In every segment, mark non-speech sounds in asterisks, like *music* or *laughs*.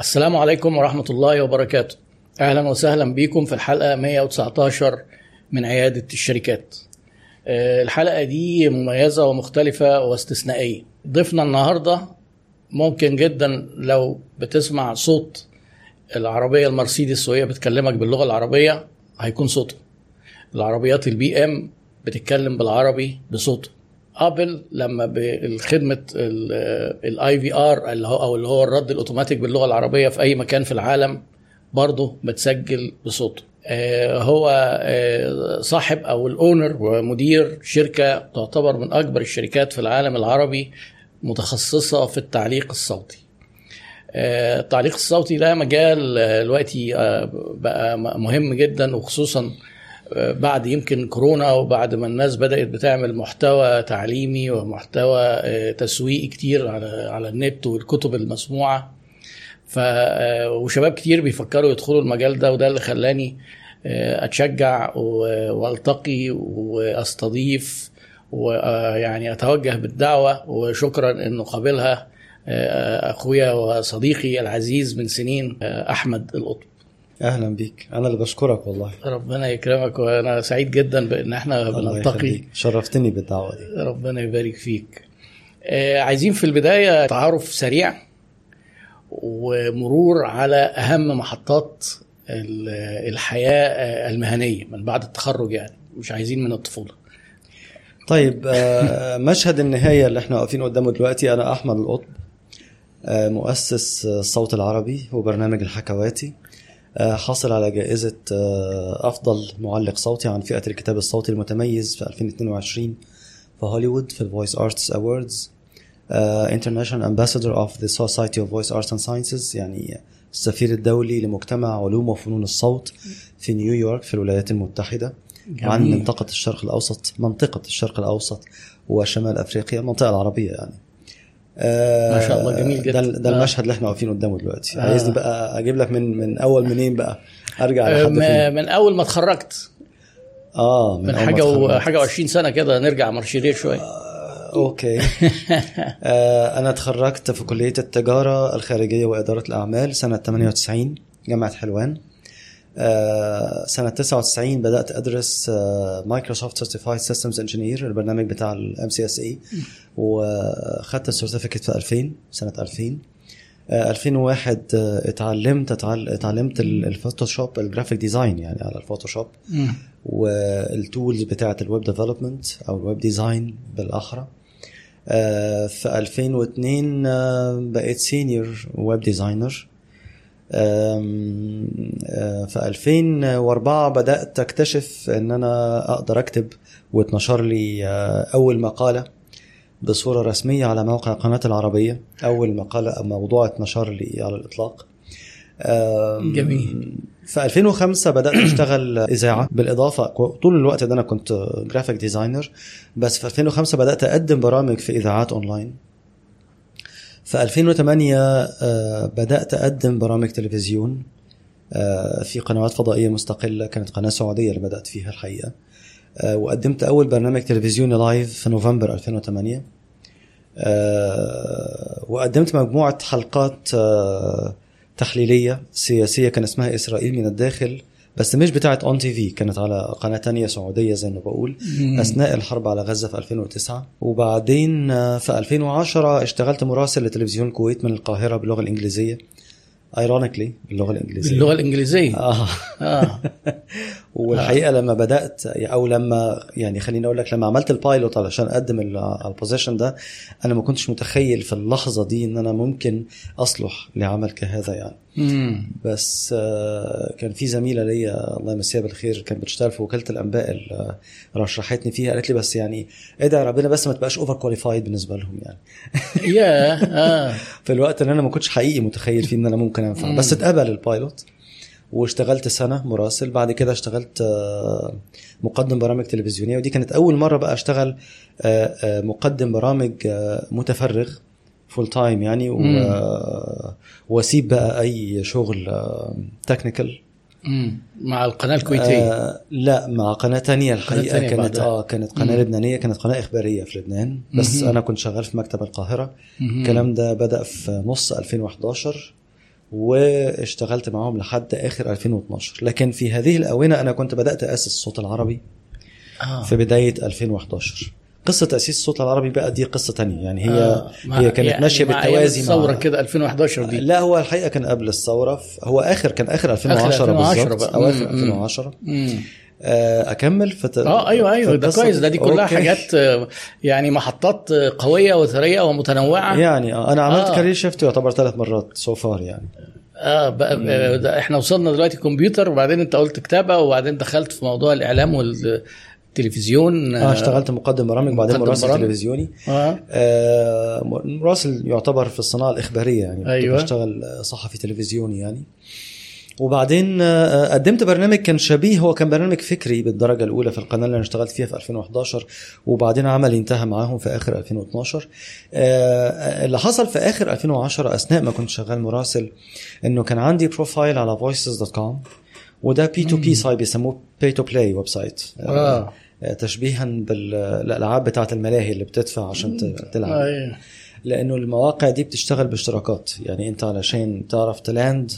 السلام عليكم ورحمة الله وبركاته. أهلا وسهلا بكم في الحلقة 119 من عيادة الشركات. آه، الحلقة دي مميزة ومختلفة واستثنائية. ضيفنا النهاردة ممكن جدا لو بتسمع صوت العربية المرسيدس وهي بتكلمك باللغة العربية هيكون صوته العربيات ال BM بتتكلم بالعربي بصوته Apple لما بالخدمه ال IVR اللي هو أو اللي هو الرد الأوتوماتيك باللغة العربية في أي مكان في العالم برضه بتسجل بصوته. آه، هو آه، صاحب أو ال owner ومدير شركة تعتبر من أكبر الشركات في العالم العربي متخصصة في التعليق الصوتي. آه، التعليق الصوتي ده مجال دلوقتي بقى مهم جدا وخصوصا بعد يمكن كورونا وبعد ما الناس بدأت بتعمل محتوى تعليمي ومحتوى آه، تسويقي كتير على على النت والكتب المسموعة. ف آه، وشباب كتير بيفكروا يدخلوا المجال ده وده اللي خلاني آه، أتشجع وألتقي وأستضيف ويعني أتوجه بالدعوة وشكرا انه قابلها أخويا وصديقي العزيز من سنين أحمد القطب. أهلا بيك. أنا اللي بشكرك والله. ربنا يكرمك وأنا سعيد جدا بإن إحنا بنلتقي. شرفتني بالدعوة دي. ربنا يبارك فيك. آه عايزين في البداية تعارف سريع ومرور على أهم محطات الحياة المهنية من بعد التخرج يعني مش عايزين من الطفولة. طيب آه، مشهد النهاية اللي إحنا واقفين قدامه دلوقتي أنا أحمد القطب آه، مؤسس الصوت العربي وبرنامج الحكواتي. آه، حصل على جائزة آه، أفضل معلق صوتي عن فئة الكتاب الصوتي المتميز في 2022 في هوليوود في ال Voice Arts Awards International Ambassador of the Society of Voice Arts and Sciences يعني السفير الدولي لمجتمع علوم وفنون الصوت في نيويورك في الولايات المتحدة جميل. عن منطقة الشرق الأوسط منطقة الشرق الأوسط وشمال أفريقيا المنطقة العربية يعني ما شاء الله جميل جدا. ده, ده المشهد اللي إحنا واقفين قدامه دلوقتي. آه. عايزني بقى أجيب لك من من أول منين بقى؟ أرجع لحد فين؟ من أول ما اتخرجت. آه من, من حاجة و... حاجة و20 سنة كده نرجع marche arrière شوية. آه أوكي. *laughs* آه أنا اتخرجت في كلية التجارة الخارجية وإدارة الأعمال سنة 98 جامعة حلوان. آه، سنة 99 بدأت أدرس Microsoft Certified Systems Engineer البرنامج بتاع ال MCSE وخدت ال certificate في 2000 سنة 2000 2001 آه، آه، اتعلمت اتعلمت الفوتوشوب ال graphic design يعني على ال Photoshop. وال tools بتاعه ال web development أو ال web design بالأحرى. في 2002 بقيت senior web designer في 2004 بدأت أكتشف إن أنا أقدر أكتب واتنشر لي آه، أول مقالة بصورة رسمية على موقع قناة العربية. أول مقالة موضوع اتنشر لي على الإطلاق. جميل. في 2005 بدأت أشتغل إذاعة بالإضافة. طول الوقت ده أنا كنت graphic designer بس في 2005 بدأت أقدم برامج في إذاعات أونلاين في 2008 آه، بدأت أقدم برامج تلفزيون آه، في قنوات فضائية مستقلة كانت قناة سعودية اللي بدأت فيها الحقيقة. آه، وقدمت أول برنامج تلفزيوني live في نوفمبر 2008 وقدمت مجموعة حلقات تحليلية سياسية كان اسمها إسرائيل من الداخل. بس مش بتاعت ON TV كانت على قناة تانية سعودية زي ما بقول. أثناء الحرب على غزة في 2009 وبعدين في 2010 اشتغلت مراسل لتلفزيون الكويت من القاهرة باللغة الإنجليزية. ironically باللغة الإنجليزية. باللغة الإنجليزية. آه, آه. *laughs* والحقيقة لما بدأت أو لما يعني خليني أقول لك لما عملت ال pilot علشان أقدم ال position ده أنا ما كنتش متخيل في اللحظة دي إن أنا ممكن أصلح لعمل كهذا يعني. مم. بس آه كان في زميلة ليا الله يمسيها بالخير كانت بتشتغل في وكالة الأنباء رشحتني فيها قالت لي بس يعني ادعي ربنا بس ما تبقاش overqualified بالنسبة لهم يعني. يا آه. *laughs* في الوقت اللي أنا ما كنتش حقيقي متخيل فيه إن أنا ممكن أنفع بس اتقبل ال pilot واشتغلت سنة مراسل بعد كده اشتغلت آه، مقدم برامج تلفزيونية ودي كانت أول مرة بقى أشتغل آه، آه، مقدم برامج متفرغ full time يعني وأسيب بقى أي شغل technical مع القناة الكويتية؟ آه لا مع قناة تانية. الحقيقة قناة كانت آه كانت قناة مم. لبنانية كانت قناة إخبارية في لبنان. بس مم. أنا كنت شغال في مكتب القاهرة. الكلام ده بدأ في نص 2011 واشتغلت معاهم لحد آخر 2012 لكن في هذه الآونة أنا كنت بدأت اسس الصوت العربي آه. في بداية 2011 قصة تاسيس الصوت العربي بقى دي قصة تانية يعني هي آه. هي كانت يعني ماشية مع أيام بالتوازي الثورة مع كده 2011 دي لا هو الحقيقة كان قبل الثورة هو آخر كان آخر 2010, 2010 بالظبط بقى. اواخر مم. 2010 مم. آه، أكمل؟ فت... آه أيوه أيوه ده كويس. ده دي كلها okay. حاجات آه، يعني محطات آه، قوية وثرية ومتنوعة. يعني آه، أنا عملت آه. كارير شيفت يعتبر ثلاث مرات so far يعني. آه بقى آه، ده إحنا وصلنا دلوقتي كمبيوتر وبعدين أنت قلت كتابة وبعدين دخلت في موضوع الإعلام والتلفزيون. آه اشتغلت مقدم برامج بعدين مقدم مراسل برامج. تلفزيوني. آه. آه، مراسل يعتبر في الصناعة الإخبارية يعني. أيوة. بشتغل صحفي تلفزيوني يعني. وبعدين آه، قدمت برنامج كان شبيه هو كان برنامج فكري بالدرجة الأولى في القناة اللي أنا اشتغلت فيها في 2011 وبعدين عملي انتهى معاهم في آخر 2012 آه، اللي حصل في آخر 2010 أثناء ما كنت شغال مراسل إنه كان عندي بروفايل على voices.com وده pay to play site بيسموه pay to play website آه. تشبيها بالالعاب بتاعة الملاهي اللي بتدفع عشان تلعب. أيوه لأنه المواقع دي بتشتغل باشتراكات يعني أنت علشان تعرف ت land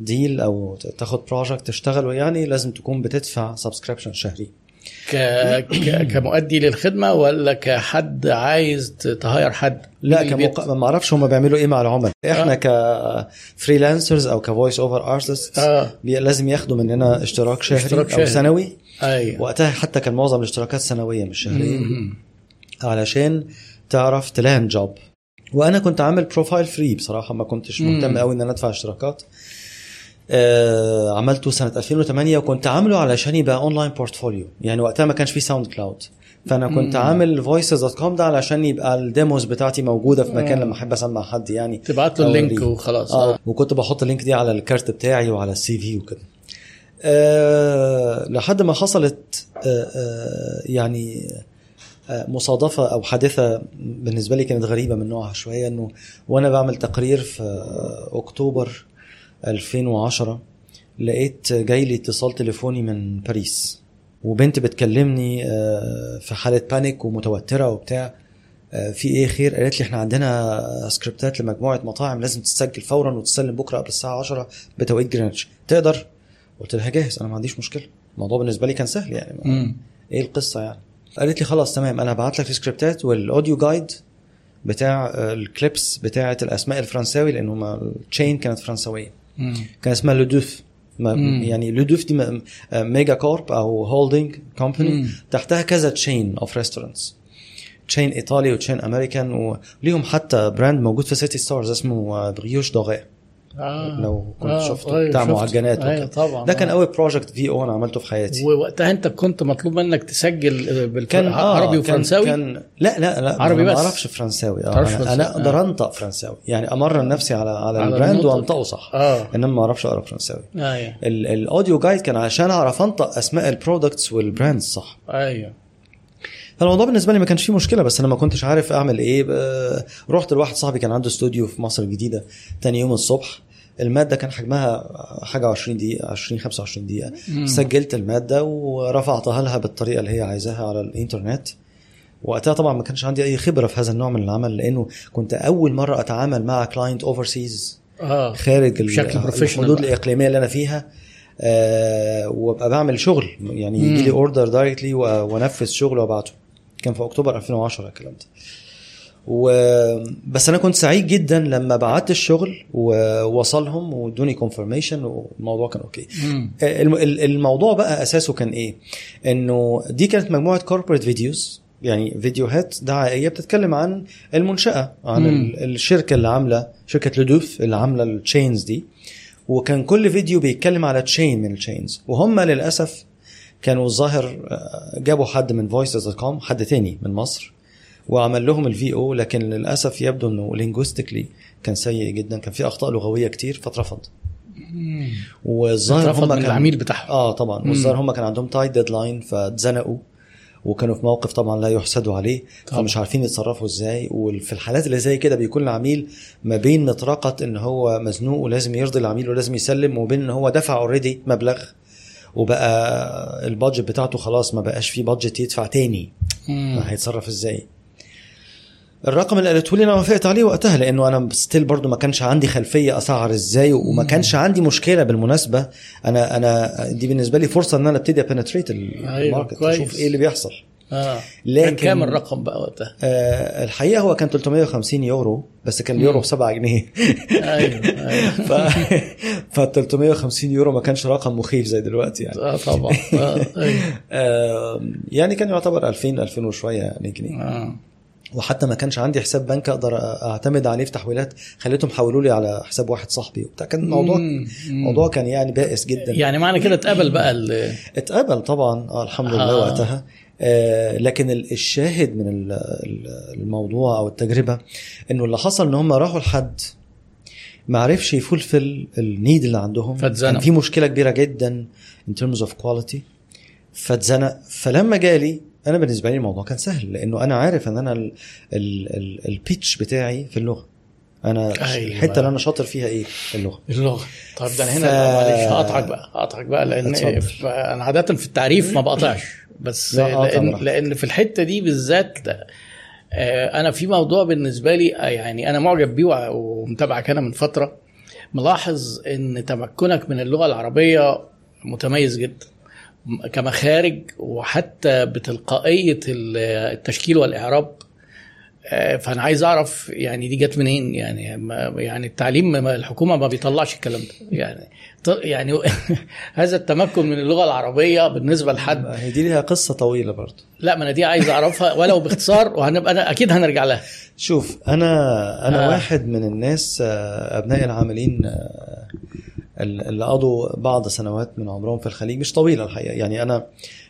deal أو تاخد project تشتغله يعني لازم تكون بتدفع subscription شهري. ك... ك... كمؤدي للخدمة ولا كحد عايز تهاير حد لا كموقع ما أعرفش هم بيعملوا إيه مع العملاء. إحنا ك freelancers أو ك voice over artist آه. لازم ياخدوا مننا اشتراك شهري اشتراك أو شهري. سنوي. أيوه. وقتها حتى كان معظم الاشتراكات سنوية مش شهرية. علشان تعرف ت land job وأنا كنت عامل profile free بصراحة ما كنتش مهتم. قوي إن أنا أدفع اشتراكات. آه عملته سنة 2008 وكنت عامله علشان يبقى online portfolio يعني وقتها ما كانش في SoundCloud فانا كنت مم. عامل Voices dot com ده علشان يبقى ال demos بتاعتي موجودة في مكان آه. لما أحب أسمع حد يعني تبعت له. ال link وخلاص آه آه وكنت بحط ال link دي على الكارت بتاعي وعلى ال CV وكده آه لحد ما حصلت آه آه يعني آه مصادفة أو حادثة بالنسبة لي كانت غريبة من نوعها شوية إنه وأنا بعمل تقرير في آه، أكتوبر 2010 لقيت جاي لي اتصال تليفوني من باريس. وبنت بتكلمني آه، في حالة panic ومتوترة وبتاع. آه، في إيه؟ خير. قالت لي إحنا عندنا سكريبتات لمجموعة مطاعم لازم تتسجل فورا وتسلم بكرة قبل الساعة 10 بتوقيت جرينتش تقدر؟ قلت لها جاهز. أنا ما عنديش مشكلة. الموضوع بالنسبة لي كان سهل يعني. مم. إيه القصة يعني؟ قالت لي خلاص تمام. أنا هبعت لك ال script ات وال audio guide بتاع آه، ال clips بتاعة الأسماء الفرنساوي لأنه ال chain كانت فرنسويه مم. كان اسمها لودوف. يعني لودوف دي آه، mega corp أو holding company. تحتها كذا chain of restaurants chain إيطالي و chain American وليهم حتى brand موجود في City Stars اسمه آه، Brioche Dorée آه. لو كنت آه. شفته أيوة، بتاع شفته. معجنات وكده. طبعا ده كان آه. أول project في أو أنا عملته في حياتي ووقتها أنت كنت مطلوب منك تسجل بالف... كان آه عربي وفرنساوي كان لا لا لا عربي بس. ما أعرفش فرنساوي آه أنا, أنا فرنساوي. أقدر آه. أنطق فرنساوي يعني أمرن نفسي على على, على ال brand. وأنطقه صح آه إنما ما أعرفش أقرأ فرنساوي أيوه ال- ال audio guide كان عشان أعرف أنطق أسماء ال products وال brands صح أيوه فالموضوع بالنسبة لي ما كانش فيه مشكلة بس أنا ما كنتش عارف أعمل إيه. رحت لواحد صاحبي كان عنده استوديو في مصر الجديدة تاني يوم الصبح. المادة كان حجمها حاجة 20 دقيقة 20 25 دقيقة. مم. سجلت المادة ورفعتها لها بالطريقة اللي هي عايزاها على الإنترنت. وقتها طبعا ما كانش عندي أي خبرة في هذا النوع من العمل لأنه كنت أول مرة أتعامل مع client overseas آه. خارج بشكل professional الحدود. الإقليمية اللي أنا فيها. آه وأبقى بعمل شغل يعني. يجي لي order directly وأنفذ شغل وأبعته. كان في أكتوبر 2010 الكلام ده. و... بس أنا كنت سعيد جدا لما بعت الشغل ووصلهم وادوني confirmation والموضوع كان okay. مم. ال- الموضوع بقى أساسه كان إيه؟ إنه دي كانت مجموعة corporate videos يعني فيديوهات دعائية بتتكلم عن المنشأة عن مم. ال- الشركة اللي عاملة شركة لودوف اللي عاملة ال chains دي. وكان كل فيديو بيتكلم على chain من ال chains وهم للأسف كانوا الظاهر آه، جابوا حد من Voices com حد تاني من مصر وعمل لهم ال V O لكن للأسف يبدو إنه linguistically كان سيء جدا كان في أخطاء لغوية كتير فاترفض. والظاهر هم كان العميل بتاعهم آه طبعا. والظاهر هم كان عندهم tight deadline فاتزنقوا وكانوا في موقف طبعا لا يحسدوا عليه طبعا. فمش عارفين يتصرفوا إزاي وفي الحالات اللي زي كده بيكون العميل ما بين مطرقة إن هو مزنوق ولازم يرضي العميل ولازم يسلم وبين إن هو دفع already مبلغ وبقى ال budget بتاعته خلاص ما بقاش فيه budget يدفع تاني. مم. ما هيتصرف إزاي؟ الرقم اللي قالته لي أنا وافقت عليه وقتها لأنه أنا still برضو ما كانش عندي خلفية أسعر إزاي وما كانش عندي مشكلة بالمناسبة. أنا أنا دي بالنسبة لي فرصة إن أنا أبتدي أ penetrate ال market كويس. أشوف إيه اللي بيحصل. آه. لكن- كان كام الرقم بقى وقتها؟ آه الحقيقة هو كان 350 يورو بس كان اليورو ب 7 جنيه. أيوه أيوه. *laughs* ف ف 350 يورو ما كانش رقم مخيف زي دلوقتي يعني. آه طبعا. أيوه. *laughs* آه يعني كان يعتبر 2000 2000 وشوية يعني جنيه. آه. وحتى ما كانش عندي حساب بنك أقدر أعتمد عليه في تحويلات خليتهم حولوا لي على حساب واحد صاحبي وبتاع كان الموضوع. الموضوع كان يعني بائس جدا يعني معنى كده اتقبل بقى ال- اتقبل طبعا آه الحمد لله آه. وقتها آه لكن ال- الشاهد من ال- ال- الموضوع أو التجربة إنه اللي حصل إن هم راحوا لحد ما عرفش يفولفل النيد اللي عندهم فاتزنقوا. كان في مشكلة كبيرة جدا in terms of quality فاتزنق فلما جالي أنا بالنسبة لي الموضوع كان سهل لأنه أنا عارف إن أنا ال- ال- ال- البيتش بتاعي في اللغة. أنا أيوة. الحته اللي أنا شاطر فيها إيه؟ اللغة. اللغة. طيب ده أنا هنا ف- معلش هقطعك بقى هقطعك بقى لأن أنا عادة في التعريف ما بقطعش بس لا، لأن. لأن في الحتة دي بالذات آه، أنا في موضوع بالنسبة لي آه، يعني أنا معجب بيه ومتابعك أنا من فترة. ملاحظ إن تمكنك من اللغة العربية متميز جدا. كمخارج وحتى بتلقائية ال- التشكيل والإعراب آه، فأنا عايز أعرف يعني دي جت منين يعني ما يعني التعليم ما الحكومة ما بيطلعش الكلام ده يعني يعني *laughs* هذا التمكن من اللغة العربية بالنسبة لحد هي دي ليها قصة طويلة برضه لا ما أنا دي عايز أعرفها ولو باختصار وهنبقى أنا أكيد هنرجع لها شوف أنا أنا آه. آه. واحد من الناس آه، أبناء العاملين آه، اللي قضوا بعض سنوات من عمرهم في الخليج مش طويلة الحقيقة. يعني أنا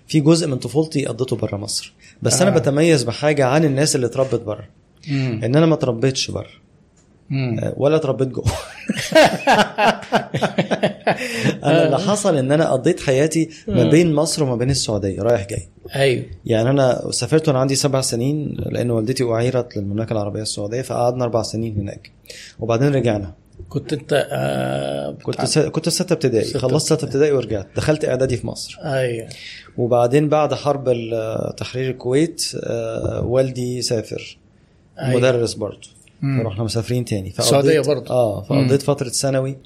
في جزء من طفولتي قضيته بره مصر. بس آه. أنا بتميز بحاجة عن الناس اللي اتربت بره إن أنا ما اتربيتش بره. آه، ولا اتربيت جوه. *laughs* أنا اللي حصل إن أنا قضيت حياتي ما بين مصر وما بين السعودية رايح جاي. أيوه. يعني أنا سافرت وأنا عندي سبع سنين لأن والدتي أعيرت للمملكة العربية السعودية فقعدنا أربع سنين هناك. وبعدين رجعنا. كنت انت آه كنت س... كنت في ستة ابتدائي. خلصت ستة ابتدائي. ورجعت. دخلت إعدادي في مصر. أيوه. وبعدين بعد حرب تحرير الكويت آه، والدي سافر. أيوة. مدرس برضه. مم. فرحنا مسافرين تاني. فقضيت- السعودية برضه. آه فقضيت فترة ثانوي.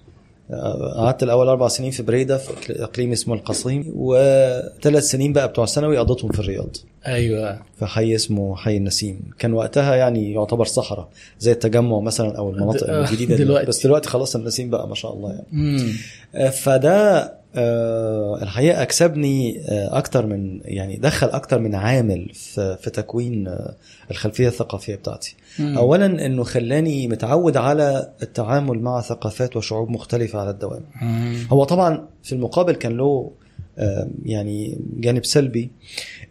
قعدت الأول أربع سنين في بريدة في إقليم اسمه القصيم وثلاث سنين بقى بتوع ثانوي قضيتهم في الرياض أيوه في حي اسمه حي النسيم كان وقتها يعني يعتبر صحراء زي التجمع مثلا أو المناطق آه، الجديدة دي. دلوقتي. بس دلوقتي خلاص النسيم بقى ما شاء الله يعني مم. آه، فده آه، الحقيقة أكسبني آه، أكتر من يعني دخل أكتر من عامل في في تكوين آه، الخلفية الثقافية بتاعتي مم. اولا إنه خلاني متعود على التعامل مع ثقافات وشعوب مختلفة على الدوام مم. هو طبعا في المقابل كان له آه، يعني جانب سلبي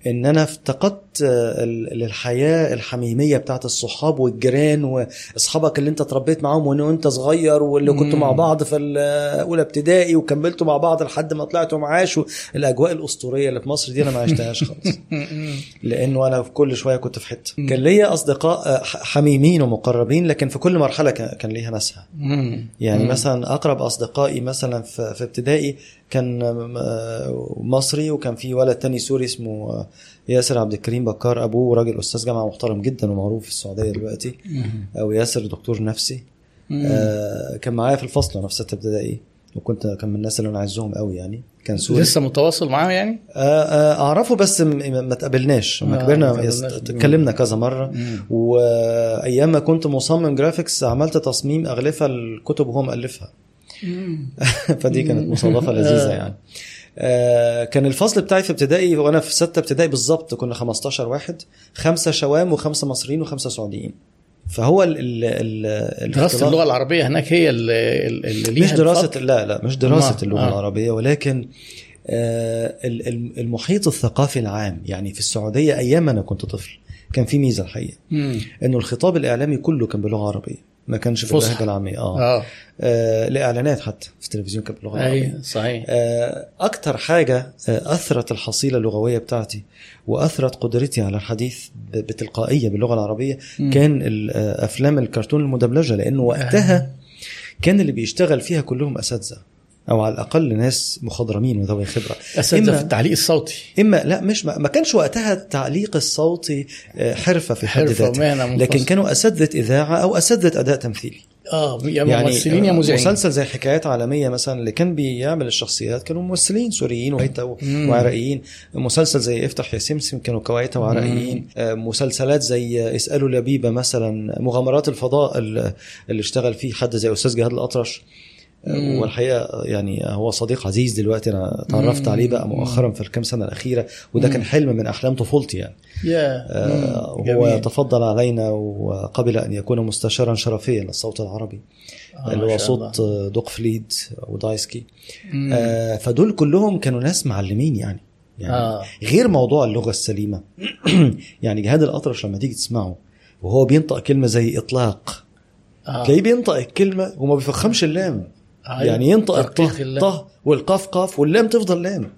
إن أنا افتقدت آه، الحياة الحميمية بتاعت الصحاب والجيران وأصحابك اللي أنت اتربيت معاهم وإن أنت صغير واللي كنتوا. مع بعض في ال- أولى ابتدائي وكملتوا مع بعض لحد ما طلعتوا معاش الاجواء الأسطورية اللي في مصر دي أنا ما عشتهاش خالص. *laughs* لأنه أنا في كل شوية كنت في حتة كان ليا أصدقاء آه، حميمين ومقربين لكن في كل مرحلة كان ليها ناسها. يعني. مثلا أقرب أصدقائي مثلا في, ابتدائي كان آه، مصري وكان في ولد تاني سوري اسمه ياسر عبد الكريم بكار ابوه راجل أستاذ جامعة محترم جدا ومعروف في السعودية دلوقتي. أو ياسر دكتور نفسي. آه، كان معايا في الفصل في ستة ابتدائي وكنت كان من الناس اللي أنا عايزهم قوي يعني كان سوري لسه متواصل معاه يعني؟ آه، آه، أعرفه بس ما تقابلناش آه، ما ما كبرنا اتكلمنا كذا مرة. وايام ما كنت مصمم جرافيكس عملت تصميم أغلفة الكتب وهو مالفها. *laughs* فدي كانت مصادفة لذيذة يعني آه، كان الفصل بتاعي في ابتدائي وأنا في ستة ابتدائي بالظبط كنا 15 واحد خمسة شوام وخمسة مصريين وخمسة سعوديين فهو ال ال دراسة اللغة العربية هناك هي اللي, ليها مش دراسه الفضل. لا لا مش دراسة ما- اللغة آه. العربية ولكن آه، ال- ال- المحيط الثقافي العام يعني في السعودية أيام أنا كنت طفل كان في ميزة الحقيقة. إنه الخطاب الإعلامي كله كان بلغه عربيه ما كانش فصحى. باللهجه العاميه آه, آه. آه الاعلانات حتى في التلفزيون كانت باللغة العربية. اي صحيح. آه، أكتر حاجة آه، أثرت الحصيلة اللغوية بتاعتي وأثرت قدرتي على الحديث بتلقائية باللغة العربية مم. كان آه، أفلام الكرتون المدبلجه لأنه وقتها كان اللي بيشتغل فيها كلهم أساتذة. أو على الأقل ناس مخضرمين وذوي خبرة. أساتذة في التعليق الصوتي. اما لا مش ما ما كانش وقتها التعليق الصوتي آه، حرفة في حد ذاتها منفصلة. لكن كانوا أساتذة إذاعة أو أساتذة أداء تمثيلي. آه يا ممثلين يا مذيعين. مسلسل زي حكايات عالمية مثلا اللي كان بيعمل الشخصيات كانوا ممثلين سوريين وكويتا. وعراقيين. مسلسل زي إفتح يا سمسم كانوا كويتا وعراقيين. آه، مسلسلات زي إسألوا لبيبة مثلا مغامرات الفضاء اللي اشتغل فيه حد زي أستاذ جهاد الأطرش. والحقيقة يعني هو صديق عزيز دلوقتي أنا تعرفت. عليه بقى مؤخرا في الكام سنة الأخيرة وده. كان حلم من أحلام طفولتي يعني يا آه، مم. هو جميل. تفضل علينا وقبل أن يكون مستشارا شرفيا للصوت العربي آه، اللي هو صوت. دوق فليد ودايسكي. آه فدول كلهم كانوا ناس معلمين يعني يعني آه. غير موضوع اللغة السليمة *clears throat* يعني جهاد الأطرش لما تيجي تسمعه وهو بينطق كلمة زي إطلاق آه. تلاقيه بينطق الكلمة وما بيفخمش اللام. يعني ينطق الطه. طه والقاف قاف واللام تفضل لام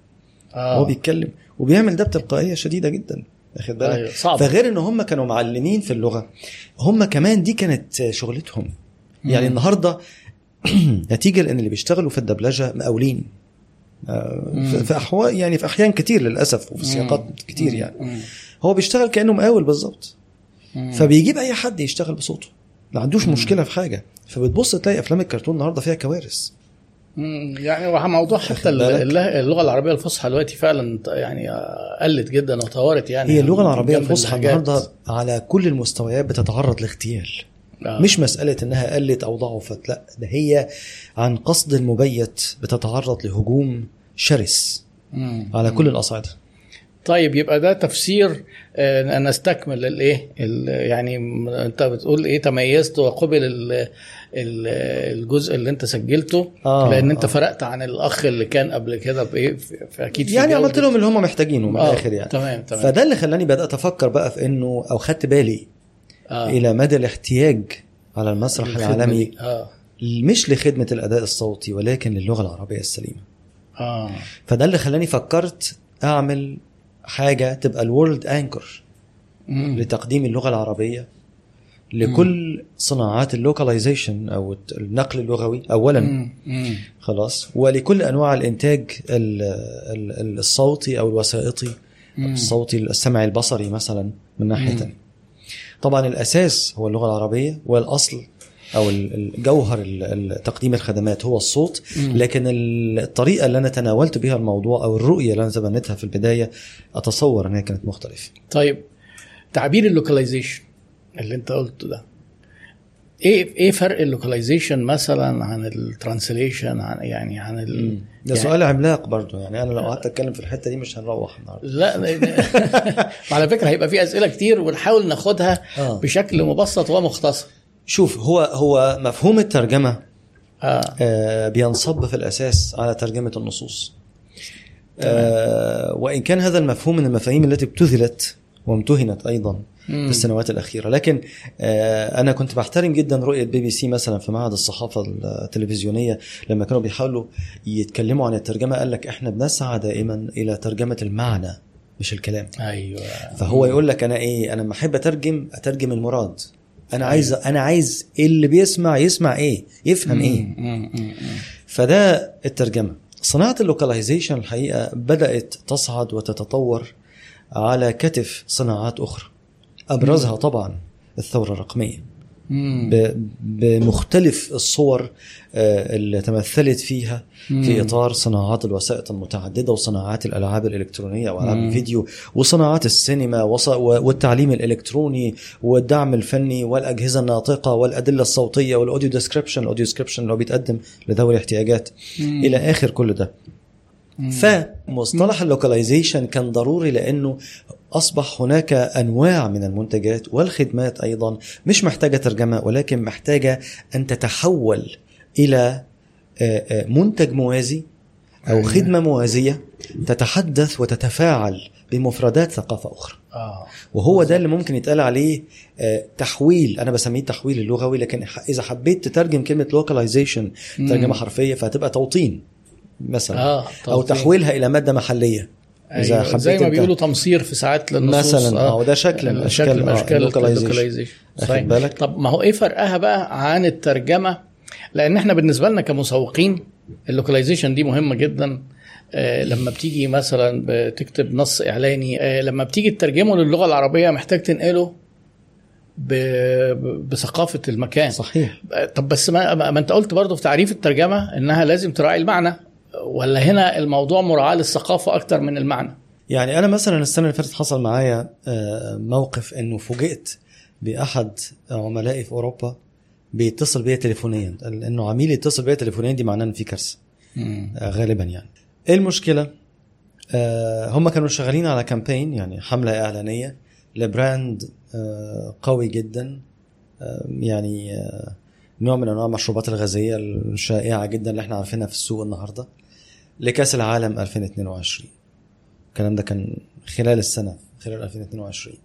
آه. هو بيتكلم وبيعمل ده بتلقائية شديدة جدا واخد بالك أيوة، صعب. فغير إن هم كانوا معلمين في اللغة هم كمان دي كانت شغلتهم يعني مم. النهارده *clears throat* نتيجة لأن اللي بيشتغلوا في الدبلجة مقاولين آه،. في احوال يعني في أحيان كتير للأسف وفي سياقات. كتير يعني. هو بيشتغل كأنه مقاول بالظبط. فبيجيب أي حد يشتغل بصوته ما عندوش مشكلة في حاجة فبتبص تلاقي أفلام الكرتون النهارده فيها كوارث. يعني هو موضوع حتى؟ اللغة العربية الفصحى دلوقتي فعلا يعني قلت جدا وطورت يعني هي اللغة العربية الفصحى. النهارده على كل المستويات بتتعرض لاغتيال آه. مش مسألة إنها قلت أو ضعفت لا ده هي عن قصد مبيت بتتعرض لهجوم شرس مم. على كل الأصعدة طيب يبقى ده تفسير آه، نستكمل الايه ال- يعني أنت بتقول إيه تميزت وقبل ال- ال- الجزء اللي أنت سجلته آه، لأن أنت آه. فرقت عن الأخ اللي كان قبل كده بإيه في- في- أكيد في يعني. عملت لهم اللي هم محتاجينه من آه، الآخر يعني تمام تمام فده اللي خلاني بدأت أفكر بقى في إنه أو خدت بالي آه. إلى مدى الاحتياج على المسرح العالمي. آه مش لخدمة الأداء الصوتي ولكن للغة العربية السليمة آه فده اللي خلاني فكرت أعمل حاجة تبقى الورلد أنكر مم. لتقديم اللغة العربية لكل صناعات اللوكاليزيشن أو النقل اللغوي اولا مم. مم. خلاص ولكل أنواع الإنتاج ال- ال- الصوتي أو الوسائطي مم. الصوتي السمعي البصري مثلا من ناحية. تانية. طبعا الأساس هو اللغة العربية والأصل أو ال- تقديم الخدمات هو الصوت. لكن ال- الطريقة اللي أنا تناولت بها الموضوع أو الرؤية اللي أنا تبنتها في البداية أتصور إن هي كانت مختلفة. طيب تعبير ال localization اللي أنت قلته ده. إيه إيه فرق ال localization مثلا عن ال translation عن يعني عن ال... ده يعني- سؤال عملاق برضو يعني أنا لو قعدت أتكلم في الحتة دي مش هنروح النهارده. لا لا- *laughs* على فكرة هيبقى في أسئلة كتير ونحاول ناخدها آه. بشكل مبسط ومختصر. شوف هو هو مفهوم الترجمة آه. آه بينصب في الأساس على ترجمة النصوص. آه وإن كان هذا المفهوم من المفاهيم التي ابتذلت وامتهنت أيضا مم. في السنوات الأخيرة. لكن آه أنا كنت بحترم جدا رؤية بي بي سي مثلا في معهد الصحافة التلفزيونية لما كانوا بيحاولوا يتكلموا عن الترجمة قال لك إحنا بنسعى دائما إلى ترجمة المعنى مش الكلام. أيوه. فهو يقول لك أنا إيه أنا لما أحب أترجم أترجم المراد. أنا عايز أنا عايز اللي بيسمع يسمع إيه يفهم إيه. فده الترجمة. صناعة ال localization الحقيقة بدأت تصعد وتتطور على كتف صناعات أخرى أبرزها طبعا الثورة الرقمية. بمختلف الصور آه، اللي تمثلت فيها في. إطار صناعات الوسائط المتعددة وصناعات الألعاب الإلكترونية وألعاب. الفيديو وصناعات السينما والتعليم الإلكتروني والدعم الفني والأجهزة الناطقة والأدلة الصوتية وال audio description ال audio description اللي هو بيتقدم لذوي الاحتياجات. إلى آخر كل ده. فمصطلح ال localization كان ضروري لأنه أصبح هناك أنواع من المنتجات والخدمات أيضا مش محتاجة ترجمة ولكن محتاجة أن تتحول إلى آه، آه، منتج موازي أو أيوة. خدمة موازية تتحدث وتتفاعل بمفردات ثقافة أخرى وهو ده اللي ممكن يتقال عليه آه، تحويل أنا بسميه التحويل اللغوي لكن إذا حبيت تترجم كلمة localization. ترجمة حرفية فهتبقى توطين مثلا آه أو توطين. تحويلها إلى مادة محلية إذا أيوة. زي ما بيقولوا تمصير في ساعات للنصوص. مثلاً، آه، وده شكل من شكل أشكال، من آه، أشكال صحيح. بالك؟ طب ما هو إيه فرقها بقى عن الترجمة؟ لأن إحنا بالنسبة لنا كمسوقين اللوكاليزيشن دي مهمة جدا. آه، لما بتيجي مثلا بتكتب نص إعلاني آه، لما بتيجي تترجمه للغة العربية محتاج تنقله بثقافة المكان. صحيح. طب بس ما, ما أنت قلت برضه في تعريف الترجمة إنها لازم تراعي المعنى. ولا هنا الموضوع مراعاه للثقافة أكتر من المعنى؟ يعني أنا مثلا السنة اللي فاتت حصل معايا آه، موقف إنه فوجئت بأحد عملائي في أوروبا بيتصل بيا تليفونيا إنه عميل يتصل بيا تليفونيا دي معناه إن في كارثة. آه، غالبا يعني. إيه المشكلة؟ آه، هم كانوا شغالين على كامبين يعني حملة إعلانية ل brand قوي جدا. يعني نوع من أنواع المشروبات الغازية الشائعة جدا اللي إحنا عارفينها في السوق النهارده. لكأس العالم 2022 الكلام ده كان خلال السنة خلال 2022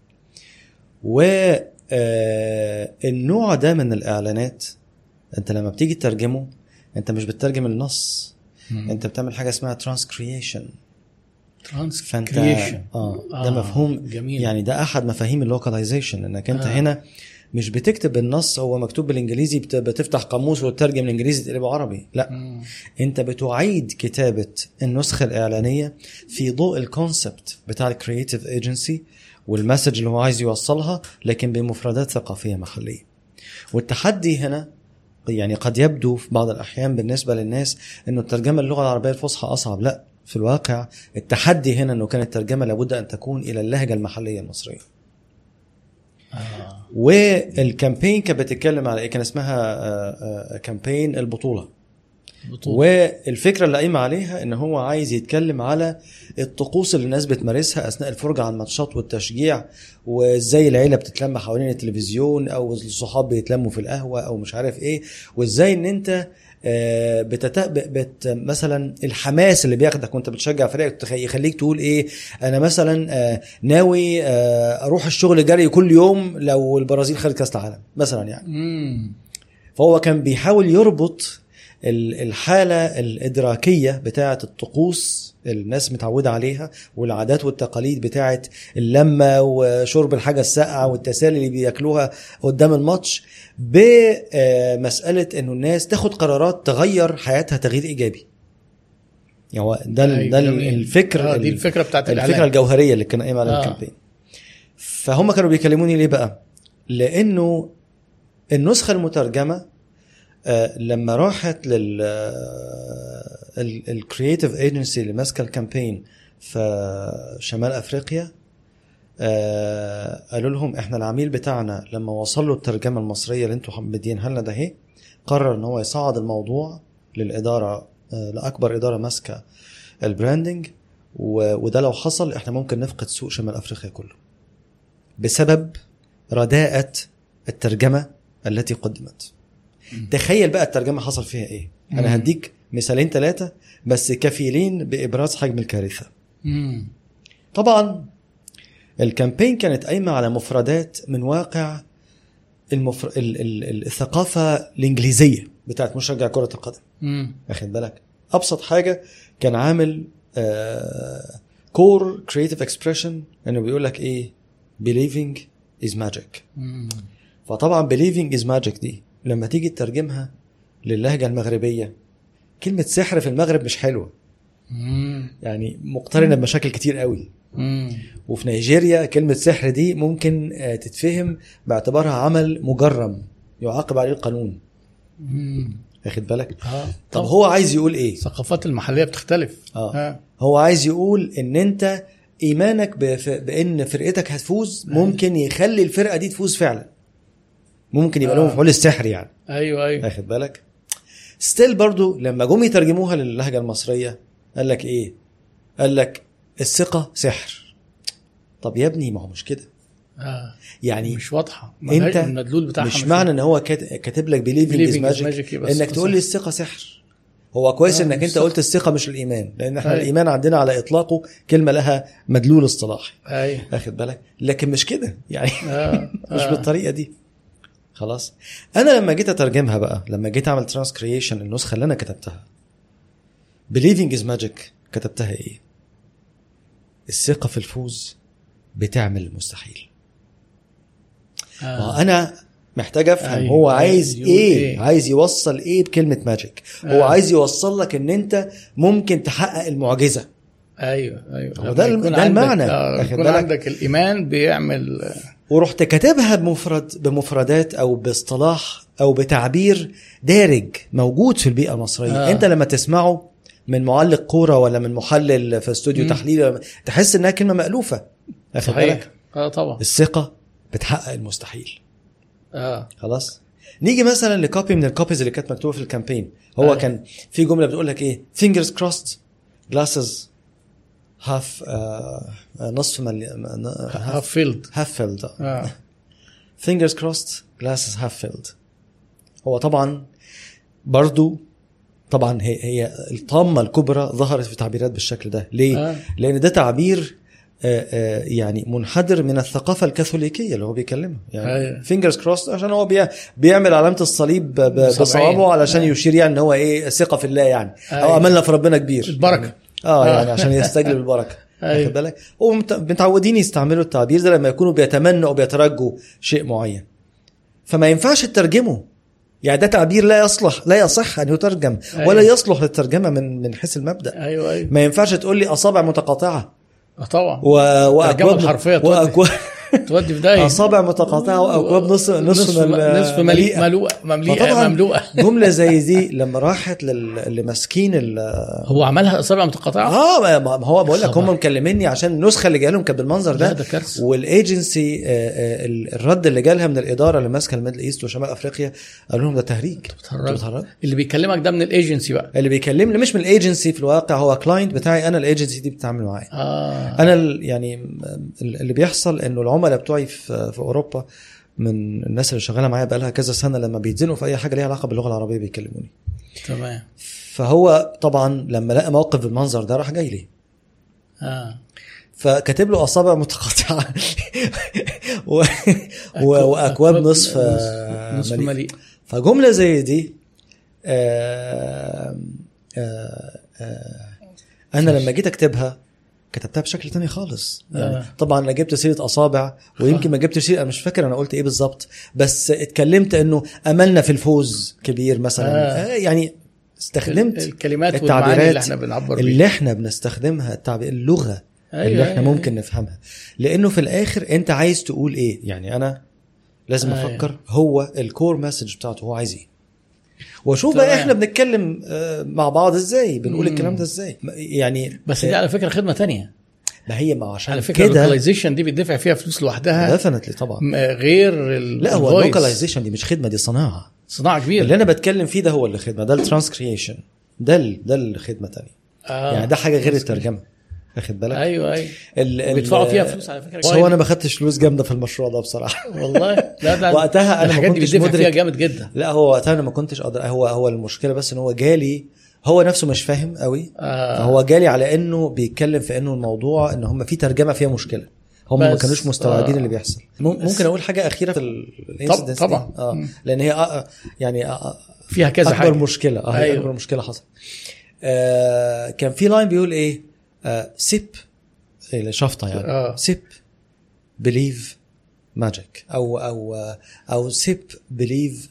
و آه، النوع ده من الإعلانات أنت لما بتيجي تترجمه أنت مش بتترجم النص. أنت بتعمل حاجة اسمها transcreation فأنت transcreation آه ده مفهوم. جميل. يعني ده أحد مفاهيم ال localization إنك أنت آه. آه. هنا مش بتكتب النص هو مكتوب بالإنجليزي بت- بتفتح قاموس وتترجم الإنجليزي تقلبه عربي. لا. مم. انت بتعيد كتابة النسخة الإعلانية في ضوء ال concept بتاع ال creative agency وال message اللي هو عايز يوصلها لكن بمفردات ثقافية محلية. والتحدي هنا يعني قد يبدو في بعض الأحيان بالنسبة للناس إنه الترجمة اللغة العربية الفصحى أصعب. لا. في الواقع التحدي هنا إنه كانت الترجمة لابد أن تكون إلى اللهجة المحلية المصرية. آه. والكامبين كانت بتتكلم على إيه كان اسمها آه، آه، كامبين البطولة بطولة. والفكرة اللي قايمة عليها إن هو عايز يتكلم على الطقوس اللي الناس بتمارسها أثناء الفرجة على الماتشات والتشجيع وإزاي العيلة بتتلم حوالين التلفزيون أو الصحاب بيتلموا في القهوة أو مش عارف إيه وإزاي إن أنت بتت... بت... مثلا الحماس اللي بياخدك وانت بتشجع فريقك يخليك تقول إيه أنا مثلا آه، ناوي آه، أروح الشغل جري كل يوم لو البرازيل خدت كأس العالم مثلا يعني مم. فهو كان بيحاول يربط ال- الحالة الإدراكية بتاعة الطقوس الناس متعودة عليها والعادات والتقاليد بتاعة اللمة وشرب الحاجة الساقعة والتسالي اللي بياكلوها قدام الماتش بمسألة إنه الناس تاخد قرارات تغير حياتها تغيير إيجابي يعني هو ده أيوة، ده. الفكر آه دي ال- الفكرة بتاعت الفكرة الاعلان الجوهرية اللي كان قايم على آه. ال campaign فهم كانوا بيكلموني ليه بقى لأنه النسخة المترجمة آه، لما راحت لل ال creative agency اللي ماسكة ال campaign في شمال أفريقيا آه، قالوا لهم إحنا العميل بتاعنا لما وصل له الترجمة المصرية اللي أنتم مدينها لنا ده اهي قرر إن هو يصعد الموضوع للإدارة آه، لأكبر إدارة ماسكة البراندنج وده لو حصل إحنا ممكن نفقد سوق شمال أفريقيا كله بسبب رداءة الترجمة التي قدمت تخيل بقى الترجمة حصل فيها إيه. أنا هديك مثالين ثلاثة بس كفيلين بإبراز حجم الكارثة. طبعا ال campaign كانت قايمة على مفردات من واقع المفر... ال... ال... ال- الثقافة الإنجليزية بتاعت مشجع كرة القدم. واخد بالك أبسط حاجة كان عامل core creative expression إنه بيقول لك إيه believing is magic مم. فطبعا believing is magic دي لما تيجي تترجمها للهجة المغربية كلمة سحر في المغرب مش حلوة مم. يعني مقترنة بمشاكل كتير قوي مم. وفي نيجيريا كلمة سحر دي ممكن آه، تتفهم باعتبارها عمل مجرم يعاقب عليه القانون. مم. واخد بالك؟ آه. طب هو عايز يقول إيه؟ الثقافات المحلية بتختلف. آه. آه. هو عايز يقول إن أنت إيمانك بف... بإن فرقتك هتفوز ممكن يخلي الفرقة دي تفوز فعلا. ممكن يبقى لهم آه. مفعول السحر يعني. أيوه أيوه. واخد بالك؟ still برضو لما جم يترجموها للهجة المصرية قال لك إيه؟ قال لك الثقة سحر طب يا ابني ما هو مش كده آه. يعني مش واضحة أنت المدلول بتاعها مش معنى إن هو كات- كاتب لك believing is magic إنك الثقة تقول لي. الثقة سحر هو كويس آه، إنك مش أنت صح. قلت الثقة مش الإيمان لأن إحنا أيوة. الإيمان عندنا على إطلاقه كلمة لها مدلول اصطلاحي أيوه واخد بالك لكن مش كده يعني آه. *laughs* مش آه. بالطريقة دي خلاص أنا لما جيت أترجمها بقى لما جيت أعمل transcreation النسخة اللي أنا كتبتها believing is magic كتبتها إيه الثقة في الفوز بتعمل المستحيل آه. أنا محتاج أفهم أيوة، هو عايز عايز يقول إيه. عايز يوصل إيه بكلمة magic هو آه. عايز يوصل لك إن أنت ممكن تحقق المعجزة أيوه أيوه هو ده ده عندك- المعنى، آه، يكون؟ عندك الإيمان بيعمل ورحت كاتبها بمفرد بمفردات أو باصطلاح أو بتعبير دارج موجود في البيئة المصرية آه. آه. أنت لما تسمعه من معلق كورة ولا من محلل في استوديو. تحليل؟ تحس إنها كلمة مألوفة. صحيح. آه طبعا. الثقة بتحقق المستحيل. آه. خلاص؟ نيجي مثلا ل copy من ال copies اللي كانت مكتوبة في ال campaign. هو آه. كان في جملة بتقول لك إيه؟ Fingers crossed glasses half آه آه، نصف ملي half filled half filled. آه. *laughs* Fingers crossed glasses half filled. هو طبعا برضو طبعا هي هي الطامة الكبرى ظهرت في تعبيرات بالشكل ده ليه آه. لأن ده تعبير آه، آه، يعني منحدر من الثقافة الكاثوليكية اللي هو بيكلمها يعني أيوة. fingers crossed عشان هو بي- بيعمل علامة الصليب. بصوابعه علشان آه. يشير يعني إن هو إيه ثقة في الله يعني أو أيوة. أملنا في ربنا كبير البركة آه آه. يعني عشان يستجلب *laughs* البركة أيوة. واخد بالك ومتعودين يستعملوا التعبير ده لما يكونوا بيتمنوا أو بيترجوا شيء معين فما ينفعش تترجمه يعني ده تعبير لا يصلح لا يصح أن يترجم ولا أيوة. يصلح للترجمة من من حيث المبدأ أيوه أيوه ما ينفعش تقول لي أصابع متقاطعة آه، طبعا و... واكواب. واكواب تودي في داهية. أصابع متقاطعة واكواب نص نصف نصف مل- نصف مليئة. ملوءه ممليئه فطبعاً مملوءة. جملة زي *laughs* دي لما راحت لل... اللي ماسكين. هو عملها اصابع متقاطعة؟ آه ما- هو بقول لك. هم مكلميني عشان النسخة اللي جاية لهم كانت بالمنظر ده. ده كارثة. والايجنسي آه، آه، ال- الرد اللي جالها من الإدارة اللي ماسكة ال Middle East وشمال أفريقيا قالوا لهم ده تهريج؟ اللي بيكلمك ده من الايجنسي بقى. اللي بيكلمني مش من الايجنسي في الواقع هو client بتاعي أنا الايجنسي دي بتتعامل معايا. آه. أنا يعني اللي بيحصل إنه العملاء بتوعي في في أوروبا من الناس اللي شغالة معايا بقالها كذا سنة لما بيتزنقوا في أي حاجة ليها علاقة باللغة العربية بيكلموني. تمام. فهو طبعا لما لقى موقف بالمنظر ده راح جاي لي. آه. فكاتب له أصابع متقاطعة. *laughs* و... و... وأكواب نصف نصف مليء. مليء. فجملة زي دي آه... آه... آه... أنا لما جيت أكتبها كتبتها بشكل تاني خالص يعني آه. طبعا أنا جبت سيرة أصابع ويمكن *laughs* ما جبتش سيرة أنا مش فاكر أنا قلت إيه بالظبط بس اتكلمت إنه أملنا في الفوز كبير مثلا آه. آه. يعني استخدمت الكلمات التعبيرات اللي إحنا بنعبر اللي بيها إحنا بنستخدمها التعبير اللغة أيوة، اللي إحنا أيوة، ممكن نفهمها لأنه في الآخر أنت عايز تقول إيه يعني أنا لازم أيوة. أفكر هو ال core message بتاعته هو عايز إيه واشوف بقى. إحنا بنتكلم آه، مع بعض إزاي؟ بنقول مم. الكلام ده إزاي؟ يعني بس دي على فكرة خدمة تانية. ما هي ما عشان على فكرة كده ال localization دي بيدفع فيها فلوس لوحدها. definitely طبعا. غير لا هو. ال localization دي مش خدمة دي صناعة. صناعة كبيرة. اللي أنا بتكلم فيه ده هو اللي خدمة ده ال transcreation ده ده الخدمة تانية. آه. يعني ده حاجة غير الترجمة. واخد بالك؟ أيوه أيوه. ال- بيدفعوا فيها فلوس على فكرة. بس هو أنا ما خدتش فلوس جامدة في المشروع ده بصراحة. والله؟ *laughs* لا ده وقتها ما الحاجات دي بيدفع مدرك. فيها جامد جدا. لا هو وقتها أنا ما كنتش قادر هو هو المشكلة بس إن هو جالي هو نفسه مش فاهم قوي. آه. فهو جالي على إنه بيتكلم في إنه الموضوع إن هم في ترجمة فيها مشكلة. هم ما كانوش مستوعبين آه. اللي بيحصل. مم- ممكن أقول حاجة أخيرة في ال- incidence دي؟ طبعاً. آه. مم. لأن هي آه يعني آه فيها كذا أكبر حاجة. مشكلة. آه هي أيوة. أكبر مشكلة حصلت. آه كان في line بيقول إيه؟ آه sip إيه شفطة يعني آه. sip believe magic أو أو آه، أو sip believe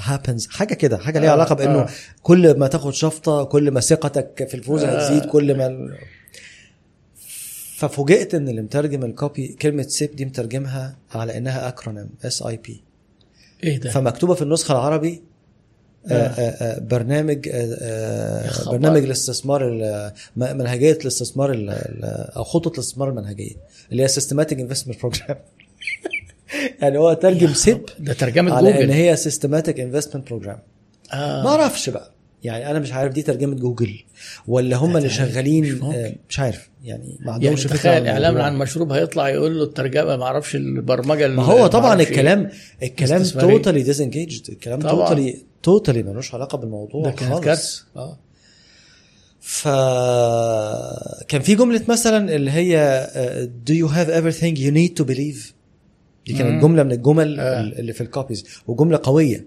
happens حاجة كده حاجة ليها آه، علاقة بإنه آه. كل ما تاخد شفطة كل ما ثقتك في الفوز آه. هتزيد كل ما ففوجئت إن اللي مترجم ال copy كلمة sip دي مترجمها على إنها acronym S I P إيه ده فمكتوبة في النسخة العربي آه، آه. آه، آه، برنامج آه، آه، يا خبر. برنامج الاستثمار منهجية الاستثمار ال- ال- أو خطة الاستثمار المنهجية اللي هي systematic investment program يعني هو ترجم sip ده ترجمة على إن جوجل هي systematic investment program آه. ما أعرفش بقى يعني أنا مش عارف دي ترجمة جوجل ولا هم اللي شغالين. آه، مش عارف يعني ما يعني عندهمش فكرة تخيل اعلان. عن مشروب هيطلع يقول له الترجمة ما أعرفش البرمجة ما هو طبعا الكلام الكلام استثمارية. توتالي ديزنجيجد الكلام. totally totally ملوش علاقة بالموضوع ده كانت خالص. كارثة. آه. ف كان في جملة مثلا اللي هي آه، do you have everything you need to believe دي. كانت جملة من الجمل آه. اللي في ال copies وجملة قوية.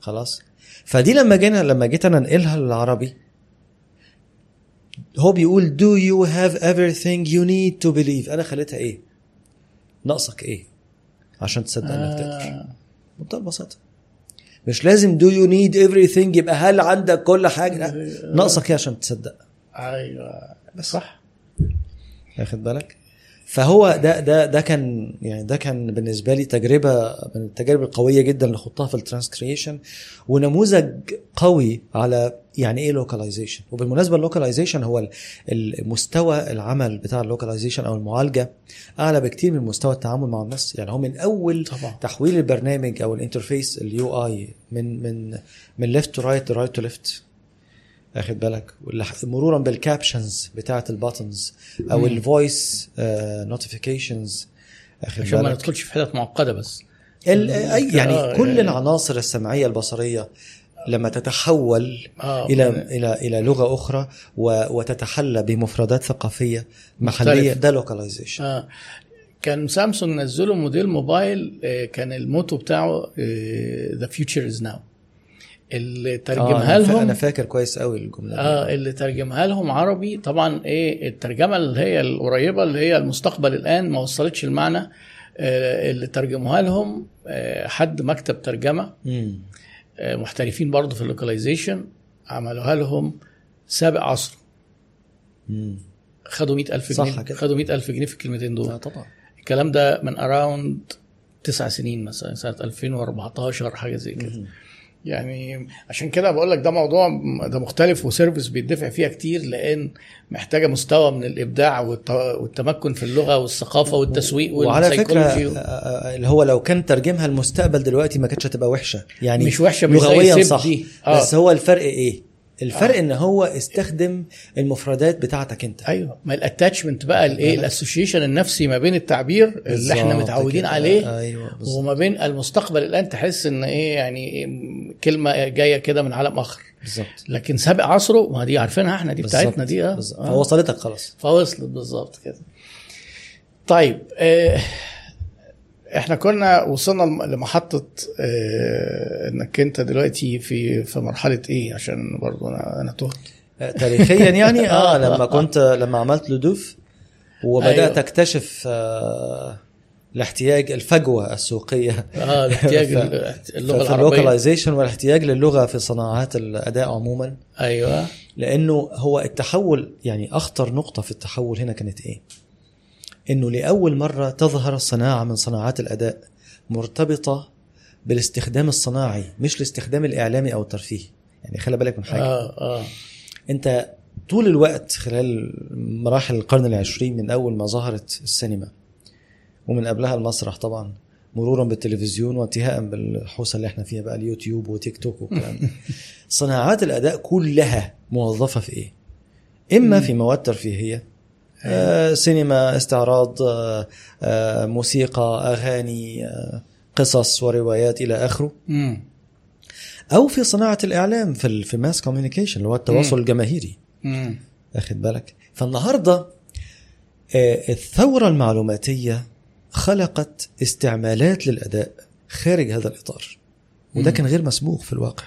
خلاص. فدي لما جينا لما جيت أنا أنقلها للعربي هو بيقول do you have everything you need to believe أنا خليتها إيه؟ ناقصك إيه؟ عشان تصدق إنك تقدر. آه. بمنتهى البساطة. مش لازم do you need everything يبقى هل عندك كل حاجة؟ لا. ناقصك إيه عشان تصدق. أيوه. بس. صح. واخد بالك؟ فهو ده ده ده كان يعني ده كان بالنسبة لي تجربة من التجارب القويه جدا اللي خضتها في ال transcreation ونموذج قوي على يعني إيه localization وبالمناسبة ال localization هو ال- المستوى العمل بتاع ال localization أو المعالجة أعلى بكتير من مستوى التعامل مع النص يعني هو من أول طبعا. تحويل البرنامج أو ال interface ال UI من من من left to right right to left اخد بالك. مرورا بال captions بتاعه ال buttons أو. ال voice notifications اخد عشان ما بالك. ندخلش في حتت معقدة بس. أي- يعني آه، كل يعني- العناصر السمعية البصرية لما تتحول آه إلى إلى إلى لغة أخرى وتتحلى بمفردات ثقافية محلية. ده localization آه. كان سامسونج نزلوا موديل موبايل آه، كان ال motto بتاعه the future is now اللي ترجمها أنا لهم فاكر كويس قوي الجملة. آه اللي ترجمها لهم عربي طبعا إيه الترجمة اللي هي القريبة اللي هي المستقبل الآن ما وصلتش المعنى آه اللي ترجموها لهم آه حد مكتب ترجمة مم. آه محترفين برضه في ال localization عملوها لهم سابق عصره مم. خدوا 100000 صح جنيه كده. خدوا 100000 جنيه في الكلمتين دول طبعا الكلام ده من around تسع سنين مثلا سنة 2014 حاجة زي كده. يعني عشان كده بقول لك ده موضوع ده مختلف و service بيدفع فيها كتير لأن محتاجة مستوى من الإبداع والت- والتمكن في اللغة والثقافة والتسويق وعلى فكرة والسيكولوجي آه، آه، اللي هو لو كان ترجمها المستقبل دلوقتي ما كانتش هتبقى وحشة. يعني مش زي لغويا صح. دي. آه. بس هو الفرق إيه؟ الفرق إن هو استخدم المفردات بتاعتك أنت. أيوه. ما ال attachment بقى الايه ال association النفسي ما بين التعبير اللي إحنا متعودين كده. عليه أيوه بالظبط. وما بين المستقبل الآن تحس إن إيه؟ يعني كلمة جاية كده من عالم آخر بالظبط لكن سابق عصره ما دي عارفينها إحنا دي بتاعتنا بالظبط. دي آه بالظبط. آه. فوصلتك خلاص فوصلت بالظبط كده طيب آه إحنا كنا وصلنا لم- لمحطة آه انك انت دلوقتي في في مرحلة إيه عشان برضو أنا أنا تهت تاريخيا يعني آه آه. *laughs* لما كنت لما عملت لودوف وبدأت أيوة. أكتشف آه الاحتياج الفجوة السوقية. آه الاحتياج *laughs* في العربية. اللوكاليزيشن والاحتياج للغة في صناعات الأداء عموما. أيوه. لأنه هو التحول يعني أخطر نقطة في التحول هنا كانت إيه؟ إنه لأول مرة تظهر الصناعه من صناعات الأداء مرتبطة بالاستخدام الصناعي مش الاستخدام الإعلامي أو الترفيهي يعني خلي بالك من حاجة. آه آه. أنت طول الوقت خلال مراحل القرن العشرين من أول ما ظهرت السينما ومن قبلها المسرح طبعا مرورا بالتلفزيون وانتهاء بالحوسة اللي إحنا فيها بقى اليوتيوب وتيك توك والكلام *laughs* صناعات الأداء كلها موظفة في إيه؟ إما في مواد ترفيهية آه سينما استعراض آه آه موسيقى أغاني آه قصص وروايات إلى آخره. امم أو في صناعة الإعلام في في mass communication اللي هو التواصل مم. الجماهيري. امم واخد بالك؟ فالنهاردة آه، الثورة المعلوماتية خلقت استعمالات للأداء خارج هذا الإطار وده. كان غير مسبوق في الواقع.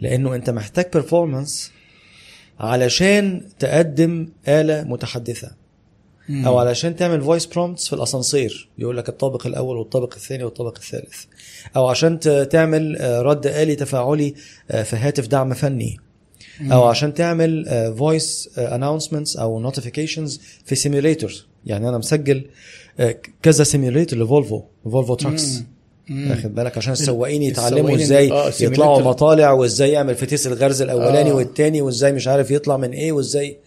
لأنه أنت محتاج performance علشان تقدم آلة متحدثة أو علشان تعمل voice prompts في الأسانسير. يقول لك الطابق الأول والطابق الثاني والطابق الثالث. أو عشان تعمل آه، رد آلي تفاعلي آه، في هاتف دعم فني. أو عشان تعمل voice announcements أو notifications في simulator يعني أنا مسجل آه، كذا simulator ل Volvo Volvo Trucks واخد بالك؟ عشان السواقين يتعلموا إزاي آه، يطلعوا. مطالع وإزاي يعمل فتيس الغرز الأولاني آه. والتاني وإزاي مش عارف يطلع من إيه وإزاي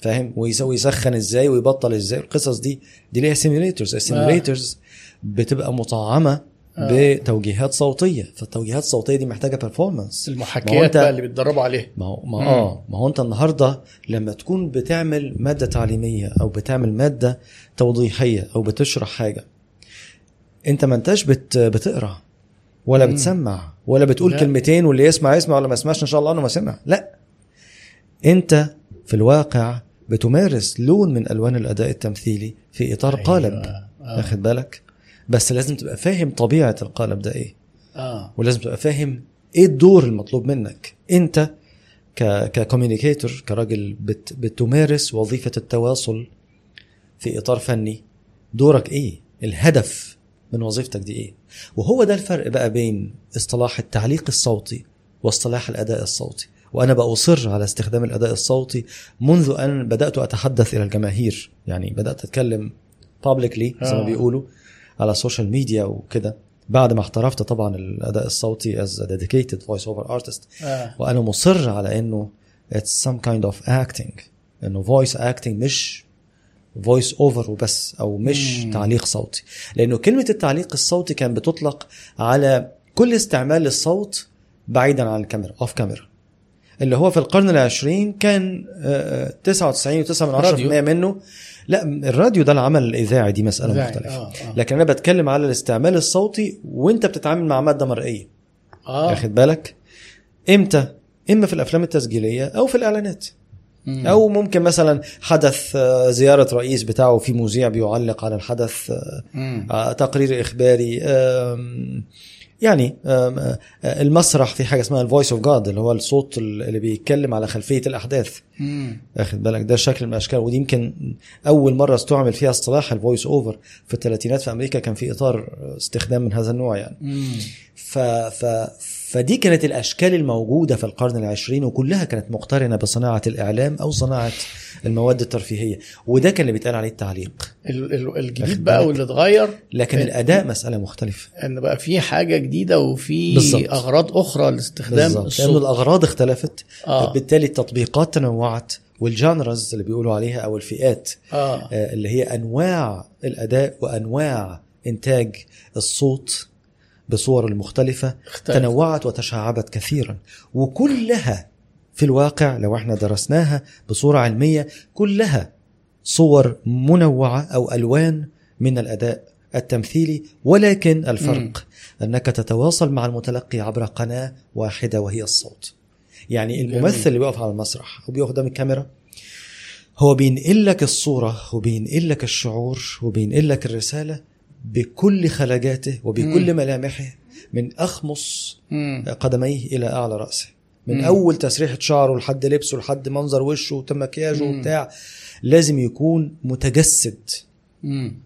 فاهم؟ ويسوي يسخن إزاي ويبطل إزاي. القصص دي دي ليها simulators ال simulators بتبقى مطعمة بتوجيهات صوتية. فالتوجيهات الصوتية دي محتاجة performance المحاكيات بقى اللي بيتدربوا عليها. ما هو ما آه. ما هو انت النهارده لما تكون بتعمل مادة تعليمية أو بتعمل مادة توضيحية أو بتشرح حاجة انت ما انتش بت بتقرأ ولا مم. بتسمع ولا بتقول لا. كلمتين واللي يسمع يسمع ولا ما يسمعش إن شاء الله إنه ما سمع. لا. انت في الواقع بتمارس لون من ألوان الأداء التمثيلي في إطار أيوة. قالب. آه. واخد بالك؟ بس لازم تبقى فاهم طبيعة القالب ده إيه. آه. ولازم تبقى فاهم إيه الدور المطلوب منك. أنت ك ككوميونيكيتور كراجل بت بتمارس وظيفة التواصل في إطار فني دورك إيه؟ الهدف من وظيفتك دي إيه؟ وهو ده الفرق بقى بين اصطلاح التعليق الصوتي واصطلاح الأداء الصوتي. وأنا بأصر على استخدام الأداء الصوتي منذ أن بدأت أتحدث إلى الجماهير. يعني بدأت أتكلم publicly زي ما آه. بيقولوا. على السوشيال ميديا وكده بعد ما احترفت طبعا الأداء الصوتي as a dedicated voice over artist آه. وأنا مصر على إنه it's some kind of acting إنه voice acting مش voice over وبس أو مش مم. تعليق صوتي لأنه كلمة التعليق الصوتي كان بتطلق على كل استعمال للصوت بعيدا عن الكاميرا اوف كاميرا اللي هو في القرن العشرين كان آه، 99 و9 من راديو. 10% منه لا الراديو ده العمل الإذاعي دي مسألة إذاعي. مختلفة آه، آه. لكن أنا بتكلم على الاستعمال الصوتي وأنت بتتعامل مع مادة مرئية آه واخد بالك إمتى إما في الأفلام التسجيلية أو في الإعلانات مم. أو ممكن مثلا حدث آه، زيارة رئيس بتاعه في مذيع بيعلق على الحدث آه، مم. آه، تقرير إخباري يعني المسرح في حاجة اسمها ال voice of God اللي هو الصوت اللي بيتكلم على خلفية الأحداث. واخد بالك ده شكل من الأشكال ودي يمكن أول مرة استعمل فيها اصطلاح ال voice over في الثلاثينات في أمريكا كان في إطار استخدام من هذا النوع يعني. ف... ف... فدي كانت الأشكال الموجودة في القرن العشرين وكلها كانت مقترنة بصناعة الإعلام أو صناعة المواد الترفيهية. وده كان اللي بيتقال عليه التعليق. الجديد بقى؟ واللي اتغير لكن الأداء مسألة مختلفة. إن بقى في حاجة جديدة وفي بالظبط. أغراض أخرى لاستخدام الصوت. الأغراض اختلفت. آه. بالتالي التطبيقات تنوعت والجانرز اللي بيقولوا عليها أو الفئات آه. آه، اللي هي أنواع الأداء وأنواع إنتاج الصوت بصور المختلفة اختلف. تنوعت وتشعبت كثيرا. وكلها في الواقع لو إحنا درسناها بصورة علمية كلها صور منوعة أو ألوان من الأداء التمثيلي. ولكن الفرق أنك تتواصل مع المتلقي عبر قناة واحدة وهي الصوت. يعني الممثل اللي بيقف على المسرح وبيقف قدام الكاميرا هو بينقل لك الصورة وبينقل لك الشعور وبينقل لك الرسالة بكل خلجاته وبكل مم. ملامحه من أخمص مم. قدميه إلى أعلى رأسه من مم. أول تسريحة شعره لحد لبسه لحد منظر وشه ومكياجه. وبتاع لازم يكون متجسد مم.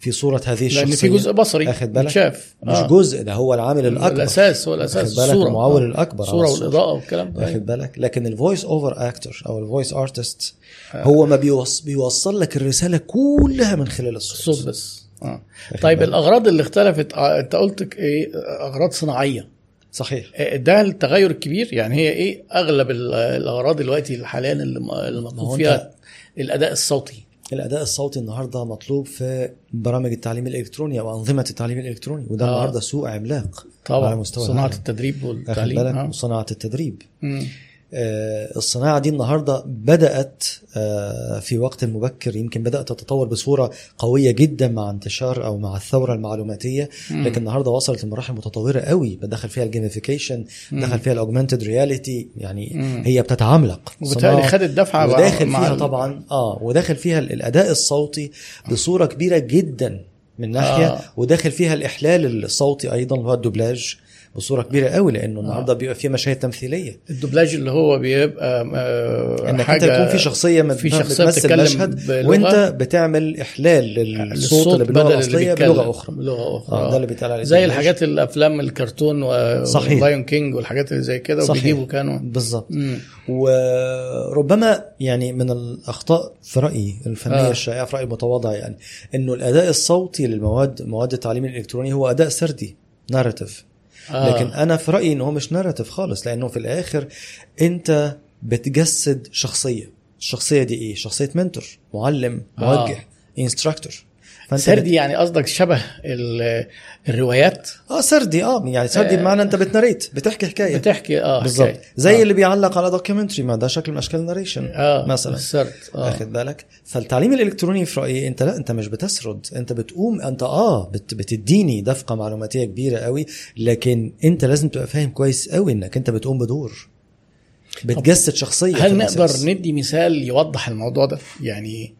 في صورة هذه الشخصية لأن في جزء بصري أخد بالك؟ شاف مش جزء ده هو العامل الأكبر الأساس هو الأساس واخد بالك؟ الصورة المعول آه. الأكبر على الصورة الصورة. والإضاءة والكلام ده واخد بالك لكن ال voice over actor أو ال voice artist هو ما بيوص بيوصل لك الرسالة كلها من خلال الصوت الصوت بس واخد طيب؟ الأغراض اللي اختلفت آه، أنت قلت إيه أغراض صناعية صحيح آه، ده التغير الكبير يعني هي إيه أغلب ال- الأغراض دلوقتي حاليا اللي مطلوب فيها الأداء الصوتي الأداء الصوتي النهارده مطلوب في برامج التعليم الإلكتروني أو أنظمة التعليم الإلكتروني وده آه. النهارده سوق عملاق طبعا على مستوى صناعة العالم. التدريب والتعليم بالك آه. وصناعه التدريب مم. آه، الصناعة دي النهاردة بدأت آه، في وقت مبكر يمكن بدأت تتطور بصورة قوية جدا مع انتشار أو مع الثورة المعلوماتية مم. لكن النهاردة وصلت لمراحل متطورة قوي بدخل فيها ال gamification دخل فيها ال augmented reality يعني. هي بتتعملق وبالتالي خدت دفعة وداخل فيها طبعا آه وداخل فيها الأداء الصوتي بصورة كبيرة جدا من ناحية آه. آه. وداخل فيها الإحلال الصوتي أيضا اللي هو الدوبلاج بصورة كبيرة قوي لأنه النهارده بيبقى فيها مشاهد تمثيلية الدوبلاج اللي هو بيبقى آه، إنك حاجة انت يكون في شخصية في شخصية بتمثل مشهد وأنت بتعمل إحلال للصوت اللي باللغة الاصليه بلغة أخرى بلغة أخرى آه، ده اللي بيتقال عليه زي. الحاجات الأفلام الكرتون صحيح. و Lion King والحاجات اللي زي كده صحيح. وبيجيبوا كانوا بالظبط. وربما يعني من الأخطاء في رأيي الفنية آه. آه. الشائعة في رأيي المتواضع يعني إنه الأداء الصوتي للمواد مواد التعليم الإلكتروني هو أداء سردي narrative آه. لكن أنا في رأيي انه هو مش narrative خالص لأنه في الآخر أنت بتجسد شخصية الشخصية دي إيه شخصية mentor معلم آه. موجه instructor فانت سردي يعني قصدك شبه ال- الروايات؟ آه سردي آه يعني سردي آه. بمعنى أنت بت narrate بتحكي حكاية. بتحكي آه بالظبط. زي آه. اللي بيعلق على documentary ما ده شكل من أشكال ال narration آه مثلا. السرد آه. واخد بالك؟ فالتعليم الإلكتروني في رأيي أنت لا أنت مش بتسرد. أنت بتقوم أنت آه بت بتديني دفقة معلوماتية كبيرة قوي لكن أنت لازم تبقى فاهم كويس قوي إنك أنت بتقوم بدور. بتجسد شخصية هل نقدر. ندي مثال يوضح الموضوع ده؟ يعني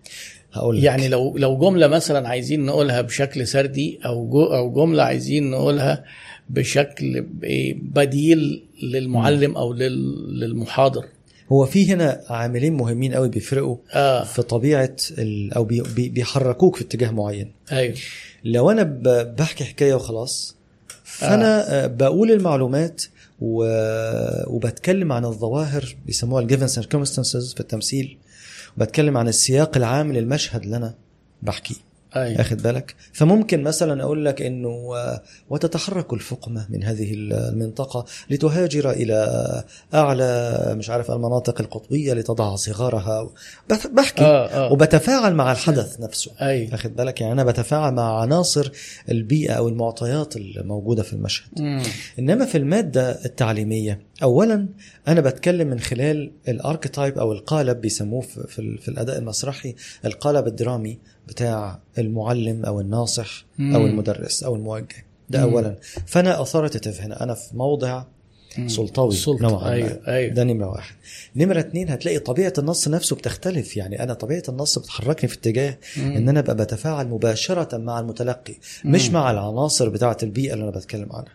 هقول لك. يعني لو لو جملة مثلا عايزين نقولها بشكل سردي أو جو أو جملة عايزين نقولها بشكل إيه بديل للمعلم أو لل- للمحاضر هو في هنا عاملين مهمين قوي بيفرقوا آه في طبيعة ال... أو بي... بي- بيحركوك في اتجاه معين أيوه لو أنا. بحكي حكاية وخلاص فأنا آه. بقول المعلومات. وبتكلم عن الظواهر بيسموها الجيفن circumstances في التمثيل وبتكلم عن السياق العام للمشهد اللي أنا بحكيه. أيوه اخد بالك؟ فممكن مثلا أقول لك إنه آه، وتتحرك الفقمة من هذه المنطقة لتهاجر إلى أعلى مش عارف المناطق القطبية لتضع صغارها. بح- بحكي آه، آه. وبتفاعل مع الحدث نفسه. أيوه اخد بالك؟ يعني أنا بتفاعل مع عناصر البيئة أو المعطيات الموجودة في المشهد. مم. إنما في المادة التعليمية اولا أنا بتكلم من خلال ال archetype أو القالب بيسموه في, في, ال- في الأداء المسرحي القالب الدرامي بتاع المعلم أو الناصح مم. أو المدرس أو الموجه ده مم. اولا فأنا authoritative هنا أنا في موضع. سلطوي سلطة. نوعا ما أيوه أيوه ده نمرة واحد نمرة اتنين هتلاقي طبيعة النص نفسه بتختلف يعني أنا طبيعة النص بتحركني في اتجاه مم. إن أنا أبقى بتفاعل مباشرة مع المتلقي مش مم. مع العناصر بتاعة البيئة اللي أنا بتكلم عنها.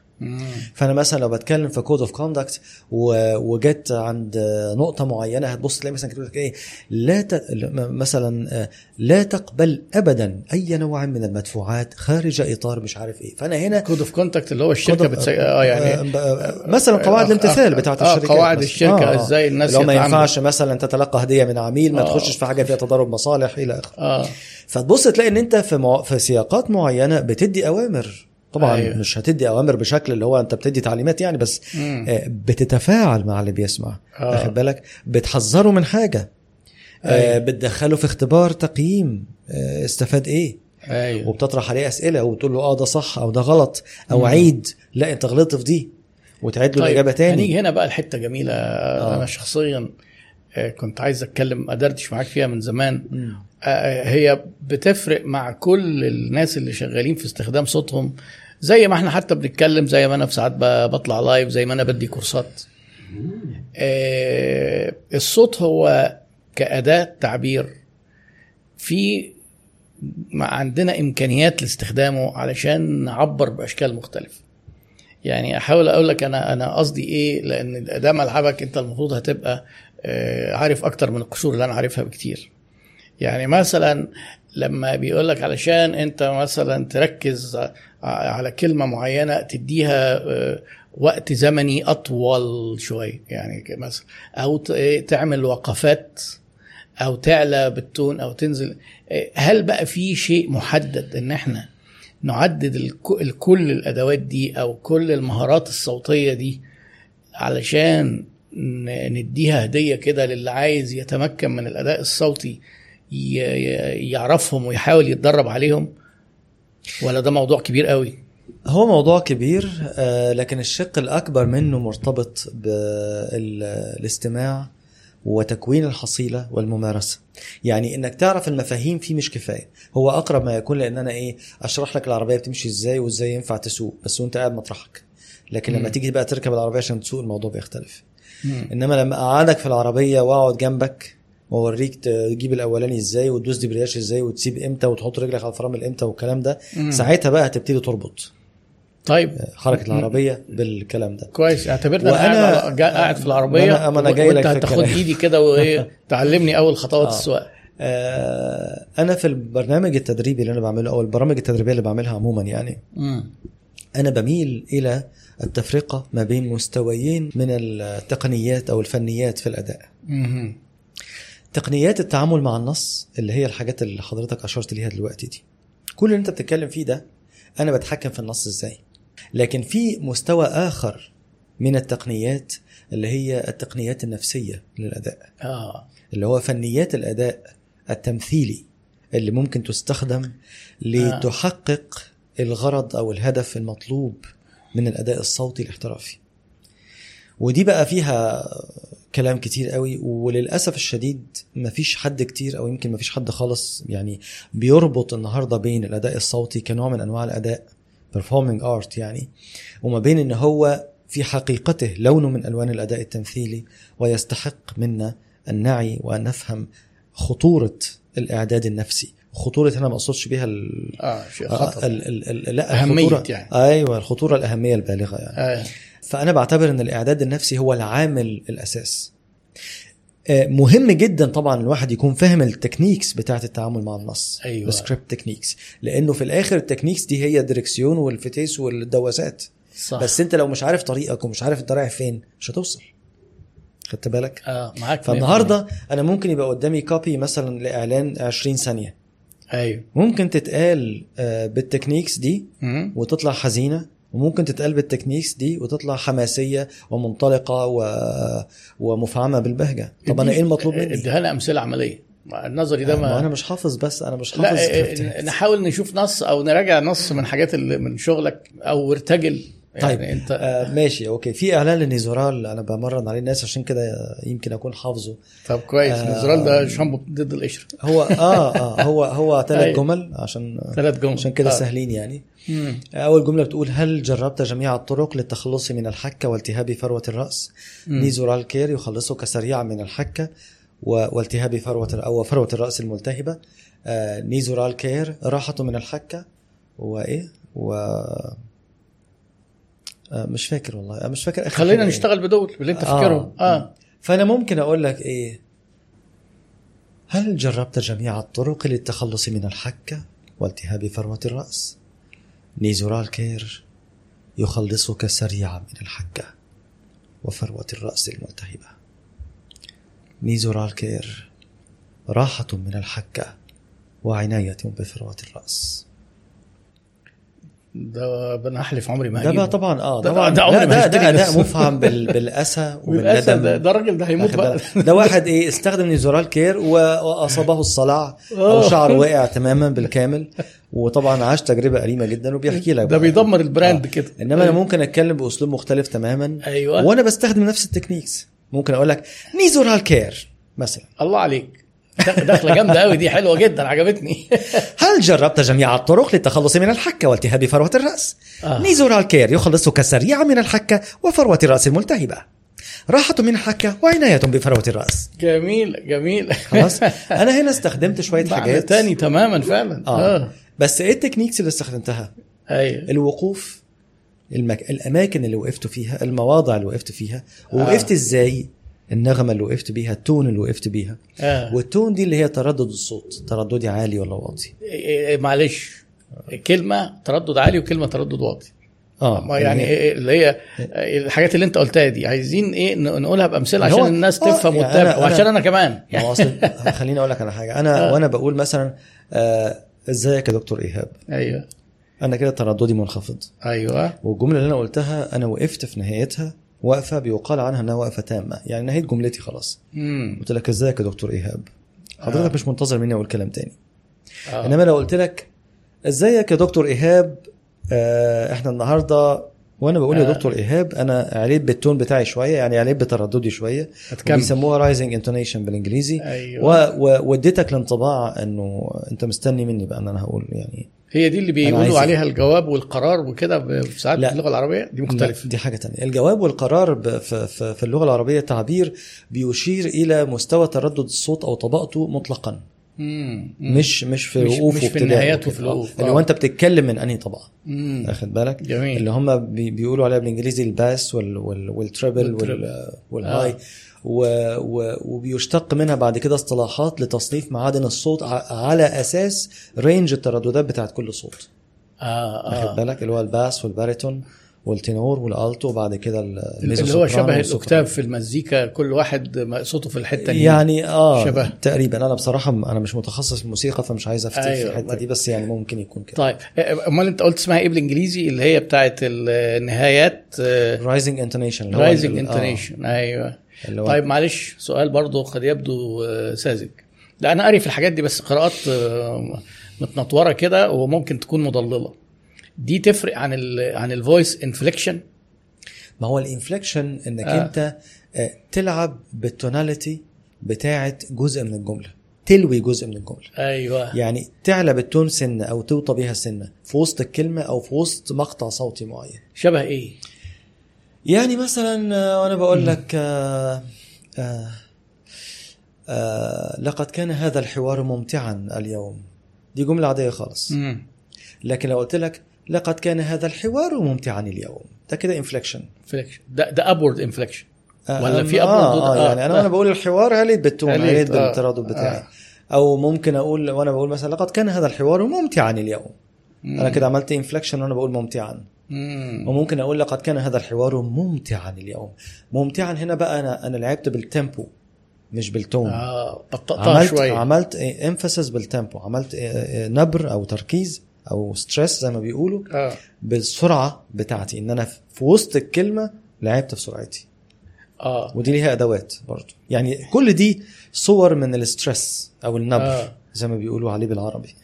فأنا مثلا لو بتكلم في code of conduct وجت عند نقطة معينة هتبص تلاقي مثلا كتبت لك إيه لا ت... مثلا آه، لا تقبل ابدا أي نوع من المدفوعات خارج إطار مش عارف إيه فأنا هنا code of conduct اللي هو الشركة code- بتسي... آه يعني آه، آه، مثلا قواعد آه، الامتثال آه، بتاعت آه، الشركات قواعد مثلاً. الشركة إزاي الناس لو ما. ينفعش مثلا تتلقى هدية من عميل ما آه. تخشش في حاجة فيها تضارب مصالح إلى آخره آه فتبص تلاقي إن أنت في مع... في سياقات معينة بتدي أوامر طبعا أيوة. مش هتدي أوامر بشكل اللي هو أنت بتدي تعليمات يعني بس مم. آه، بتتفاعل مع اللي بيسمع آه. واخد بالك بتحذره من حاجة أيوة. آه، بتدخله في اختبار تقييم استفاد إيه أيوه وبتطرح عليه أسئلة وتقول له آه ده صح أو ده غلط أو مم. عيد لا أنت غلطت في دي وتعيد له طيب الإجابة تاني هنيجي هنا بقى الحته جميلة آه. أنا شخصيا كنت عايز أتكلم ادردش معاك فيها من زمان. آه، هي بتفرق مع كل الناس اللي شغالين في استخدام صوتهم. زي ما إحنا حتى بنتكلم زي ما أنا في ساعات بطلع لايف زي ما أنا بدي كورسات. آه، الصوت هو كأداة تعبير. في عندنا إمكانيات لاستخدامه علشان نعبر بأشكال مختلفة. يعني أحاول أقول لك أنا أنا قصدي إيه؟ لأن ده ملعبك أنت المفروض هتبقى آه، عارف أكتر من القشور اللي أنا عارفها بكتير. يعني مثلا لما بيقول لك علشان أنت مثلا تركز على كلمة معينة تديها آه، وقت زمني أطول شوية يعني مثلا أو إيه، تعمل وقفات أو تعلى بالتون أو تنزل. إيه، هل بقى في شيء محدد إن إحنا نعدد الكل الأدوات دي أو كل المهارات الصوتية دي علشان نديها هدية كده للي عايز يتمكن من الأداء الصوتي يعرفهم ويحاول يتدرب عليهم؟ ولا ده موضوع كبير قوي؟ هو موضوع كبير آه، لكن الشق الأكبر منه مرتبط بالاستماع وتكوين الحصيلة والممارسة. يعني إنك تعرف المفاهيم فيه مش كفاية. هو أقرب ما يكون لأن أنا إيه أشرح لك العربية بتمشي إزاي وإزاي ينفع تسوق بس وأنت قاعد مطرحك. لكن لما مم. تيجي بقى تركب العربية عشان تسوق الموضوع بيختلف. مم. إنما لما أقعدك في العربية وأقعد جنبك واوريك تجيب الأولاني إزاي وتدوس دبرياج إزاي وتسيب إمتى وتحط رجلك على الفرامل إمتى والكلام ده مم. ساعتها بقى هتبتدي تربط طيب حركة العربية بالكلام ده كويس اعتبرني أنا وأنا- قاعد, قاعد في العربية ما أنا- جاي وأنت لك هتاخد. إيدي كده وإيه *laughs* تعلمني أول خطوات آه. السواقة آه، أنا في البرنامج التدريبي اللي أنا بعمله أو البرامج التدريبية اللي بعملها عموما يعني مم. أنا بميل إلى التفرقة ما بين مستويين من التقنيات أو الفنيات في الأداء مم. تقنيات التعامل مع النص اللي هي الحاجات اللي حضرتك أشرت ليها دلوقتي دي. كل اللي أنت بتتكلم فيه ده أنا بتحكم في النص إزاي. لكن في مستوى آخر من التقنيات اللي هي التقنيات النفسية للأداء. آه. اللي هو فنيات الأداء التمثيلي اللي ممكن تستخدم لتحقق الغرض أو الهدف المطلوب من الأداء الصوتي الاحترافي ودي بقى فيها كلام كتير قوي وللأسف الشديد مفيش حد كتير أو يمكن مفيش حد خالص يعني بيربط النهارده بين الأداء الصوتي كنوع من أنواع الأداء performing art يعني وما بين إن هو في حقيقته لون من ألوان الأداء التمثيلي ويستحق منا أن نعي وأن نفهم خطورة الإعداد النفسي خطورة هنا ما أقصدش بيها ال... آه شيء آه، خطر ال... ال... ال... لا أهمية الخطورة- يعني. أيوه الخطورة الأهمية البالغة يعني آه. فأنا بعتبر إن الإعداد النفسي هو العامل الأساس. آه، مهم جدا طبعا الواحد يكون فاهم ال techniques بتاعة التعامل مع النص أيوة. ال script techniques لأنه في الآخر ال techniques دي هي الدركسيون والفتيس والدواسات. صح. بس أنت لو مش عارف طريقك ومش عارف أنت رايح فين مش هتوصل. خدت بالك؟ آه معاك فالنهاردة أنا ممكن يبقى قدامي copy مثلا لإعلان 20 ثانية. أيوه. ممكن تتقال آه، بال techniques دي. وتطلع حزينة. وممكن تتقال بال techniques دي وتطلع حماسية ومنطلقة و... ومفعمه بالبهجة طب أنا إيه المطلوب مني؟ اديها لنا أمثلة عملية النظري ده ما أنا مش حافظ بس أنا مش لا حافظ آه، سكريبت. نحاول نشوف نص أو نراجع نص من حاجات اللي من شغلك أو ارتجل يعني. طيب انت آه ماشي okay. في اعلان لل Nizoral أنا بمرن عليه الناس عشان كده يمكن اكون حافظه. طب كويس آه، Nizoral ده شامبو ضد القشرة. هو آه آه هو هو ثلاث أيوة. جمل عشان ثلاث جمل. عشان كده آه. سهلين يعني. مم. أول جملة بتقول هل جربت جميع الطرق للتخلص من الحكة والتهاب فروة الرأس؟ مم. Nizoral Care يخلصك سريعا من الحكة والتهاب فروة أو فروة الرأس الملتهبة. آه Nizoral Care راحة من الحكة وإيه؟ و مش فاكر والله. آه مش فاكر آخر خلينا إيه. نشتغل بدول باللي انت آه. فاكرهم آه. فأنا ممكن أقول لك إيه؟ هل جربت جميع الطرق للتخلص من الحكه والتهاب فروة الرأس؟ Nizoral Care يخلصك سريعا من الحكه وفروة الرأس الملتهبة. نيزورال كير راحة من الحكه وعناية بفروة الرأس. ده بنحلف عمري ما ده بقى طبعا آه ده- طبعا. ده عمري ده ده. ده مفعم بال بالأسى *laughs* وبالندم. ده, ده الراجل ده هيموت بقى؟ ده واحد إيه استخدم نيزورال كير وأصابه الصلع *laughs* أو آه. شعره وقع تماما بالكامل. وطبعا عاش تجربة أليمة جدا وبيحكي لك ده. بيدمر ال brand آه. كده. إنما أنا ممكن أتكلم بأسلوب مختلف تماما. أيوه. وأنا بستخدم نفس ال techniques. ممكن أقول لك نيزورال كير مثلا. الله عليك. دخلة جامدة قوي دي حلوة جدا عجبتني. *laughs* هل جربت جميع الطرق للتخلص من الحكة والتهاب فروة الرأس؟ آه. نيزورال كير يخلصك سريعا من الحكة وفروة الرأس الملتهبة. راحة من الحكه وعناية بفروة الرأس. جميل جميل. خلاص؟ *laughs* أنا هنا استخدمت معنى حاجات. تاني تماما فعلا. آه. آه. بس إيه التكنيكس اللي استخدمتها؟ أيوه. الوقوف المك... الأماكن اللي وقفت فيها المواضع اللي وقفت فيها ووقفت إزاي؟ النغمة اللي وقفت بيها التون اللي وقفت بيها. آه. والتون دي اللي هي تردد الصوت ترددي عالي ولا واطي؟ إيه- إيه، معلش. كلمة تردد عالي وكلمة تردد واطي. آه ما يعني اللي هي- إيه اللي هي الحاجات اللي أنت قلتها دي. عايزين إيه نقولها بأمثلة عشان الناس آه، تفهم يعني وتتابع. وعشان أنا كمان. *laughs* ما هو خليني أقول لك على حاجة. أنا آه. وأنا بقول مثلا آه، إزيك يا دكتور إيهاب؟ أيوه. أنا كده ترددي منخفض. أيوه. والجملة اللي أنا قلتها أنا وقفت في نهايتها وقفة بيقال عنها إنها وقفة تامة. يعني نهيت جملتي خلاص. قلت لك ازيك يا دكتور إيهاب؟ حضرتك آه. مش منتظر مني أقول كلام تاني. آه. إنما لو قلت لك ازيك يا دكتور إيهاب؟ آه إحنا النهارده وأنا بقول يا آه. دكتور إيهاب أنا عليت بال tone بتاعي شوية يعني عليت بترددي شوية. هتكمل. بيسموها rising intonation بالإنجليزي. أيوه. و- و- واديتك الانطباع إنه أنت مستني مني بقى إن أنا هقول يعني هي دي اللي بيقولوا عليها الجواب والقرار وكده ساعات. اللغة العربية دي مختلفة دي حاجة تانية الجواب والقرار في, في, في اللغة العربية تعبير بيشير إلى مستوى تردد الصوت أو طبقته مطلقا مم. مش مش في الوقوف مش في النهايات. وفي الوقوف. اللي آه. هو أنت بتتكلم من أنهي طبقة. واخد بالك جميل. اللي هم بي بيقولوا عليها بالإنجليزي الباس وال وال والتريبل والتريبل. وال والهاي آه. و و وبيشتق منها بعد كده اصطلاحات لتصنيف معادن الصوت على أساس range الترددات بتاعت كل صوت. آه واخد آه بالك؟ اللي هو ال bass وال baritone وال tenor وال alto وبعد كده ال- اللي هو شبه ال octave والسوبرانو. في المزيكا كل واحد صوته في الحتة دي. يعني آه شبه. تقريبا. أنا بصراحة أنا مش متخصص في الموسيقى فمش عايز افتي في أيوة. الحتة دي بس يعني ممكن يكون كده. طيب أمال أنت قلت اسمها إيه بالإنجليزي؟ اللي هي بتاعت النهايات رايزنج انتونيشن رايزنج انتونيشن أيوه. طيب معلش سؤال برضو قد يبدو آه، ساذج. لا أنا قاري في الحاجات دي بس قراءات آه، متنطورة كده وممكن تكون مضللة. دي تفرق عن ال عن ال voice inflection ما هو ال inflection إنك آه. آه. أنت آه، تلعب بال tonality بتاعة جزء من الجملة تلوي جزء من الجملة. أيوه. يعني تعلى بال tone سنة أو توطى بيها سنة في وسط الكلمة أو في وسط مقطع صوتي معين. شبه إيه؟ يعني مثلا آه، وأنا بقول لك آه آه آه لقد كان هذا الحوار ممتعا اليوم. دي جملة عادية خالص. امم لكن لو قلت لك لقد كان هذا الحوار ممتعا اليوم ده كده inflection inflection ده ده upward inflection ولا في آه, up آه, يعني أنا وأنا بقول الحوار عليت بال tone آه. بالتردد بتاعي؟ آه. أو ممكن أقول وأنا بقول مثلا لقد كان هذا الحوار ممتعا اليوم. أنا كده عملت inflection وأنا بقول ممتعا. مم. وممكن أقول لقد كان هذا الحوار ممتعا اليوم. ممتعا هنا بقى أنا أنا لعبت بال tempo مش بال tone. آه بطأتها عملت شوية. عملت emphasis بال tempo. عملت آه، آه، نبر أو تركيز أو stress زي ما بيقولوا آه. بالسرعة بتاعتي. إن أنا في وسط الكلمة لعبت في سرعتي. آه. ودي ليها أدوات برضو. يعني كل دي صور من ال stress أو النبر آه. آه. زي ما بيقولوا عليه بالعربي.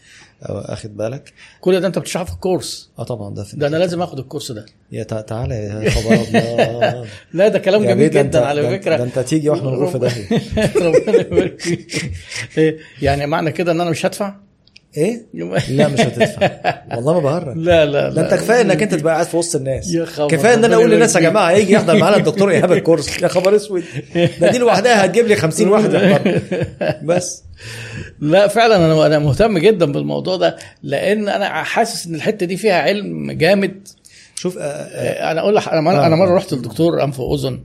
اخد بالك. كل ده أنت بتشرحه في ال course. آه طبعا ده في ده أنا لازم آخد ال course ده. يا تع- تعالى يا خبر *laughs* لا ده كلام جميل ده جدا على ده- فكرة. ده أنت تيجي وإحنا نروح في داهيه *laughs* ربنا يبارك. *laughs* إيه، يعني معنى كده إن أنا مش هدفع؟ إيه؟ لا مش هتدفع. والله ما بهرج. *laughs* لا لا ده انت كفاية إنك أنت تبقى قاعد في وسط الناس. يا خبر كفاية إن أنا أقول للناس يا جماعة هيجي يحضر معانا الدكتور إيهاب الكورس. *laughs* يا خبر أسود. ده دي لوحدها هتجيب لي 50 واحد يحضر بس. لا فعلا أنا أنا مهتم جدا بالموضوع ده لأن أنا حاسس إن الحتة دي فيها علم جامد. شوف آه، آه، آه، أنا أقول لك أنا آه. أنا مرة رحت للدكتور أنف وأذن.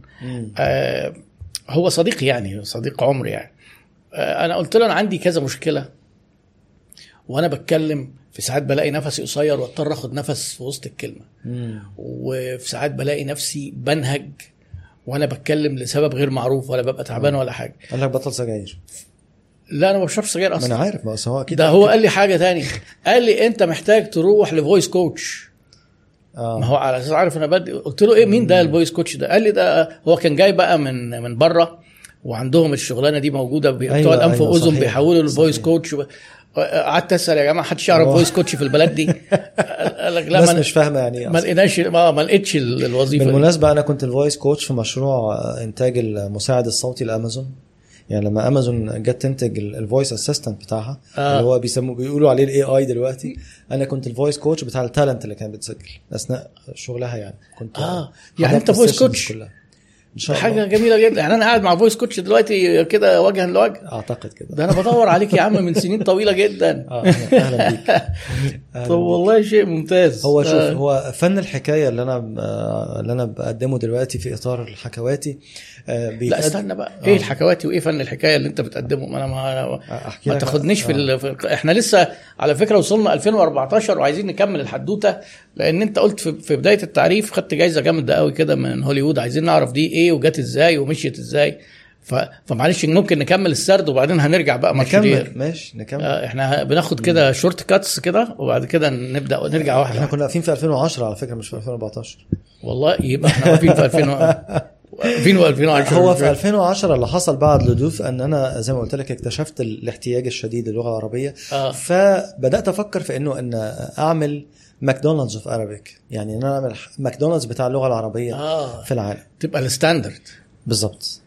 آه، هو صديقي يعني صديق عمري يعني. آه، أنا قلت له أنا عندي كذا مشكلة. وأنا بتكلم في ساعات بلاقي نفسي قصير واضطر أخد نفس في وسط الكلمة. مم. وفي ساعات بلاقي نفسي بنهج وأنا بتكلم لسبب غير معروف ولا ببقى تعبان ولا حاجة. قال لك بطل سجاير. لا أنا ما بشربش سجاير ما أنا أصلا عارف بس هو أكيد ده هو قال لي حاجة تاني قال لي أنت محتاج تروح ل voice coach ما آه هو على أساس عارف أنا بدي قلت له إيه مين ده ال voice coach ده؟ قال لي ده هو كان جاي بقى من من بره وعندهم الشغلانة دي موجودة بي- أيوة، بتوع الانف أيوة، وأذن بيحولوا لل voice. coach قعدت أسأل يا جماعة محدش يعرف voice coach في البلد دي *laughs* قال لك لا الناس ما مش فاهمة يعني ما. لقيناش ما ما لقيتش ال- الوظيفة دي. بالمناسبة أنا كنت ال voice coach في مشروع آه، إنتاج المساعد الصوتي لأمازون يعني لما أمازون جت تنتج ال voice assistant بتاعها آه. آه. اللي هو بيسموه بيقولوا عليه ال AI دلوقتي أنا كنت ال voice coach بتاع ال talent اللي كانت بتسجل أثناء شغلها يعني كنت آه. يعني voice ال sessions coach؟ كلها إن شاء حاجة الله. جميلة جدا. يعني أنا قاعد مع voice coach دلوقتي كده وجها لوجه. أعتقد كده. ده أنا بدور عليك يا عم من سنين طويلة جدا. *laughs* آه أهلا بيك. *laughs* طب والله شيء ممتاز. هو شوف آه. هو فن الحكاية اللي أنا آه، اللي أنا بقدمه دلوقتي في إطار الحكواتي لا بيتقد- استنى بقى. آه. إيه الحكواتي وايه فن الحكاية اللي انت بتقدمه؟ ما أنا ما, أحكي ما تاخدنيش في, آه. في إحنا لسه على فكرة وصلنا 2014 وعايزين نكمل الحدوتة لأن انت قلت في, في بداية التعريف خدت جايزة جامدة قوي كده من هوليوود عايزين نعرف دي إيه وجت إزاي ومشيت إزاي. ف... فمعلش ممكن نكمل السرد وبعدين هنرجع بقى نكمل. ماشي نكمل. آه، إحنا بناخد كده shortcuts كده وبعد كده نبدأ نرجع واحدة إحنا كنا واقفين في 2010 على فكرة مش في 2014 والله يبقى إحنا واقفين في 2000 واقفين في 2010 هو في 2010 اللي حصل بعد لدوف إن أنا زي ما قلت لك اكتشفت الاحتياج الشديد للغة العربية. آه. فبدأت أفكر في إنه أن أعمل ماكدونالدز of Arabic. يعني إن أنا أعمل ماكدونالدز بتاع اللغة العربية آه. في العالم. تبقى ال standard. بالظبط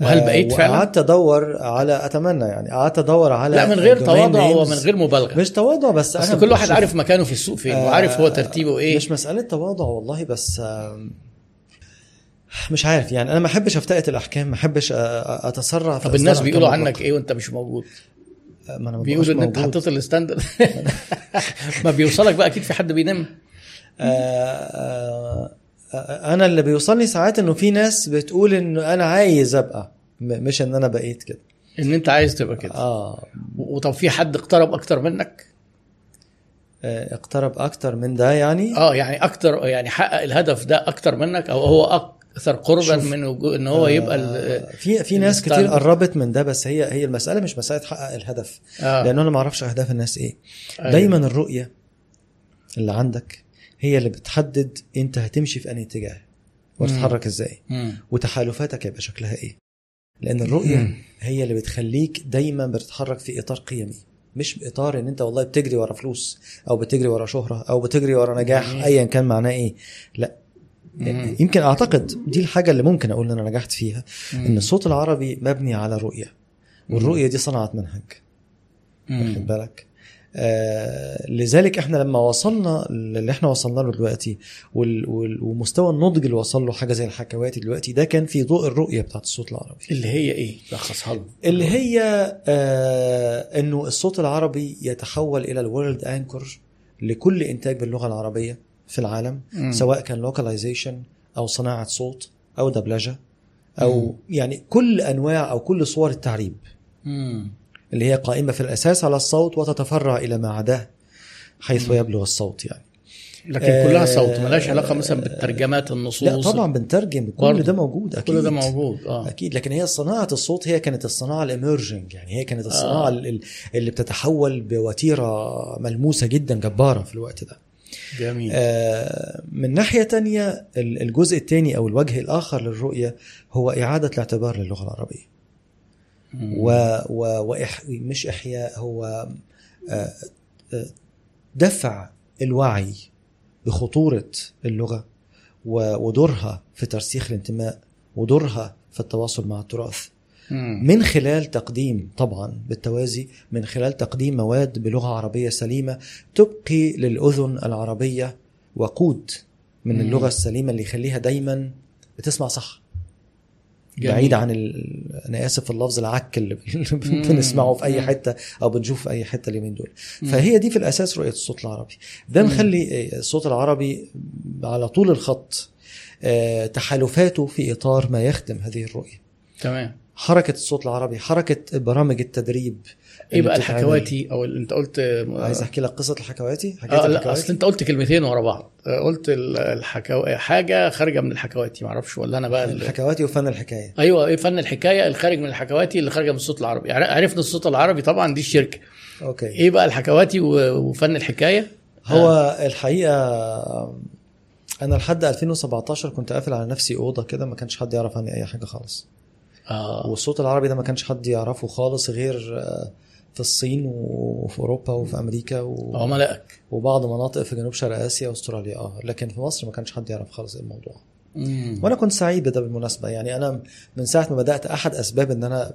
وهل آه، بقيت فعلا؟ وقعدت أدور على أتمنى يعني قعدت أدور على لا من غير تواضع. ومن غير مبالغة. مش تواضع بس أنا كل واحد عارف مكانه في السوق فين آه، وعارف هو ترتيبه إيه. مش مسألة تواضع والله بس آم، مش عارف يعني أنا ما أحبش افتئت الأحكام ما أحبش اتسرع في طب الناس بيقولوا عنك إيه وأنت مش موجود؟ مطلقة. ما أنا بيقولوا إن أنت. حطيت الستاندرد. *laughs* ما بيوصلك بقى أكيد في حد بينام. آه، آه، أنا اللي بيوصلني ساعات إنه في ناس بتقول انه أنا عايز أبقى مش إن أنا بقيت كده. إن أنت عايز تبقى كده. آه. وطب في حد اقترب أكتر منك؟ اقترب أكتر من ده يعني؟ آه يعني أكتر يعني حقق الهدف ده أكتر منك أو هو أكثر قربا من إن هو يبقى ال- آه، في في ناس كتير. قربت من ده بس هي هي المسألة مش مسألة تحقق الهدف آه. لأنه أنا ما أعرفش أهداف الناس إيه أيوة. دايما الرؤية اللي عندك هي اللي بتحدد أنت هتمشي في أنهي اتجاه وتتحرك إزاي مم. وتحالفاتك هيبقى شكلها إيه لأن الرؤية هي اللي بتخليك دايما بتتحرك في إطار قيمي مش بإطار إن أنت والله بتجري ورا فلوس أو بتجري ورا شهرة أو بتجري ورا نجاح ايا كان معناه إيه لا مم. يمكن أعتقد دي الحاجة اللي ممكن أقول إن أنا نجحت فيها. إن الصوت العربي مبني على رؤية والرؤية دي صنعت منهج. مم. خد بالك؟ آه لذلك إحنا لما وصلنا اللي إحنا وصلنا له دلوقتي وال وال ومستوى النضج اللي وصل له حاجة زي الحكواتي دلوقتي ده كان في ضوء الرؤية بتاعت الصوت العربي. اللي هي إيه؟ لخصها لنا. اللي هي آه إنه الصوت العربي يتحول إلى ال world anchor لكل إنتاج باللغة العربية. في العالم مم. سواء كان localization أو صناعة صوت أو دبلجة أو يعني كل أنواع أو كل صور التعريب. مم. اللي هي قائمة في الأساس على الصوت وتتفرع إلى ما عداه حيث يبلغ الصوت يعني. لكن كلها آه، صوت ملهاش علاقة مثلا بالترجمات النصوص. لا طبعا بنترجم كل. ده موجود أكيد كل ده موجود آه. أكيد. لكن هي صناعة الصوت هي كانت الصناعة ال emerging يعني هي كانت الصناعة آه. ال- اللي بتتحول بوتيرة ملموسة جدا جبارة في الوقت ده. جميل آه، من ناحية تانية ال- الجزء الثاني أو الوجه الآخر للرؤية هو إعادة الاعتبار للغة العربية مم. و, و وإح مش إحياء هو آه، آه، دفع الوعي بخطورة اللغة و- ودورها في ترسيخ الانتماء ودورها في التواصل مع التراث. من خلال تقديم طبعا بالتوازي من خلال تقديم مواد بلغة عربية سليمة تبقي للأذن العربية وقود من. اللغة السليمة اللي يخليها دايما بتسمع صح جميل. بعيد عن ال... أنا آسف اللفظ العك اللي. بنسمعه في أي. حتة أو بنشوفه في أي حتة اليومين دول. فهي دي في الأساس رؤية الصوت العربي ده. مخلي الصوت العربي على طول الخط آه، تحالفاته في إطار ما يخدم هذه الرؤية تمام حركة الصوت العربي حركة برامج التدريب إيه بقى. الحكواتي أو اللي أنت قلت عايز أحكي لك قصة الحكواتي؟ حكاية آه لا الحكواتي؟ أصل أنت قلت كلمتين ورا بعض. آه، قلت ال- الحكو... حاجة خارجة من الحكواتي معرفش ولا أنا بقى ال... الحكواتي وفن الحكاية. أيوه إيه فن الحكاية الخارج من الحكواتي اللي خارجة من الصوت العربي. عر- عرفنا الصوت العربي طبعا دي الشركة. أوكي. إيه بقى الحكواتي وفن الحكاية؟ هو الحقيقة أنا لحد 2017 كنت قافل على نفسي أوضة كده ما كانش حد يعرف عني أي حاجة خالص. آه والصوت العربي ده ما كانش حد يعرفه خالص غير آه، في الصين وفي أوروبا وفي أمريكا و... عملائك وبعض مناطق في جنوب شرق آسيا وأستراليا آه لكن في مصر ما كانش حد يعرف خالص الموضوع مم. وأنا كنت سعيد بده بالمناسبة يعني أنا من ساعة ما بدأت أحد أسباب إن أنا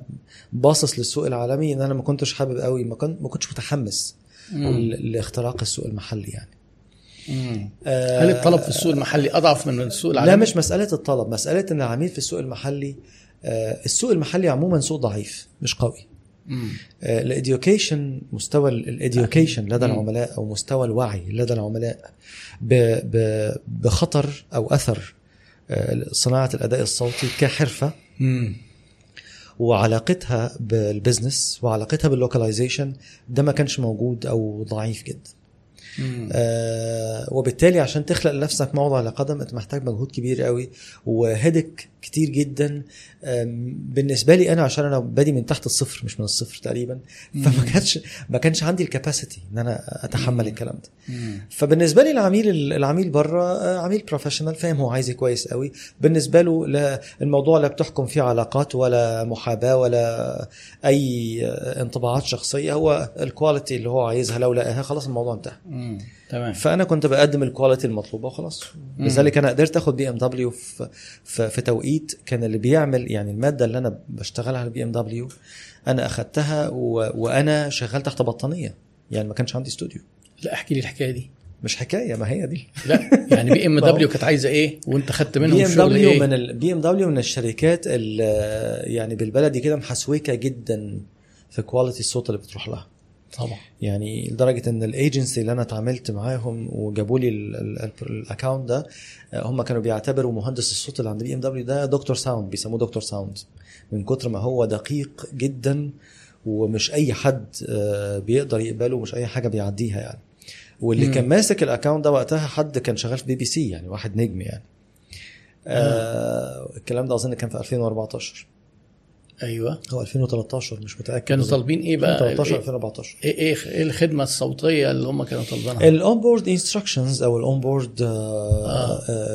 باصص للسوق العالمي إن أنا ما كنتش حابب قوي ما كنت ما كنتش متحمس. ل- لاختراق السوق المحلي يعني مم. آه، هل الطلب في السوق المحلي أضعف من السوق العالمي؟ لا مش مسألة الطلب مسألة إن العميل في السوق المحلي آه، السوق المحلي عموما سوق ضعيف مش قوي مم. ال education مستوى ال education لدى. العملاء أو مستوى الوعي لدى العملاء بخطر أو أثر آه، صناعة الأداء الصوتي كحرفة. وعلاقتها بال business وعلاقتها بال localization ده ما كانش موجود أو ضعيف جدا. آه وبالتالي عشان تخلق لنفسك موضع على قدم أنت محتاج مجهود كبير قوي وهدك كتير جدا. بالنسبة لي أنا عشان أنا بادي من تحت الصفر مش من الصفر تقريبا. فما كانش ما كانش عندي ال capacity إن أنا أتحمل الكلام ده. فبالنسبة لي العميل العميل بره آه، عميل professional فاهم هو عايز إيه كويس قوي. بالنسبة له لا الموضوع لا بتحكم فيه علاقات ولا محاباة ولا أي آه، انطباعات شخصية. هو ال quality اللي هو عايزها لو لقاها خلاص الموضوع انتهى. تمام. فأنا كنت بقدم ال quality المطلوبة وخلاص. لذلك أنا قدرت آخد BMW في في في توقيت كان اللي بيعمل يعني المادة اللي أنا بشتغلها على BMW أنا أخدتها و... وأنا شغال تحت بطانية. يعني ما كانش عندي استوديو لا احكي لي الحكاية دي. مش حكاية ما هي دي. لا يعني BMW كانت عايزة إيه؟ وأنت خدت منهم BMW إيه؟ من ال BMW من الشركات يعني بالبلدي كده محسوكة جدا في quality الصوت اللي بتروح لها. طبعا. يعني لدرجة إن الأيجنسي اللي أنا اتعاملت معاهم وجابوا لي ال- ال- ال- ال account ده آه، هم كانوا بيعتبروا مهندس الصوت اللي عند BMW ده doctor sound بيسموه doctor sound. من كتر ما هو دقيق جدا ومش أي حد آه، بيقدر يقبله ومش أي حاجة بيعديها يعني. واللي مم. كان ماسك ال account ده وقتها حد كان شغال في بي بي سي يعني واحد نجم يعني. آه الكلام ده أظن كان في 2014 أيوه أو 2013 مش متأكد كانوا. طالبين إيه بقى 2013 إيه 2014 إيه, إيه, إيه الخدمة الصوتية اللي هم كانوا طالبينها ال on-board instructions أو ال on-board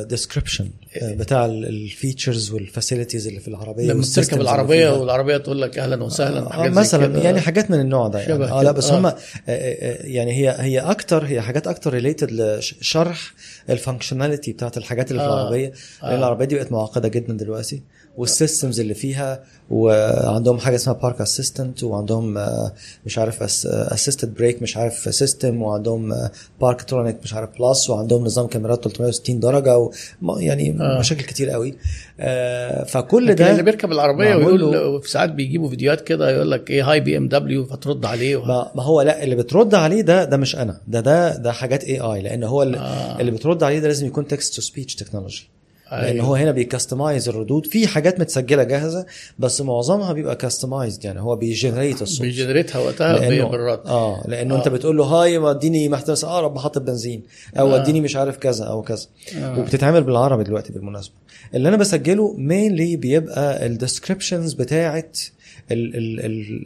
description بتاع ال features وال facilities اللي في العربية لما تركب العربية. والعربية تقول لك أهلا وسهلا آه وحاجات زي مثلا. يعني حاجات من النوع ده يعني آه لا بس آه. هم يعني هي هي أكتر هي حاجات أكتر ريليتد لشرح ال functionality بتاعت الحاجات اللي في آه. العربية آه. لأن العربية دي بقت معقدة جدا دلوقتي وال systems اللي فيها وعندهم حاجة اسمها park assistant وعندهم آه، مش عارف assisted brake مش عارف system وعندهم parktronic مش عارف plus وعندهم نظام كاميرات 360 درجة يعني آه. مشاكل كتير قوي آه، فكل ده اللي بيركب العربية ويقول في ساعات بيجيبوا فيديوهات كده يقول لك إيه hi BMW فترد عليه و... ما ما هو لأ اللي بترد عليه ده ده مش أنا ده ده ده حاجات AI لأن هو اللي, آه. اللي بترد عليه ده لازم يكون text to speech technology لأن أيوة. هو هنا بي customize الردود في حاجات متسجلة جاهزة بس معظمها بيبقى customized يعني هو بي generate الصوت بي generate ها وقتها لأنه بالرد آه لأنه آه. انت بتقول له hi ما اديني محتاج اقرب محطه بنزين أو آه. اديني مش عارف كذا أو كذا آه. وبتتعمل بالعربي دلوقتي بالمناسبة اللي أنا بسجله mainly بيبقى ال descriptions بتاعت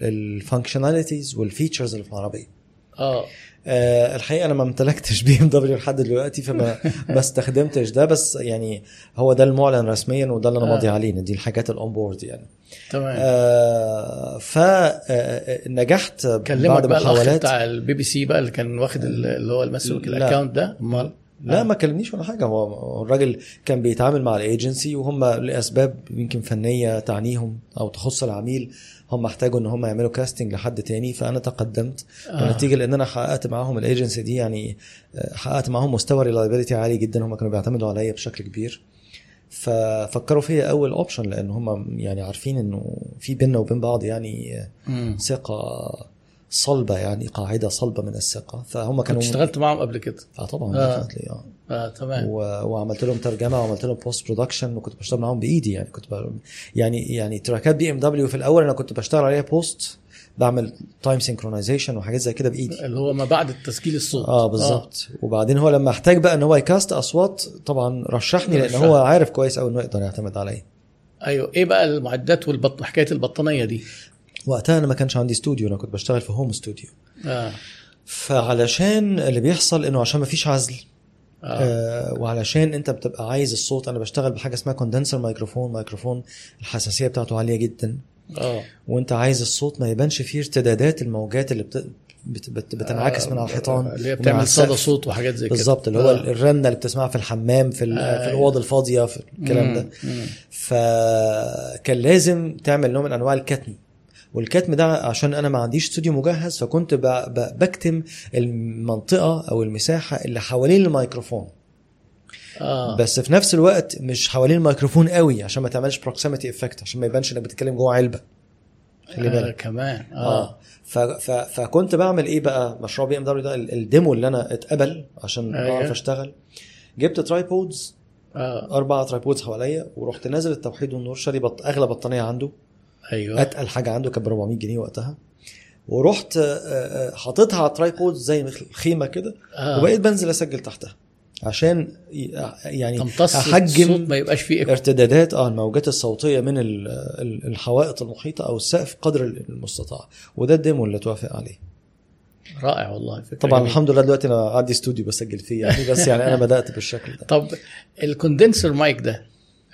ال functionalities وال features اللي في العربية آه آه الحقيقة أنا ما امتلكتش BMW لحد دلوقتي فما ما استخدمتش ده بس يعني هو ده المعلن رسميا وده اللي أنا آه. ماضي عليه دي الحاجات ال on-board يعني. تمام. آه فنجحت كلمك بعد بقى محاولات بتاع البي بي سي بقى اللي كان واخد ال- اللي هو المسؤول لا. ال account ده؟ أمال؟ لا ما كلمنيش ولا حاجة. هو هو الراجل كان بيتعامل مع الايجنسي وهم لأسباب يمكن فنية تعنيهم أو تخص العميل. هم احتاجوا إن هم يعملوا casting لحد تاني فأنا تقدمت آه. ونتيجه لإن أنا حققت معاهم الايجنسي دي يعني آه، حققت معاهم مستوى reliability عالي جدا هم كانوا بيعتمدوا عليا بشكل كبير ففكروا فيا أول option لأن هم يعني عارفين إنه في بيننا وبين بعض يعني آه،. ثقة صلبة يعني قاعدة صلبة من الثقة. فهم كانوا اشتغلت معاهم قبل كده؟ آه طبعا آه. definitely، آه. آه تمام. و... وعملت لهم ترجمة وعملت لهم post production وكنت بشتغل معاهم بإيدي يعني. كنت ب... يعني يعني تراكات BMW في الأول أنا كنت بشتغل عليها post بعمل time synchronization وحاجات زي كده بإيدي. اللي هو ما بعد التسجيل الصوت. آه بالظبط. وبعدين هو لما احتاج بقى إن هو ي cast أصوات طبعا رشحني لأن. هو عارف كويس قوي إنه يقدر يعتمد عليا. أيوه. إيه بقى المعدات والبط حكاية البطانية دي؟ وقتها أنا ما كانش عندي استوديو أنا كنت بشتغل في home studio آه فعلشان اللي بيحصل إنه عشان ما فيش عزل آه آه وعلشان أنت بتبقى عايز الصوت أنا بشتغل بحاجة اسمها condenser microphone مايكروفون الحساسية بتاعته عالية جدا آه وأنت عايز الصوت ما يبانش فيه ارتدادات الموجات اللي بت... بت... بت... بتنعكس من على الحيطان اللي هي بتعمل صدى. صوت وحاجات زي كده بالظبط اللي هو آه. الرنة اللي بتسمعها في الحمام في ال... آه. في الأوض الفاضية في الكلام ده مم. مم. فكان لازم تعمل نوع من أنواع الكتم والكتم ده عشان أنا ما عنديش استوديو مجهز فكنت. بكتم المنطقة أو المساحة اللي حوالين الميكروفون. آه. بس في نفس الوقت مش حوالين الميكروفون قوي عشان ما تعملش proximity effect عشان ما يبانش إنك بتتكلم جوه علبة. خلي آه بالك. كمان. آه. آه. ف... ف... فكنت بعمل إيه بقى؟ مشروع بي إم دبليو ده ال- ال demo اللي أنا اتقبل عشان أيوة. أعرف أشتغل. جبت tripods آه. أربع tripods حواليا ورحت نازل التوحيد والنور شاري بط... أغلى بطانية عنده. أيوه أتقل حاجة عنده كانت ب 400 جنيه وقتها ورحت آه، آه، حاططها على ال tripod زي خيمه كده آه. وبقيت بنزل أسجل تحتها عشان ي- يعني تمتص الصوت احجم ما يبقاش فيه إيكو. ارتدادات آه الموجات الصوتية من ال- ال- الحوائط المحيطة أو السقف قدر المستطاع وده ال demo اللي توافق عليه رائع والله فكرة طبعا جميلة. الحمد لله دلوقتي أنا عندي استوديو بسجل فيه يعني بس يعني أنا بدأت بالشكل ده طب ال condenser mic ده آه،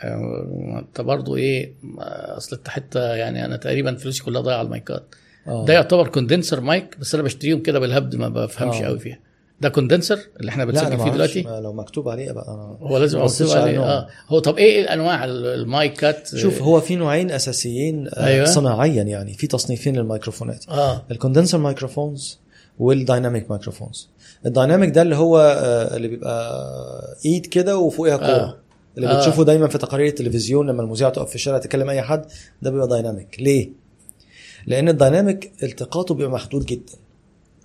انت برضو إيه آه، اصل انت حتة يعني أنا تقريبا فلوسي كلها ضايعة على المايكات. آه. ده يعتبر كوندنسر مايك بس أنا بشتريهم كده بالهبد ما بفهمش آه. قوي فيها. ده condenser اللي إحنا بنسجل فيه دلوقتي؟ لو مكتوب عليه بقى. هو لازم مكتوب عليه. آه. هو طب إيه انواع المايكات؟ شوف هو في نوعين أساسيين آه، أيوة. صناعيا يعني. في تصنيفين للميكروفونات. آه. ال condenser microphones وال dynamic microphones ال dynamic ده اللي هو آه، اللي بيبقى ايد كده وفوقها كوره آه. اللي آه. بتشوفه دايما في تقارير التلفزيون لما المذيعة تقف في الشارع تكلم أي حد ده بيبقى dynamic ليه؟ لأن ال dynamic التقاطه بيبقى محدود جدا.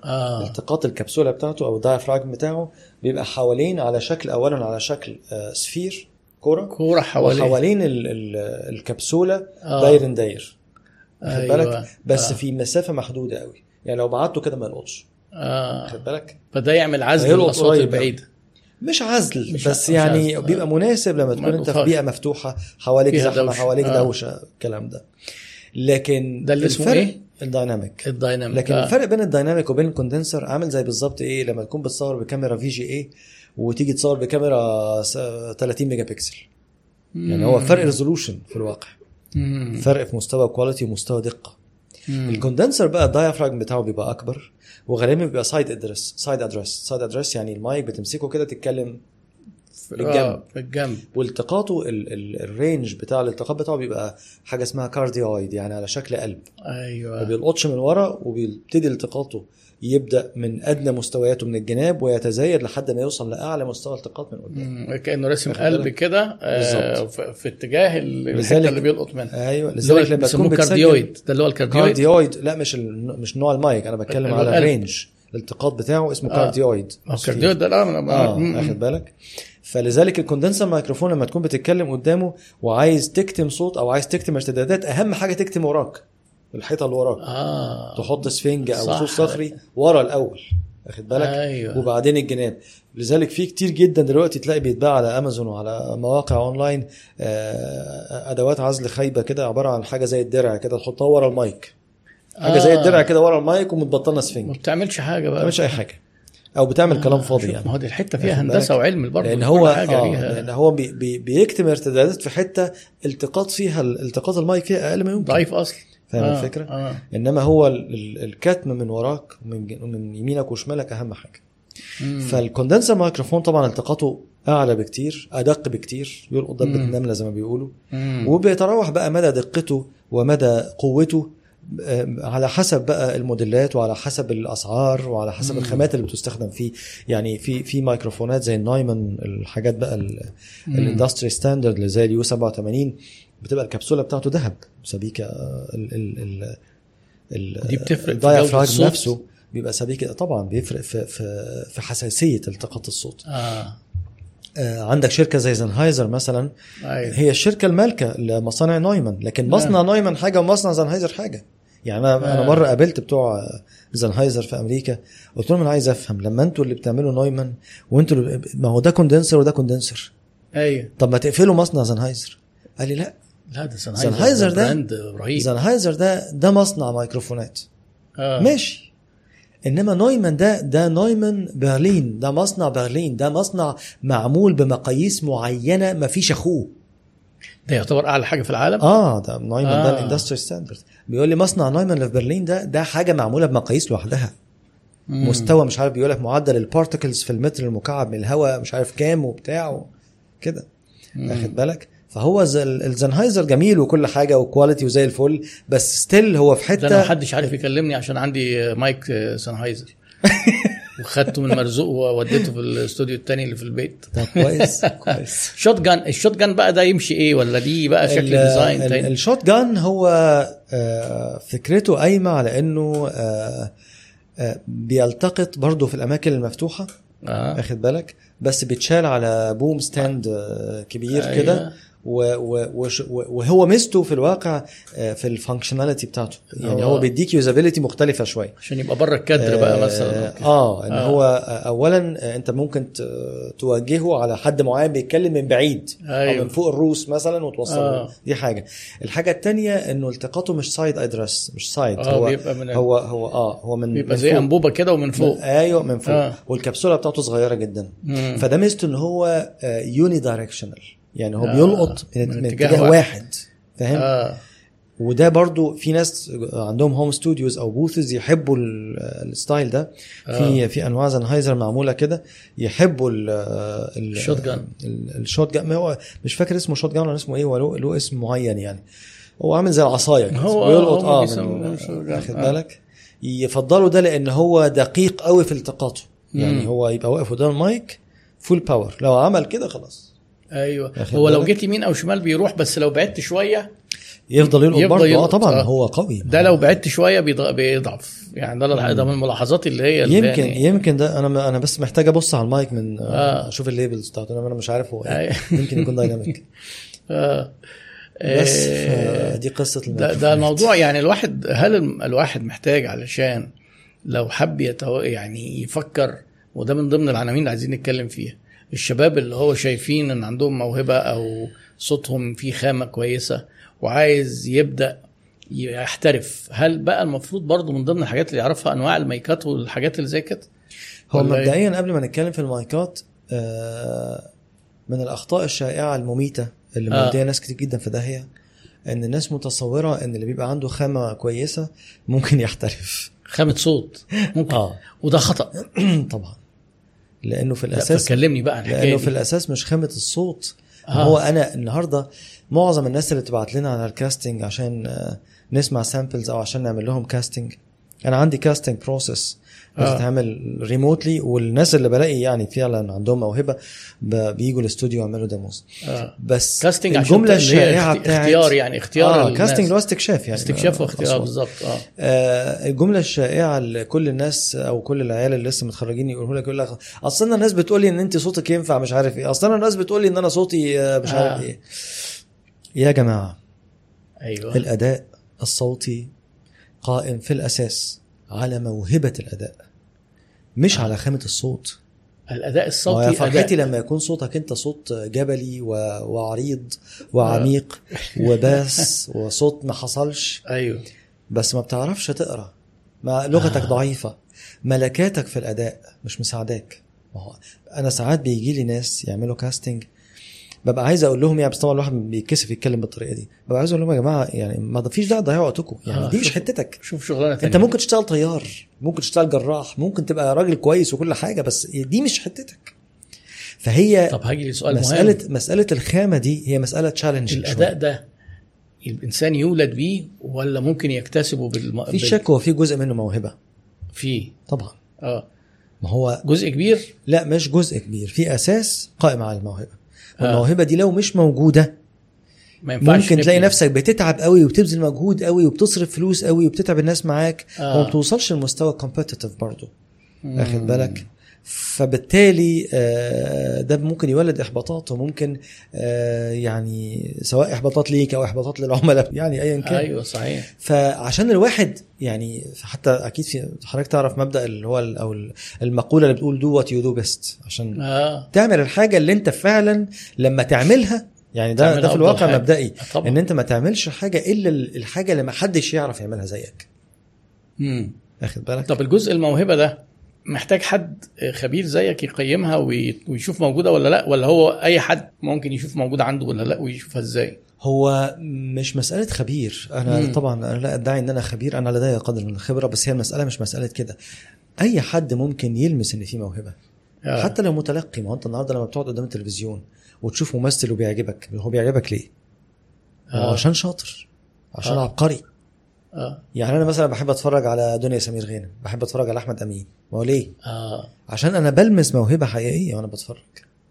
آه. التقاط الكبسولة بتاعته أو ال diaphragm بتاعه بيبقى حوالين على شكل اولا على شكل آه، sphere كورة. كورة حواليه وحوالين ال- ال- الكبسولة آه. داير داير. واخد أيوة. بالك؟ بس آه. في مسافة محدودة قوي. يعني لو بعته كده ما يلقطش. آه. واخد بالك؟ فده يعمل عزل للأصوات البعيدة. مش عزل مش- بس يعني عزل. بيبقى مناسب لما تكون انت في. بيئة مفتوحة حواليك زحمة دوشة. حواليك آه. دوشة الكلام ده لكن ده اللي اسمه الفرق إيه؟ ال dynamic ال dynamic لكن آه. الفرق بين ال dynamic وبين ال condenser عامل زي بالظبط إيه لما تكون بتصور بكاميرا VGA وتيجي تصور بكاميرا س- 30 ميجا بكسل يعني هو فرق resolution في الواقع مم. فرق في مستوى quality ومستوى دقة مم. ال condenser بقى ال diaphragm بتاعه بيبقى أكبر وغالبا بيبقى side address side address side address يعني المايك بتمسكه كده تتكلم بالجنب. آه، بالجنب والتقاطه ال- ال- range بتاع الالتقاط بتاعه بيبقى حاجة اسمها cardioid يعني على شكل قلب. ما أيوه. بيلقطش من ورا وبيبتدي التقاطه. يبدأ من أدنى مستوياته من الجناب ويتزايد لحد ما يوصل لأعلى مستوى التقاط من قدام. كأنه راسم قلب؟ كده آه. في, اتجاه ال- الحتة اللي بيلقط منها أيوه لذلك لما تكون cardioid ده اللي هو ال cardioid cardioid لا مش ال- مش نوع المايك أنا بتكلم على. ال range الالتقاط بتاعه اسمه آه. cardioid ال cardioid ده لا أنا- آه. واخد بالك فلذلك ال condenser microphone لما تكون بتتكلم قدامه وعايز تكتم صوت أو عايز تكتم ارتدادات أهم حاجة تكتم وراك الحيطة اللي وراك. آه. تحط سفنج أو. صوت صخري ورا الأول واخد بالك؟ أيوة. وبعدين الجناب لذلك في كتير جدا دلوقتي تلاقي بيتباع على أمازون وعلى مواقع أونلاين آه، أدوات عزل خايبة كده عبارة عن حاجة زي الدرع كده تحطها ورا المايك. حاجة زي آه. الدرع كده ورا المايك ومتبطنة سفنج. ما ما بتعملش حاجة بقى. بتعملش أي حاجة. أو بتعمل كلام فاضي يعني. ما هو دي الحتة فيها هندسة؟ وعلم برضه لأن هو حاجة آه ليها لأن هو بي بي بيكتم ارتدادات في حتة التقاط فيها التقاط المايك فيها أقل ما يمكن. ضعيف أصلا. فاهم آه، الفكرة؟ آه إنما هو ال- ال- الكتم من وراك ومن يمينك وشمالك أهم حاجة مم. فال condenser microphone طبعا التقاطه أعلى بكتير أدق بكتير يلقط مم. النمله زي ما بيقولوا مم. وبيتراوح بقى مدى دقته ومدى قوته آم، على حسب بقى الموديلات وعلى حسب الأسعار وعلى حسب. الخامات اللي بتستخدم فيه يعني في في مايكروفونات زي النويمان الحاجات بقى. ال industry standard اللي زي ال U 87 بتبقى الكبسولة بتاعته ذهب. سبيكة آه، ال ال ال ال دي بتفرق في الصوت؟ نفسه. بيبقى سبيكة طبعا بيفرق في في في حساسية التقاط الصوت. آه. آه، عندك شركة زي زنهايزر مثلا. أيوه. هي الشركة المالكة لمصانع نويمان لكن نعم. مصنع نويمان حاجة ومصنع زنهايزر حاجة. يعني أنا أنا آه. مرة قابلت بتوع زنهايزر في أمريكا. قلت لهم أنا عايز أفهم لما أنتوا اللي بتعملوا نويمان وانتوا ما هو ده condenser وده condenser. أيوه. طب ما تقفلوا مصنع زنهايزر قال لي لا لا ده زنهايزر زنهايزر ده- brand رهيب زنهايزر ده ده مصنع مايكروفونات آه. ماشي إنما نويمان ده ده نويمان برلين ده مصنع برلين ده مصنع معمول بمقاييس معينة ما فيش أخوه ده يعتبر أعلى حاجة في العالم آه ده نويمان آه. ده. ال industry standard بيقول لي مصنع نويمان اللي في برلين ده ده حاجة معمولة بمقاييس لوحدها مم. مستوى مش عارف بيقول لك معدل ال particles في المتر المكعب من الهواء مش عارف كام وبتاع كده. واخد بالك فهو السنهايزر جميل وكل حاجة و quality وزي الفل بس still هو في ده أنا حتة محدش عارف يكلمني عشان عندي مايك سنهايزر *laughs* وخدته من مرزوق ووديته في الاستوديو التاني اللي في البيت. طب كويس *laughs* كويس. shotgun ال shotgun بقى ده يمشي إيه؟ ولا دي بقى شكل design تاني؟ ال shotgun هو آه، فكرته قايمة على إنه آه، آه، بيلتقط برضه في الأماكن المفتوحة آه. واخد بالك؟ بس بيتشال على boom stand آه، كبير أيوة. كده. و- وهو ميزته في الواقع آه، في ال functionality بتاعته يعني هو- بيديك usability مختلفة شوية عشان يبقى بره الكادر بقى مثلا أو كده. آه إن آه. هو آه، اولا آه، أنت ممكن توجهه على حد معين بيتكلم من بعيد أيوة. أو من فوق الروس مثلا وتوصله آه. دي حاجة الحاجة الثانية إنه التقاطه مش side address مش side آه هو بيبقى من هو هو آه هو من بيبقى من زي فوق. أنبوبة كده ومن فوق أيوه من فوق آه. آه. والكبسولة بتاعته صغيرة جدا مم. فده ميزته إن هو unidirectional يعني هو آه، بيلقط من, من اتجاه اتجاه واحد. واحد فاهم آه وده برضو في ناس عندهم home studios أو booths يحبوا ال- ال style ده في في أنواع سنهايزر معمولة كده يحبوا ال ال- ال shotgun. ال- ال shotgun هو مش فاكر اسمه shotgun ولا اسمه إيه هو له, اسم معين يعني هو عامل زي العصاية كده بيلقط آه. واخد آه. بالك يفضلوا ده لأن هو دقيق قوي في التقاطه يعني مم. هو يبقى واقف قدام ال mic full power لو عمل كده خلاص أيوه هو لو؟ جيت يمين أو شمال بيروح بس لو بعدت شوية يفضل يلقط برضه آه طبعا آه. هو قوي ده لو بعدت شوية بيض- بيضعف يعني ده ده من الملاحظات اللي هي اللي يمكن يعني يمكن ده أنا أنا بس محتاج أبص على المايك من آه. آه. أشوف ال labels بتاعته أنا مش عارف هو إيه أيوة. يمكن يكون dynamic *laughs* آه. بس آه، دي قصة ده. ده الموضوع يعني الواحد هل الواحد محتاج علشان لو حب يتو يعني يفكر وده من ضمن العناوين اللي عايزين نتكلم فيها الشباب اللي هو شايفين إن عندهم موهبة أو صوتهم فيه خامة كويسة وعايز يبدأ يحترف هل بقى المفروض برضو من ضمن الحاجات اللي يعرفها أنواع المايكات والحاجات اللي زي كده؟ هو إيه؟ مبدئيا قبل ما نتكلم في المايكات آه، من الأخطاء الشائعة المميتة اللي آه. موديه ناس كتير جدا في داهية إن الناس متصورة إن اللي بيبقى عنده خامة كويسة ممكن يحترف. خامة صوت. ممكن *laughs* آه. وده خطأ. *clears throat* طبعا. لأنه في لا الاساس فكلمني بقى لأنه في. الأساس مش خامة الصوت آه. هو أنا النهارده معظم الناس اللي بتبعت لنا على ال casting عشان آه، نسمع samples أو عشان نعمل لهم casting أنا عندي casting process. بتتعمل remotely والناس اللي بلاقي يعني فعلا عندهم موهبة بيجوا الاستوديو يعملوا demos آه. بس casting الجملة الشائعه بتاعت اختيار يعني اختيار آه. casting اللي هو استكشاف يعني استكشاف آه، واختيار. بالظبط آه آه الجملة الشائعة اللي كل الناس أو كل العيال اللي لسه متخرجين يقولوا لك يقول لك اصل أنا الناس بتقول لي إن أنت صوتك ينفع مش عارف إيه اصل أنا الناس بتقول لي إن أنا صوتي آه، مش عارف آه. إيه يا جماعة أيوه الأداء الصوتي قائم في الأساس على موهبة الأداء مش على خامة الصوت. الأداء الصوتي فرحتي. لما يكون صوتك أنت صوت جبلي و... وعريض وعميق وباس *laughs* وصوت ما حصلش. أيوه. بس ما بتعرفش تقرأ. ما لغتك آه. ضعيفة. ملكاتك في الأداء مش مساعداك. ما هو أنا ساعات بيجي لي ناس يعملوا كاستنج ببقى عايز أقول لهم يعني بس طبعا الواحد بيتكسف يتكلم بالطريقة دي. ببقى عايز أقول لهم يا جماعة يعني ما فيش داعي تضيعوا وقتكم. يعني آه، دي مش. حتتك. شوف شغلانة أنت ممكن تشتغل طيار ممكن تشتغل جراح ممكن تبقى راجل كويس وكل حاجة بس دي مش حتتك. فهي طب هاجي لسؤال مساله مهم. مسألة الخامة دي هي مسألة تشالنج الأداء ده الإنسان يولد بيه ولا ممكن يكتسبه بالم... في شك هو في جزء منه موهبة. فيه طبعا. آه. ما هو جزء كبير؟ لا مش جزء كبير في أساس قائم على الموهبة. والموهبة دي لو مش موجودة ما ينفعش ممكن تلاقي نبني. نفسك بتتعب قوي وبتبذل مجهود قوي وبتصرف فلوس قوي وبتتعب الناس معاك آه. وما بتوصلش لمستوى كومبتيتيف برضه. واخد بالك فبالتالي آه، ده ممكن يولد إحباطات وممكن آه، يعني سواء إحباطات ليك أو إحباطات للعملاء يعني ايا كان أيوه صحيح فعشان الواحد يعني حتى أكيد في حضرتك تعرف مبدأ اللي هو أو المقولة اللي بتقول do what you do best عشان آه تعمل الحاجة اللي أنت فعلا لما تعملها يعني ده ده في الواقع حاجة. مبدئي آه، طبعا. إن أنت ما تعملش حاجة إلا ال- الحاجة اللي ما حدش يعرف يعملها زيك مم. واخد بالك طب الجزء الموهبة ده محتاج حد خبير زيك يقيمها وي- ويشوف موجودة ولا لأ ولا هو أي حد ممكن يشوف موجودة عنده ولا لأ ويشوفها إزاي هو مش مسألة خبير أنا مم. طبعا أنا لا أدعي إن أنا خبير أنا لدي قدر من الخبرة بس هي المسألة مش مسألة كده أي حد ممكن يلمس إن في موهبة آه. حتى لو متلقي ما أنت النهاردة لما بتقعد قدام التلفزيون وتشوف ممثل وبيعجبك هو بيعجبك ليه؟ هو آه. عشان شاطر عشان آه. عبقري آه. يعني أنا مثلا بحب أتفرج على دنيا سمير غانم بحب أتفرج على أحمد أمين. ما هو ليه؟ آه. عشان أنا بلمس موهبة حقيقية وأنا بتفرج.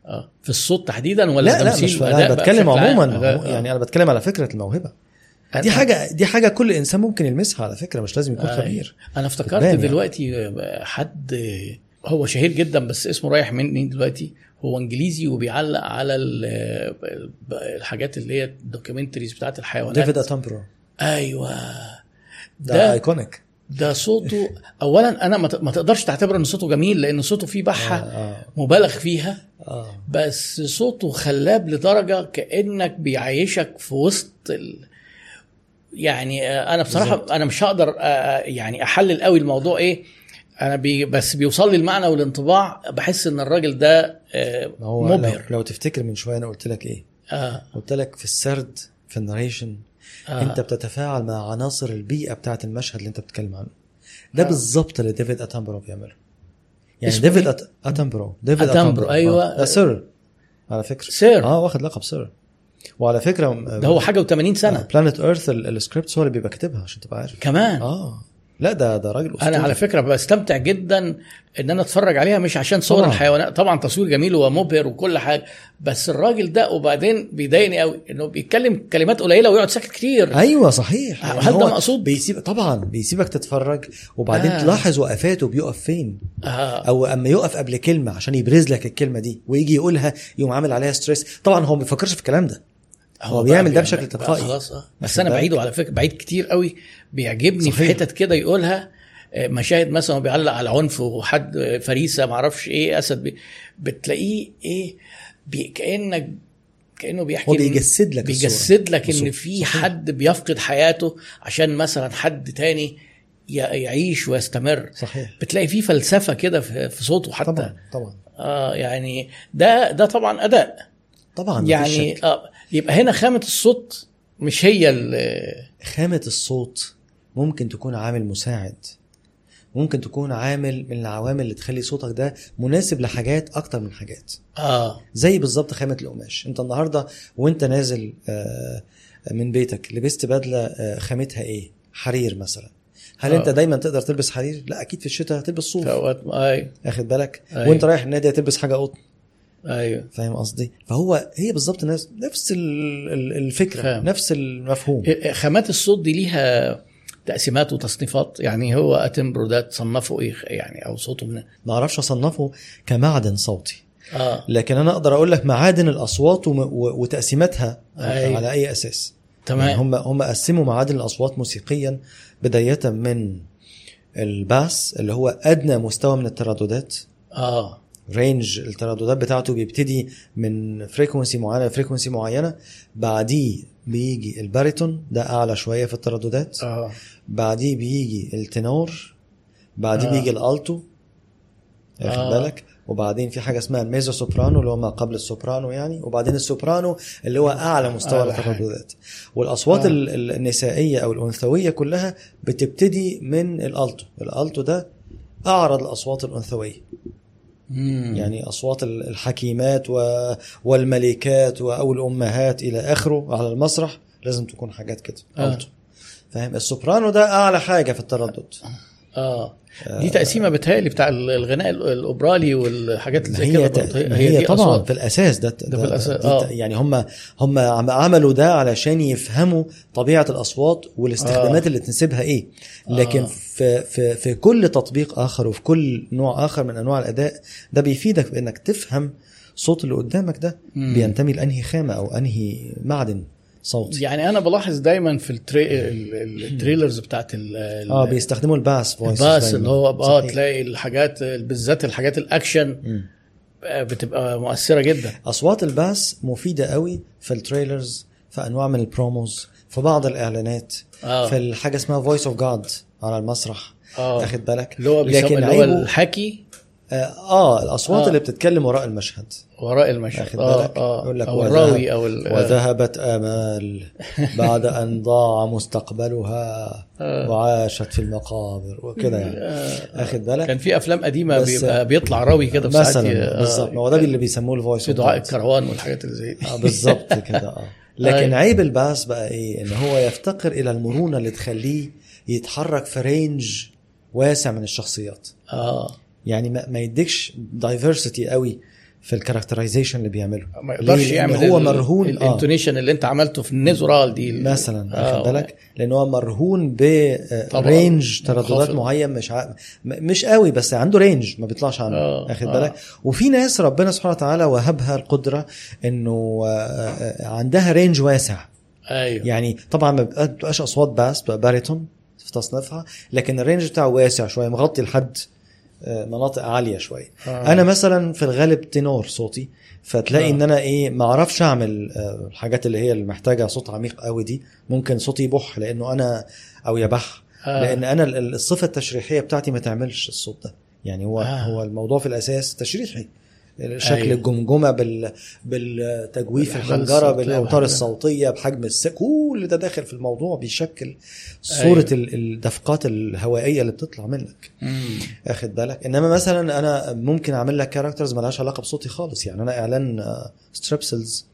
آه. في الصوت تحديدا ولا لا لا مش أنا بتكلم؟ عموما. هو آه. يعني أنا بتكلم على فكرة الموهبة. دي حاجة دي حاجة كل إنسان ممكن يلمسها على فكرة مش لازم يكون أيوة. خبير. أنا افتكرت يعني. دلوقتي حد هو شهير جدا بس اسمه رايح مني دلوقتي. هو إنجليزي وبيعلق على ال- الحاجات اللي هي ال documentaries بتاعت الحيوانات. ديفيد أتنبرو. أيوه. ده, ده iconic ده صوته *laughs* اولا أنا ما تقدرش تعتبر إن صوته جميل لأن صوته فيه بحة آه مبالغ فيها. آه. بس صوته خلاب لدرجة كأنك بيعيشك في وسط ال... يعني آه، أنا بصراحة بالظبط. أنا مش هقدر آه، يعني أحلل قوي الموضوع إيه. أنا بي بس بيوصل لي المعنى والانطباع. بحس إن الراجل ده آه، ما هو لو, مبهر لو تفتكر من شوية أنا قلت لك إيه؟ آه. قلت لك في السرد في ال narration آه. انت بتتفاعل مع عناصر البيئة بتاعه المشهد اللي انت بتتكلم عنه ده آه. بالظبط اللي ديفيد أتنبرو بيعمله يعني ديفيد إيه؟ أت... أتنبرو ديفيد أتنبرو، أيوة. آه. Sir على فكرة Sir. آه واخد لقب Sir وعلى فكرة ده هو حاجة و80 سنة Planet Earth السكريبت هو اللي بيبقى كاتبها عشان تبقى عارف كمان آه لا ده ده راجل أنا أسطوري. على فكرة بستمتع جدا إن أنا أتفرج عليها مش عشان صور طبعاً. الحيوانات طبعا تصوير جميل ومبهر وكل حاجة بس الراجل ده وبعدين بيضايقني قوي إنه بيتكلم كلمات قليلة ويقعد ساكت كتير أيوه صحيح هل ده مقصود؟ بيسيب طبعا بيسيبك تتفرج وبعدين. آه. تلاحظ وقفاته بيقف فين آه. أو أما يقف قبل كلمة عشان يبرز لك الكلمة دي ويجي يقولها يقوم عامل عليها stress طبعا هو ما بيفكرش في الكلام ده هو بيعمل ده بشكل تلقائي. خلاص آه بس أنا؟ بعيده على فكرة بعيد كتير قوي بيعجبني في صحيح. حتت كده يقولها آه، مشاهد مثلا بيعلق على عنف وحد آه، فريسة معرفش إيه أسد بي بتلاقيه إيه بي كانك كأنه بيحكي هو بيجسد لك. بيجسد لك إن. في. حد بيفقد حياته عشان مثلا حد تاني يعيش ويستمر صحيح بتلاقي فيه فلسفة كده في في صوته حتى طبعا طبعا آه يعني ده ده طبعا أداء طبعا يعني. آه يبقى هنا خامة الصوت مش هي ال- خامة الصوت ممكن تكون عامل مساعد. ممكن تكون عامل من العوامل اللي تخلي صوتك ده مناسب لحاجات أكتر من حاجات. آه. زي بالظبط خامة القماش. أنت النهارده وأنت نازل آه، من بيتك لبست بدلة آه، خامتها إيه؟ حرير مثلا. هل آه. انت دايما تقدر تلبس حرير؟ لا أكيد في الشتاء هتلبس صوف. أخد بالك؟ أيوة. وأنت رايح النادي هتلبس حاجة قطن. أيوه. فاهم قصدي؟ فهو هي بالظبط نفس نفس ال- ال- الفكرة فاهم. نفس المفهوم. خامات الصوت دي ليها تقسيمات وتصنيفات. يعني هو اتمبرو ده تصنفه إيه يعني أو صوته من ما أعرفش أصنفه كمعدن صوتي. آه. لكن أنا أقدر أقول لك معادن الأصوات وتقسيماتها أيوة. على أي أساس. تمام. يعني هم هم قسموا معادن الأصوات موسيقيا بداية من ال bass اللي هو أدنى مستوى من الترددات. آه. range الترددات بتاعته بيبتدي من frequency معينة frequency معينة بعديه بيجي ال baritone ده أعلى شوية في الترددات آه بعديه بيجي التنور بعديه آه. بيجي ال alto واخد آه. بالك وبعدين في حاجة اسمها ال mezzo-soprano اللي هو ما قبل السوبرانو يعني وبعدين السوبرانو اللي هو أعلى مستوى حاجة. الترددات والأصوات آه. ال- ال- النسائية أو الأنثوية كلها بتبتدي من ال alto ال alto ده أعرض الأصوات الأنثوية مم. يعني أصوات ال- الحكيمات. والملكات و- أو الأمهات إلى آخره على المسرح لازم تكون حاجات كده آه. فاهم السوبرانو ده أعلى حاجة في التردد آه دي تقسيمة بتهيألي بتاع الغناء الأوبرالي والحاجات اللي هي. هي, هي دي طبعا أصوات. في الأساس ده, ده في الأساس، دي آه. يعني هم هم عم- عملوا ده علشان يفهموا طبيعة الأصوات والاستخدامات آه. اللي تنسبها إيه لكن آه. في في في كل تطبيق آخر وفي كل نوع آخر من أنواع الأداء ده بيفيدك في انك تفهم الصوت اللي قدامك ده. بينتمي لأنهي خامة أو أنهي معدن صوتي يعني أنا بلاحظ دايما في ال trai... ال- ال- ال trailers بتاعت ال... آه بيستخدموا ال bass voice ال bass اللي هو آه تلاقي الحاجات بالذات الحاجات الأكشن. آه، بتبقى مؤثرة جدا. أصوات ال bass مفيدة قوي في ال trailers في أنواع من ال promos في بعض الإعلانات آه. في الحاجة اسمها voice of God على المسرح. آه. تاخد بالك؟ اللي هو لكن اللي هو الحكي آه, آه الأصوات آه. اللي بتتكلم وراء المشهد. وراء المشهد. آه آه. يقول لك أو الراوي أو ال- آه. وذهبت آمال *laughs* بعد أن ضاع مستقبلها آه. وعاشت في المقابر وكده يعني. آه. اخد بالك؟ كان في أفلام قديمة بس- بيبقى بيطلع راوي كده مثلا آه، بالظبط ما هو ده اللي بيسموه ال voice في دعاء الكروان والحاجات اللي زي دي. آه بالظبط كده *laughs* آه. لكن. عيب ال bass بقى إيه؟ إن هو يفتقر إلى المرونة اللي تخليه يتحرك في range واسع من الشخصيات. آه. يعني ما, ما يديكش diversity قوي في ال characterization اللي بيعمله ما يقدرش يعمل هو مرهون ال intonation اللي انت عملته في النيزورال دي مثلا آه. واخد بالك لأن هو مرهون. ب range ترددات منخفض. معين مش ع... مش قوي بس عنده range ما بيطلعش عنه آه، واخد آه. بالك وفي ناس ربنا سبحانه وتعالى وهبها القدرة إنه آه، آه، عندها range واسع أيوه يعني طبعا ما بتبقاش أصوات bass بتبقى baritone في تصنيفها لكن ال range بتاعه واسع شوية مغطي لحد آه، مناطق عالية شوية آه. أنا مثلا في الغالب تنور صوتي فتلاقي آه. إن أنا إيه ما أعرفش أعمل آه، الحاجات اللي هي اللي محتاجة صوت عميق قوي دي ممكن صوتي يبح لأنه أنا أو يبح آه. لأن أنا ال- الصفة التشريحية بتاعتي ما تعملش الصوت ده يعني هو آه. هو الموضوع في الأساس تشريحي شكل أيوة. الجمجمة بال بالتجويف الحنجرة الصوتية بالأوتار. الصوتية بحجم الس كل ده داخل في الموضوع بيشكل صورة أيوة. ال- الدفقات الهوائية اللي بتطلع منك. اخد بالك إنما مثلا أنا ممكن أعمل لك characters مالهاش علاقة بصوتي خالص يعني أنا إعلان ستريبسلز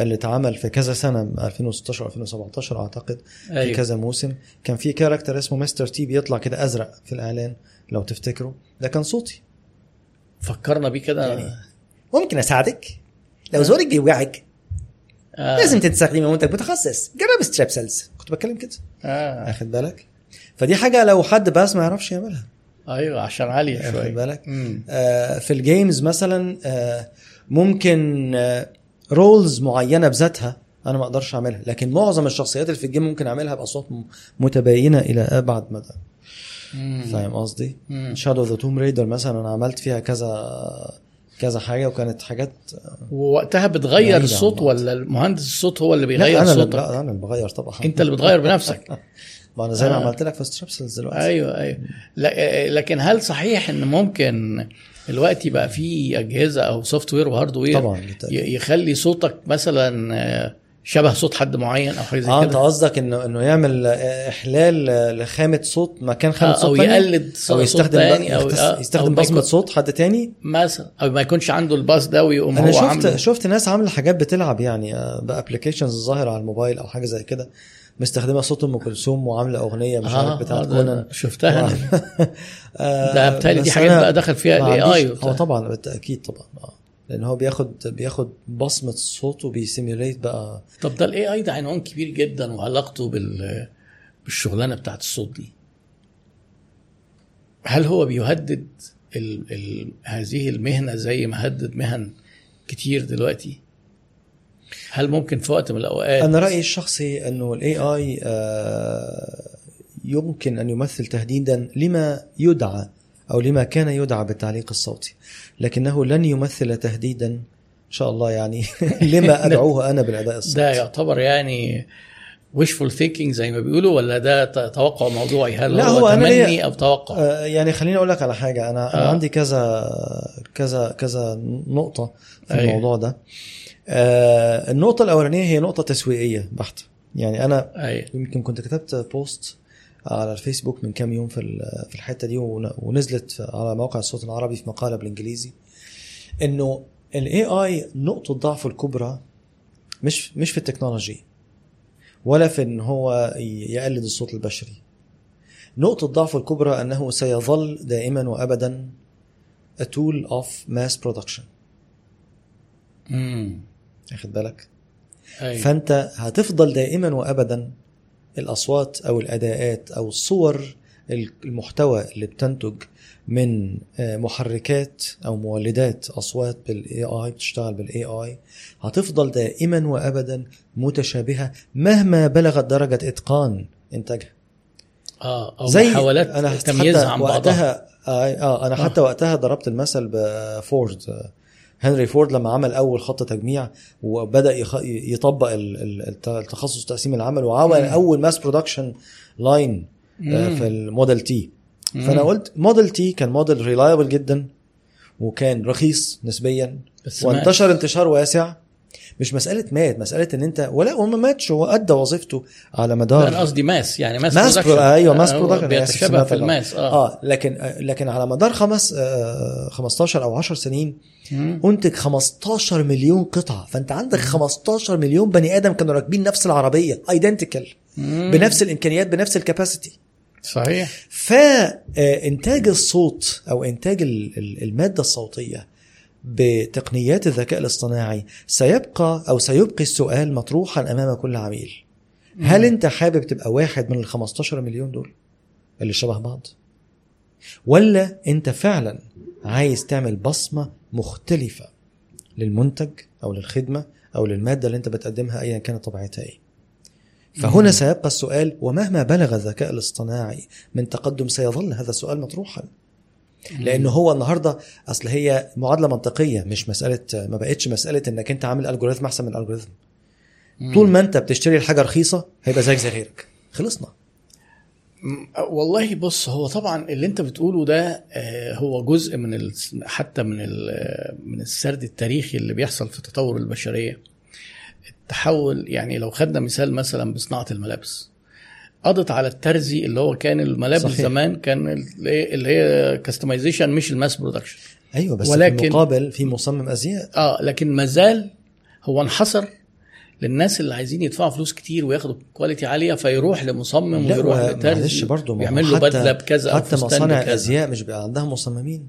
اللي اتعمل في كذا سنة 2016 2017 أعتقد في أيوه كذا موسم كان في character اسمه مستر تي بيطلع كده أزرق في الإعلان لو تفتكروا ده كان صوتي فكرنا بيه كده. يعني ممكن أساعدك؟ لو زورك بيوجعك. آه. لازم تستخدمي منتج متخصص. جرب ستريبسلز كنت بتكلم كده. آه. اخد بالك. فدي حاجة لو حد بس ما يعرفش يعملها. أيوه عشان عالية واخد شوية. بالك. مم. آه، في ال games مثلا آه، ممكن roles معينة بذاتها أنا ما أقدرش أعملها. لكن معظم الشخصيات اللي في ال game ممكن أعملها بأصوات متباينة إلى أبعد مدى. فاهم قصدي. Shadow the Tomb Raider مثلا أنا عملت فيها كذا كذا حاجة وكانت حاجات ووقتها بتغير الصوت. ولا المهندس الصوت هو اللي لا بيغير اللي صوتك لا أنا اللي بغير طبعا *laughs* أنت اللي بتغير بنفسك *laughs* ما أنا زي ما آه. عملت لك في ستريبسلز دلوقتي أيوه أيوه لا لكن هل صحيح إن ممكن الوقت يبقى في أجهزة أو software و hardware طبعا بالتأكيد. ي- يخلي صوتك مثلا آه، شبه صوت حد معين أو حاجة زي آه أنت كده قصدك انه إنه يعمل آه، إحلال آه، لخامة صوت مكان خامة آه، صوت أو؟ يقلد أو صوت يستخدم تاني أو آه، يستخدم بصمة صوت حد تاني؟ مثلا أو ما يكونش عنده ال bass ده ويقوم أنا هو شفت عامله. شفت ناس عاملة حاجات بتلعب يعني آه، ب applications ظاهرة على الموبايل أو حاجة زي كده مستخدمة صوت أم كلثوم وعاملة أغنية مش عارف بتاعت ده- كونان. شفتها. *laughs* آه، ده بالتالي دي حاجات بقى دخل فيها ال AI هو طبعا بالتأكيد طبعا آه. لأن هو بياخد بياخد بصمة صوت وبي simulate بقى. طب ده ال AI ده عنوان كبير جدا وعلاقته بال بالشغلانة بتاعت الصوت دي. هل هو بيهدد ال... ال... هذه المهنة زي ما هدد مهن كتير دلوقتي؟ هل ممكن في وقت من الاوقات أنا رأيي الشخصي إنه ال AI يمكن أن يمثل تهديدا لما يدعى أو لما كان يدعى بالتعليق الصوتي. لكنه لن يمثل تهديدا. إن شاء الله يعني *laughs* لما أدعوه أنا بالأداء الصوتي. ده يعتبر يعني wishful thinking زي ما بيقولوا ولا ده توقع موضوعي؟ هل لا، هو, هو أنا تمني أو توقع؟ آه، يعني خليني أقول لك على حاجة. أنا آه. عندي كذا كذا كذا نقطة في أيوة. الموضوع ده. آه، النقطة الأولانية هي نقطة تسويقية بحته يعني أنا اي يمكن كنت كتبت بوست على الفيسبوك من كام يوم في في الحتة دي ون- ونزلت على موقع الصوت العربي في مقالة بالإنجليزي إنه ال AI نقطة ضعفه الكبرى مش مش في ال technology ولا في إن هو يقلد الصوت البشري. نقطة ضعفه الكبرى أنه سيظل دائما وأبدا a tool of mass production. امم واخد بالك؟ اي فأنت هتفضل دائما وابدا الأصوات أو الأداءات أو الصور المحتوى اللي بتنتج من آه، محركات أو مولدات أصوات بال AI بتشتغل بال AI هتفضل دائما وابدا متشابهة مهما بلغت درجة إتقان إنتاجها آه أو زي محاولات أنا تمييزها عن بعضها وقتها آه, آه أنا آه. حتى وقتها ضربت المثل بفورد آه، هنري فورد لما عمل أول خط تجميع وبدأ. يطبق ال- ال- الت- التخصص تقسيم العمل وعمل مم. أول mass production line. في ال Model T. فأنا قلت Model T كان موديل reliable جدا وكان رخيص نسبيا وانتشر انتشار واسع مش مسألة مات مسألة إن أنت ولا هو ما ماتش هو أدى وظيفته على لا، مدار أنا قصدي mass يعني mass mass. pro... أيوه mass آه، production بيتشابه في ال mass آه, آه لكن آه، لكن على مدار خمس آه 15 أو 10 سنين. أنتج 15 مليون قطعة. فأنت عندك 15 مليون بني آدم كانوا راكبين نفس العربية ايدنتيكال. بنفس الإمكانيات بنفس الكباسيتي صحيح. فانتاج الصوت أو إنتاج ال- ال- المادة الصوتية بتقنيات الذكاء الاصطناعي سيبقى أو سيبقي السؤال مطروحا أمام كل عميل. هل أنت حابب تبقى واحد من ال 15 مليون دول اللي شبه بعض؟ ولا أنت فعلا عايز تعمل بصمة مختلفة للمنتج أو للخدمة أو للمادة اللي أنت بتقدمها ايا كانت طبيعتها إيه؟ فهنا سيبقى السؤال ومهما بلغ الذكاء الاصطناعي من تقدم سيظل هذا السؤال مطروحا. لأنه هو النهارده أصل هي معادلة منطقية مش مسألة ما بقتش مسألة إنك أنت عامل الجوريثم أحسن من الالجوريثم طول ما أنت بتشتري الحاجة رخيصة هيبقى زيك زي غيرك. خلصنا. والله بص هو طبعا اللي أنت بتقوله ده آه، هو جزء من ال... حتى من ال... من السرد التاريخي اللي بيحصل في تطور البشرية. التحول يعني لو خدنا مثال مثلا بصناعة الملابس. قضت على الترزي اللي هو كان الملابس صحيح. زمان كان ال- اللي هي customization مش ال mass production أيوه بس ولكن- في المقابل في مصمم أزياء. آه لكن ما زال هو انحصر للناس اللي عايزين يدفعوا فلوس كتير وياخدوا quality عالية فيروح لمصمم ويروح معلش لترزي برضه ما هو يعمل له بدلة بكذا حتى مصانع الازياء مش بيبقى عندها مصممين.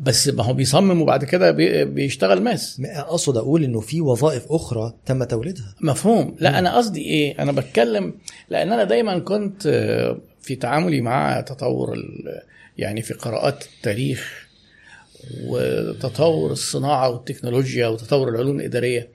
بس ما هو بيصمم وبعد كده بي- بيشتغل mass. أقصد أقول إنه في وظائف أخرى تم توليدها. مفهوم. لا أنا قصدي إيه؟ أنا بتكلم لأن أنا دايما كنت آه، في تعاملي مع تطور يعني في قراءات التاريخ وتطور الصناعة والتكنولوجيا وتطور العلوم الإدارية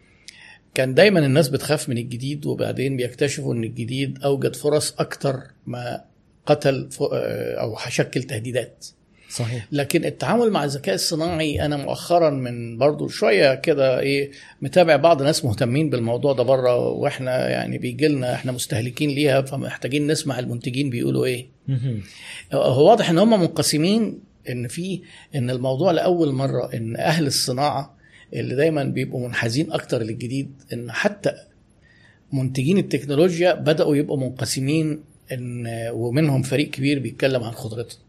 كان دايما الناس بتخاف من الجديد وبعدين بيكتشفوا إن الجديد أوجد فرص أكتر ما قتل آه، أو شكل تهديدات. صحيح. لكن التعامل مع الذكاء الصناعي أنا مؤخرا من برضو شوية كده إيه متابع بعض ناس مهتمين بالموضوع ده بره وإحنا يعني بيجي لنا إحنا مستهلكين ليها فمحتاجين نسمع المنتجين بيقولوا إيه. هو واضح إن هم منقسمين إن في إن الموضوع لأول مرة إن أهل الصناعة اللي دايما بيبقوا منحازين أكتر للجديد إن حتى منتجين التكنولوجيا بدأوا يبقوا منقسمين إن ومنهم فريق كبير بيتكلم عن خضرتها آه،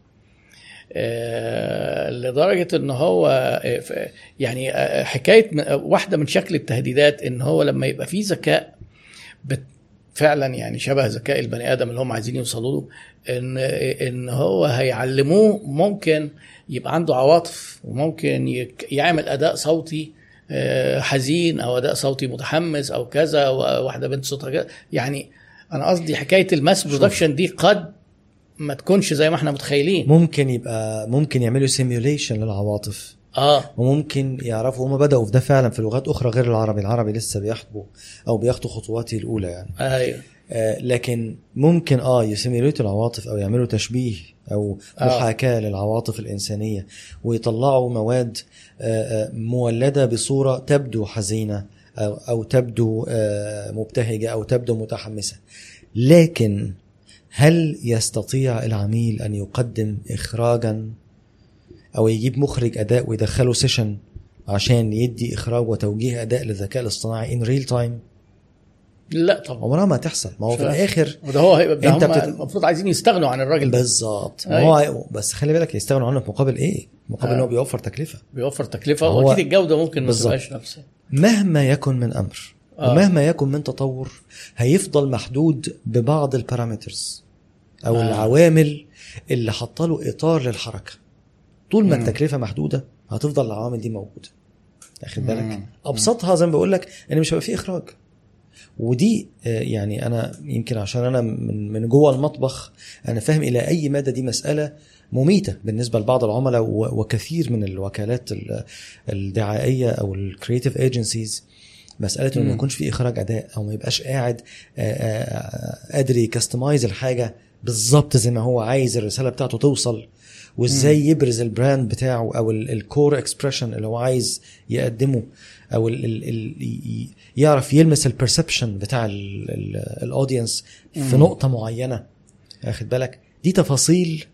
لدرجة إن هو آه، يعني آه، حكاية واحدة من شكل التهديدات إن هو لما يبقى فيه ذكاء فعلا يعني شبه ذكاء البني آدم اللي هم عايزين يوصلوا له إن إن هو هيعلموه ممكن يبقى عنده عواطف وممكن يعمل أداء صوتي آه، حزين أو أداء صوتي متحمس أو كذا واحدة بنت صوتها كذا. يعني أنا قصدي حكاية ال mass production دي قد ما تكونش زي ما إحنا متخيلين. ممكن يبقى ممكن يعملوا simulation للعواطف. آه. وممكن يعرفوا هم بدأوا في ده فعلا في لغات أخرى غير العربي. العربي لسه بيخبطوا أو بياخدوا خطواته الأولى يعني. أيوه. آه لكن ممكن آه يسيميوليتوا العواطف أو يعملوا تشبيه أو آه. محاكاة للعواطف الإنسانية ويطلعوا مواد آه آه، مولدة بصورة تبدو حزينة أو, أو تبدو آه مبتهجة أو تبدو متحمسة. لكن هل يستطيع العميل أن يقدم إخراجا أو يجيب مخرج أداء ويدخله سيشن عشان يدي إخراج وتوجيه أداء للذكاء الاصطناعي in real time لا طبعا. عمرها ما تحصل. ما هو في الآخر وده هو هيبقى هم بتت- المفروض عايزين يستغنوا عن الراجل بالظبط. ما أيوة. هو بس خلي بالك يستغنوا عنه في مقابل إيه؟ مقابل آه. إن هو بيوفر تكلفة. بيوفر تكلفة. واكيد الجودة ممكن ما. تبقاش نفسها. مهما يكن من أمر. آه. ومهما يكن من تطور هيفضل محدود ببعض ال parameters أو آه. العوامل اللي حاطه له إطار للحركة طول ما. التكلفة محدودة هتفضل العوامل دي موجودة واخد بالك. أبسطها زي ما بقول لك إن مش هيبقى فيه إخراج ودي آه، يعني أنا يمكن عشان أنا من من جوه المطبخ أنا فاهم إلى أي مدى دي مسألة مميتة بالنسبة لبعض العملاء وكثير من الوكالات ال- الدعائية أو ال creative agencies مسألة إنه. ما يكونش في إخراج أداء أو ما يبقاش قاعد آه، آه، قادر ي customize الحاجة بالظبط زي ما هو عايز الرسالة بتاعته توصل. وإزاي يبرز ال brand بتاعه أو ال core expression اللي هو عايز يقدمه أو ال ال ال ي- يعرف يلمس ال perception بتاع ال audience في. نقطة معينة. واخد بالك؟ دي تفاصيل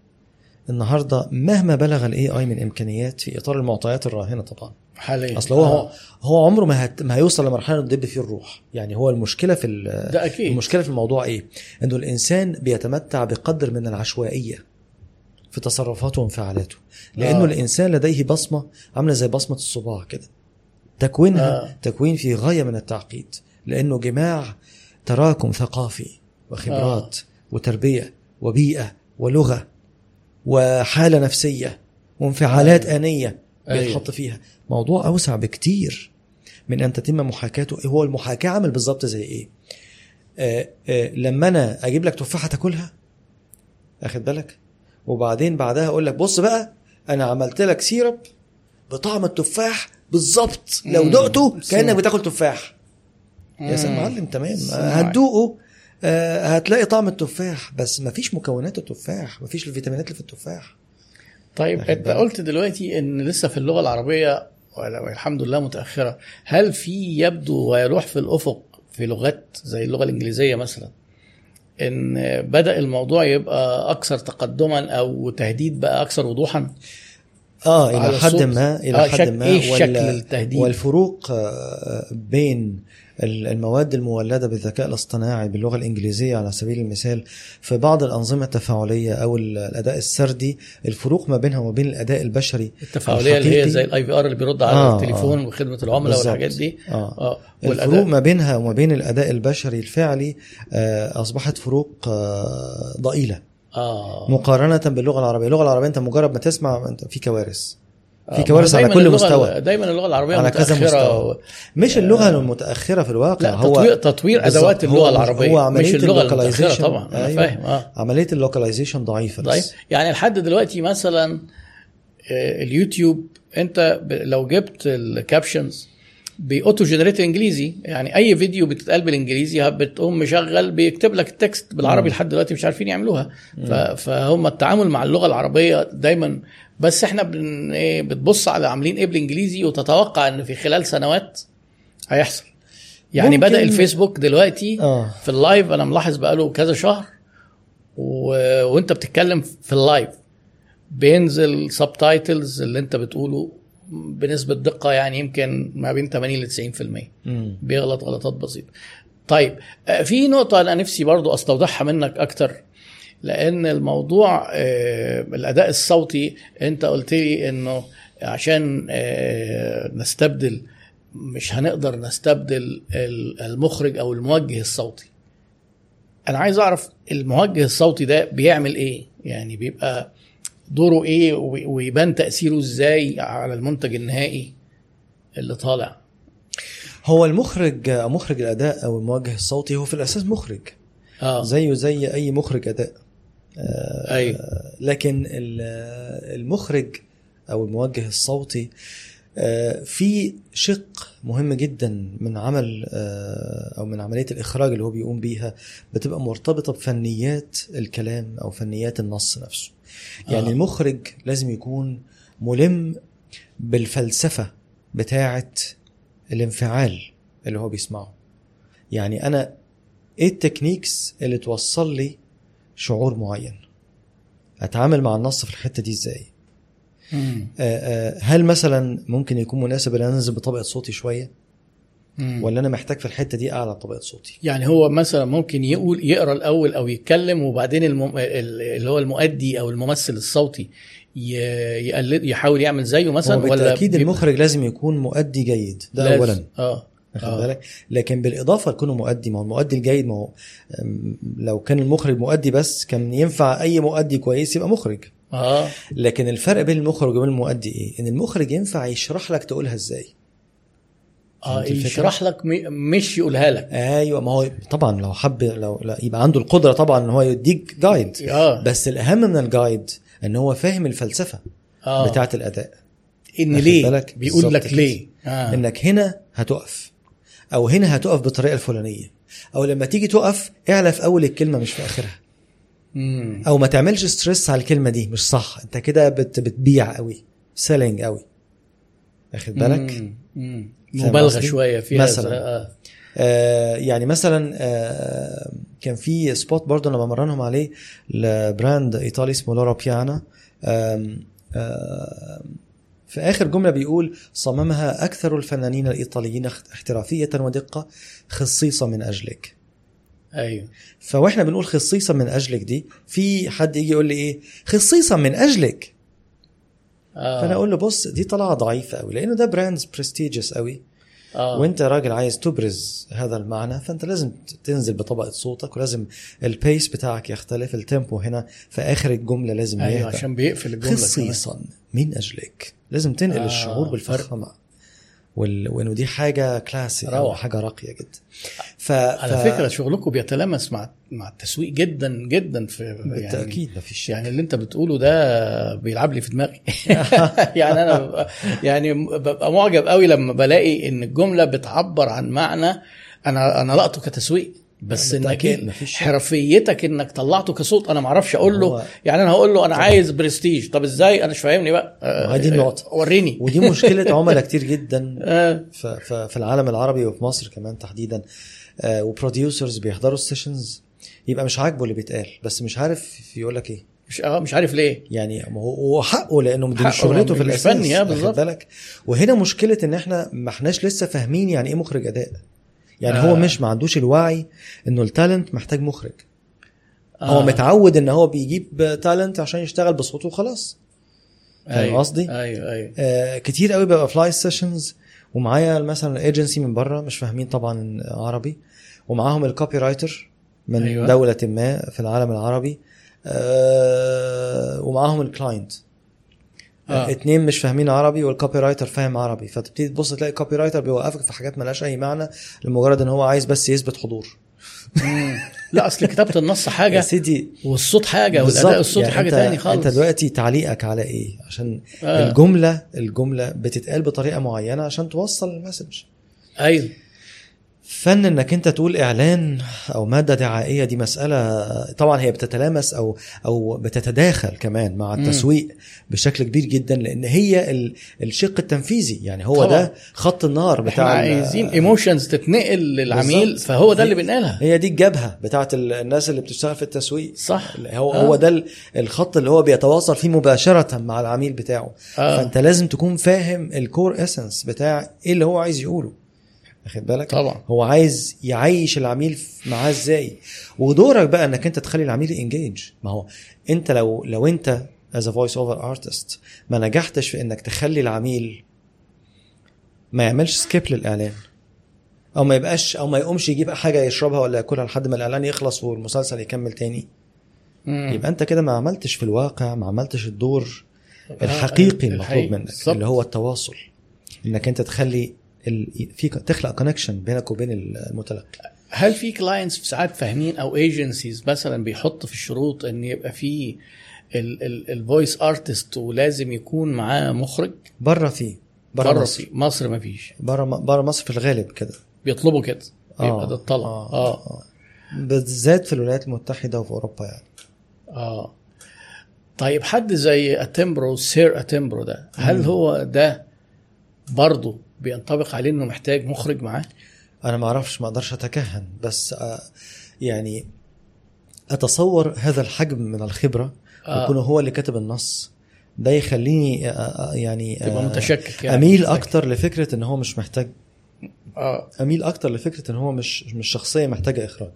النهارده مهما بلغ ال AI من إمكانيات في إطار المعطيات الراهنة طبعا. حاليا أصل هو آه. هو عمره ما, هت ما هيوصل لمرحلة تدب فيه الروح يعني هو المشكلة في ال- ده أكيد المشكلة في الموضوع إيه إنه الإنسان بيتمتع بقدر من العشوائية في تصرفاته وانفعالاته لأنه آه. آه. الإنسان لديه بصمة عاملة زي بصمة الصباع كده تكوينها آه. آه. تكوين في غاية من التعقيد لأنه جماع تراكم ثقافي وخبرات آه. وتربية وبيئة ولغة وحالة نفسية وانفعالات أيوة. آنية. بيتحط فيها. موضوع أوسع بكتير من أن تتم محاكاته. هو المحاكاة عامل بالظبط زي إيه؟ آه آه لما أنا أجيب لك تفاحة تاكلها أخد بالك؟ وبعدين بعدها أقول لك بص بقى أنا عملت لك سيرب بطعم التفاح بالظبط. لو. دقته. كأنك بتاكل تفاح. يا سلام. معلم تمام. هتدوقه آه، هتلاقي طعم التفاح. بس مفيش مكونات التفاح مفيش الفيتامينات اللي في التفاح. طيب انت؟ قلت دلوقتي إن لسه في اللغة العربية والحمد لله متأخرة هل في يبدو ويلوح في الأفق في لغات زي اللغة الإنجليزية مثلا إن بدأ الموضوع يبقى أكثر تقدما أو تهديد بقى أكثر وضوحا آه إلى حد. ما إلى آه، حد ما إيه شكل التهديد؟ والفروق آه، بين المواد المولدة بالذكاء الاصطناعي باللغة الإنجليزية على سبيل المثال في بعض الأنظمة التفاعلية أو ال- الأداء السردي الفروق ما بينها وما بين الأداء البشري التفاعلية اللي هي. زي ال IVR اللي بيرد على آه، التليفون وخدمة العملاء بالظبط. والحاجات دي آه آه الفروق ما بينها وما بين الأداء البشري الفعلي آه، أصبحت فروق آه، ضئيلة آه مقارنة باللغة العربية اللغة العربية أنت مجرد ما تسمع أنت في كوارث آه، في كوارث على كل مستوى. دايما اللغة العربية على كذا مستوى. مش اللغة المتأخرة في الواقع. لا هو تطوير تطوير. أدوات اللغة العربية هو عملية مش اللغة المتأخرة. طبعا. أنا أيوة. فاهم آه. عملية ال localization ضعيفة بس. يعني لحد دلوقتي مثلا آه، اليوتيوب أنت لو جبت ال captions ب auto generate إنجليزي يعني أي فيديو بتتقال بالإنجليزي بتقوم مشغل بيكتب لك ال text بالعربي لحد دلوقتي مش عارفين يعملوها. فهم التعامل مع اللغة العربية دايما بس إحنا بن إيه بتبص على عاملين إيه بالإنجليزي وتتوقع إن في خلال سنوات هيحصل. يعني ممكن- بدا الفيسبوك دلوقتي آه. في ال live أنا ملاحظ بقاله كذا شهر و... وأنت بتتكلم في ال live. بينزل subtitles اللي أنت بتقوله بنسبة دقة يعني يمكن ما بين 80 ل 90% مم. بيغلط غلطات بسيطة. طيب آه، في نقطة أنا نفسي برضو أستوضحها منك أكتر. لأن الموضوع آه، الأداء الصوتي أنت قلت لي إنه عشان آه، نستبدل مش هنقدر نستبدل ال- المخرج أو الموجه الصوتي. أنا عايز أعرف الموجه الصوتي ده بيعمل إيه؟ يعني بيبقى دوره إيه؟ وي- ويبان تأثيره إزاي على المنتج النهائي اللي طالع؟ هو المخرج مخرج الأداء أو الموجه الصوتي هو في الأساس مخرج. آه. زيه زي أي مخرج أداء. أيوه لكن ال- المخرج أو الموجه الصوتي آه، في شق مهم جدا من عمل آه، أو من عملية الإخراج اللي هو بيقوم بيها بتبقى مرتبطة بفنيات الكلام أو فنيات النص نفسه. يعني آه. المخرج لازم يكون ملم بالفلسفة بتاعه الانفعال اللي هو بيسمعه. يعني أنا إيه التكنيكس اللي توصل لي شعور معين أتعامل مع النص في الحتة دي إزاي. آه، آه، هل مثلا ممكن يكون مناسب إن أنزل بطبقة صوتي شوية مم. ولا أنا محتاج في الحتة دي أعلى طبقة صوتي يعني هو مثلا ممكن يقول يقرأ الأول أو يتكلم وبعدين الم... ال- اللي هو المؤدي أو الممثل الصوتي ي... يقلد يحاول يعمل زيه مثلا هو بالتأكيد المخرج لازم يكون مؤدي جيد ده لازم. اولا آه واخد آه. بالك؟ لكن بالإضافة لكونه مؤدي. ما هو المؤدي الجيد ما هو لو كان المخرج مؤدي بس كان ينفع أي مؤدي كويس يبقى مخرج. آه. لكن الفرق بين المخرج وبين المؤدي إيه؟ إن المخرج ينفع يشرح لك تقولها إزاي. آه؟ يشرح لك. مش يقولها لك. أيوه ما هو طبعا لو حب لو لا يبقى عنده القدرة طبعا إن هو يديك جايد آه. بس الأهم من الجايد إن هو فاهم الفلسفة آه. بتاعة الأداء. إن ليه؟ بيقول لك. ليه؟ آه. إنك هنا هتقف. أو هنا هتقف بالطريقة الفلانية. أو لما تيجي تقف اعلى في أول الكلمة مش في آخرها. مم. أو ما تعملش ستريس على الكلمة دي مش صح. أنت كده بت بتبيع قوي. selling قوي. واخد بالك؟ مبالغة؟ شوية فيها. مثلاً. آه. آه يعني مثلا آه كان في spot برضه أنا بمرنهم عليه ل brand إيطالي اسمه لورو بيانا آم، آم، في آخر جملة بيقول صممها أكثر الفنانين الإيطاليين اخت- احترافية ودقة خصيصا من أجلك. أيوه. فإحنا بنقول خصيصا من أجلك دي في حد يجي يقول لي إيه؟ خصيصا من أجلك. آه. فأنا أقول له بص دي طلعة ضعيفة قوي لأنه ده brands prestigious قوي آه. وانت راجل عايز تبرز هذا المعنى فأنت لازم تنزل بطبقة صوتك ولازم ال pace بتاعك يختلف ال tempo هنا في اخر الجملة لازم يهدى عشان بيقفل الجملة. خصيصا من أجلك لازم تنقل آه، الشعور بالفخامة وال... وإنه دي حاجة classy أو. حاجة راقية جدا. ف... على ف... فكرة شغلكم بيتلامس مع مع التسويق جدا جدا في يعني بالتأكيد مفيش شك. يعني اللي انت بتقوله ده بيلعب لي في دماغي. *laughs* *laughs* يعني أنا ببقى يعني ببقى معجب قوي لما بلاقي إن الجملة بتعبر عن معنى أنا أنا لقطه كتسويق. بس إنك مفيش شك. حرفيتك إنك طلعته كصوت أنا ما أعرفش أقول له. يعني أنا هقول له أنا عايز برستيج. طب إزاي؟ أنا مش فاهمني بقى. آه، دي النقطة. وريني. ودي مشكلة *laughs* عملاء كتير جدا آه، في العالم العربي وفي مصر كمان تحديدا. آه، و producers بيحضروا ال sessions يبقى مش عاجبه اللي بيتقال بس مش عارف يقول لك إيه. مش آه، مش عارف ليه. يعني هو حقه لأنه دي مش شغلته في الأساس فني، آه، بالظبط. بالك؟ وهنا مشكلة إن إحنا ما إحناش لسه فاهمين يعني إيه مخرج أداء. يعني آه. هو مش ما عندوش الوعي إنه ال talent محتاج مخرج هو آه. متعود إن هو بيجيب talent عشان يشتغل بصوته وخلاص فاهم أيوة، قصدي؟ أيوه أيوه آه كتير قوي ببقى في live sessions ومعايا مثلا ايجنسي من بره مش فاهمين طبعا عربي ومعاهم ال copywriter من أيوة. دولة ما في العالم العربي آه ومعاهم ال client آه. اتنين مش فاهمين عربي وال copywriter فاهم عربي فتبتدي تبص تلاقي ال copywriter بيوقفك في حاجات ملهاش أي معنى لمجرد إن هو عايز بس يثبت حضور. لا أصل كتابة النص يا حاجة سيدي والصوت حاجة. والأداء الصوتي يعني حاجة تاني خالص أنت دلوقتي تعليقك على إيه عشان. آه. الجملة الجملة بتتقال بطريقة معينة عشان توصل ال message أيوه فن إنك أنت تقول إعلان أو مادة دعائية دي مسألة طبعا هي بتتلامس أو أو بتتداخل كمان مع مم. التسويق بشكل كبير جدا لأن هي ال- الشق التنفيذي يعني هو طبعا. ده خط النار إحنا بتاع ال- عايزين emotions تتنقل للعميل بالظبط. فهو ده اللي بنقلها هي دي الجبهة بتاعت ال- الناس اللي بتشتغل في التسويق صح هو آه. هو ده ال- الخط اللي هو بيتواصل فيه مباشرة مع العميل بتاعه آه. فأنت لازم تكون فاهم ال core essence بتاع إيه اللي هو عايز يقوله واخد بالك طبعا هو عايز يعيش العميل معاه إزاي ودورك بقى إنك أنت تخلي العميل engage ما هو أنت لو لو أنت a voice over artist ما نجحتش في إنك تخلي العميل ما يعملش skip للإعلان أو ما يبقاش أو ما يقومش يجيب حاجة يشربها ولا ياكلها لحد ما الإعلان يخلص والمسلسل يكمل تاني مم. يبقى أنت كده ما عملتش في الواقع ما عملتش الدور الحقيقي المطلوب. منك بالظبط. اللي هو التواصل إنك أنت تخلي. في تخلق connection بينك وبين المتلقي. هل في clients في ساعات فاهمين أو agencies مثلا بيحط في الشروط إن يبقى في ال voice artist ولازم يكون معاه مخرج؟ بره في بره مصر. في. مصر ما فيش. بره بره مصر في الغالب كده. بيطلبوا كده. آه. يبقى ده الطلب. آه. آه. آه. بالذات في الولايات المتحدة وفي أوروبا يعني. آه. طيب حد زي اتمبرو سير اتمبرو ده هل هو ده برضه بينطبق عليه إنه محتاج مخرج معاه؟ أنا ما أعرفش ما أقدرش أتكهن بس آه يعني أتصور هذا الحجم من الخبرة آه. يكون هو اللي كاتب النص ده يخليني آه، آه، يعني تبقى آه، متشكك يعني أميل. أكتر لفكرة إن هو مش محتاج آه أميل أكتر لفكرة إن هو مش مش شخصية محتاجة إخراج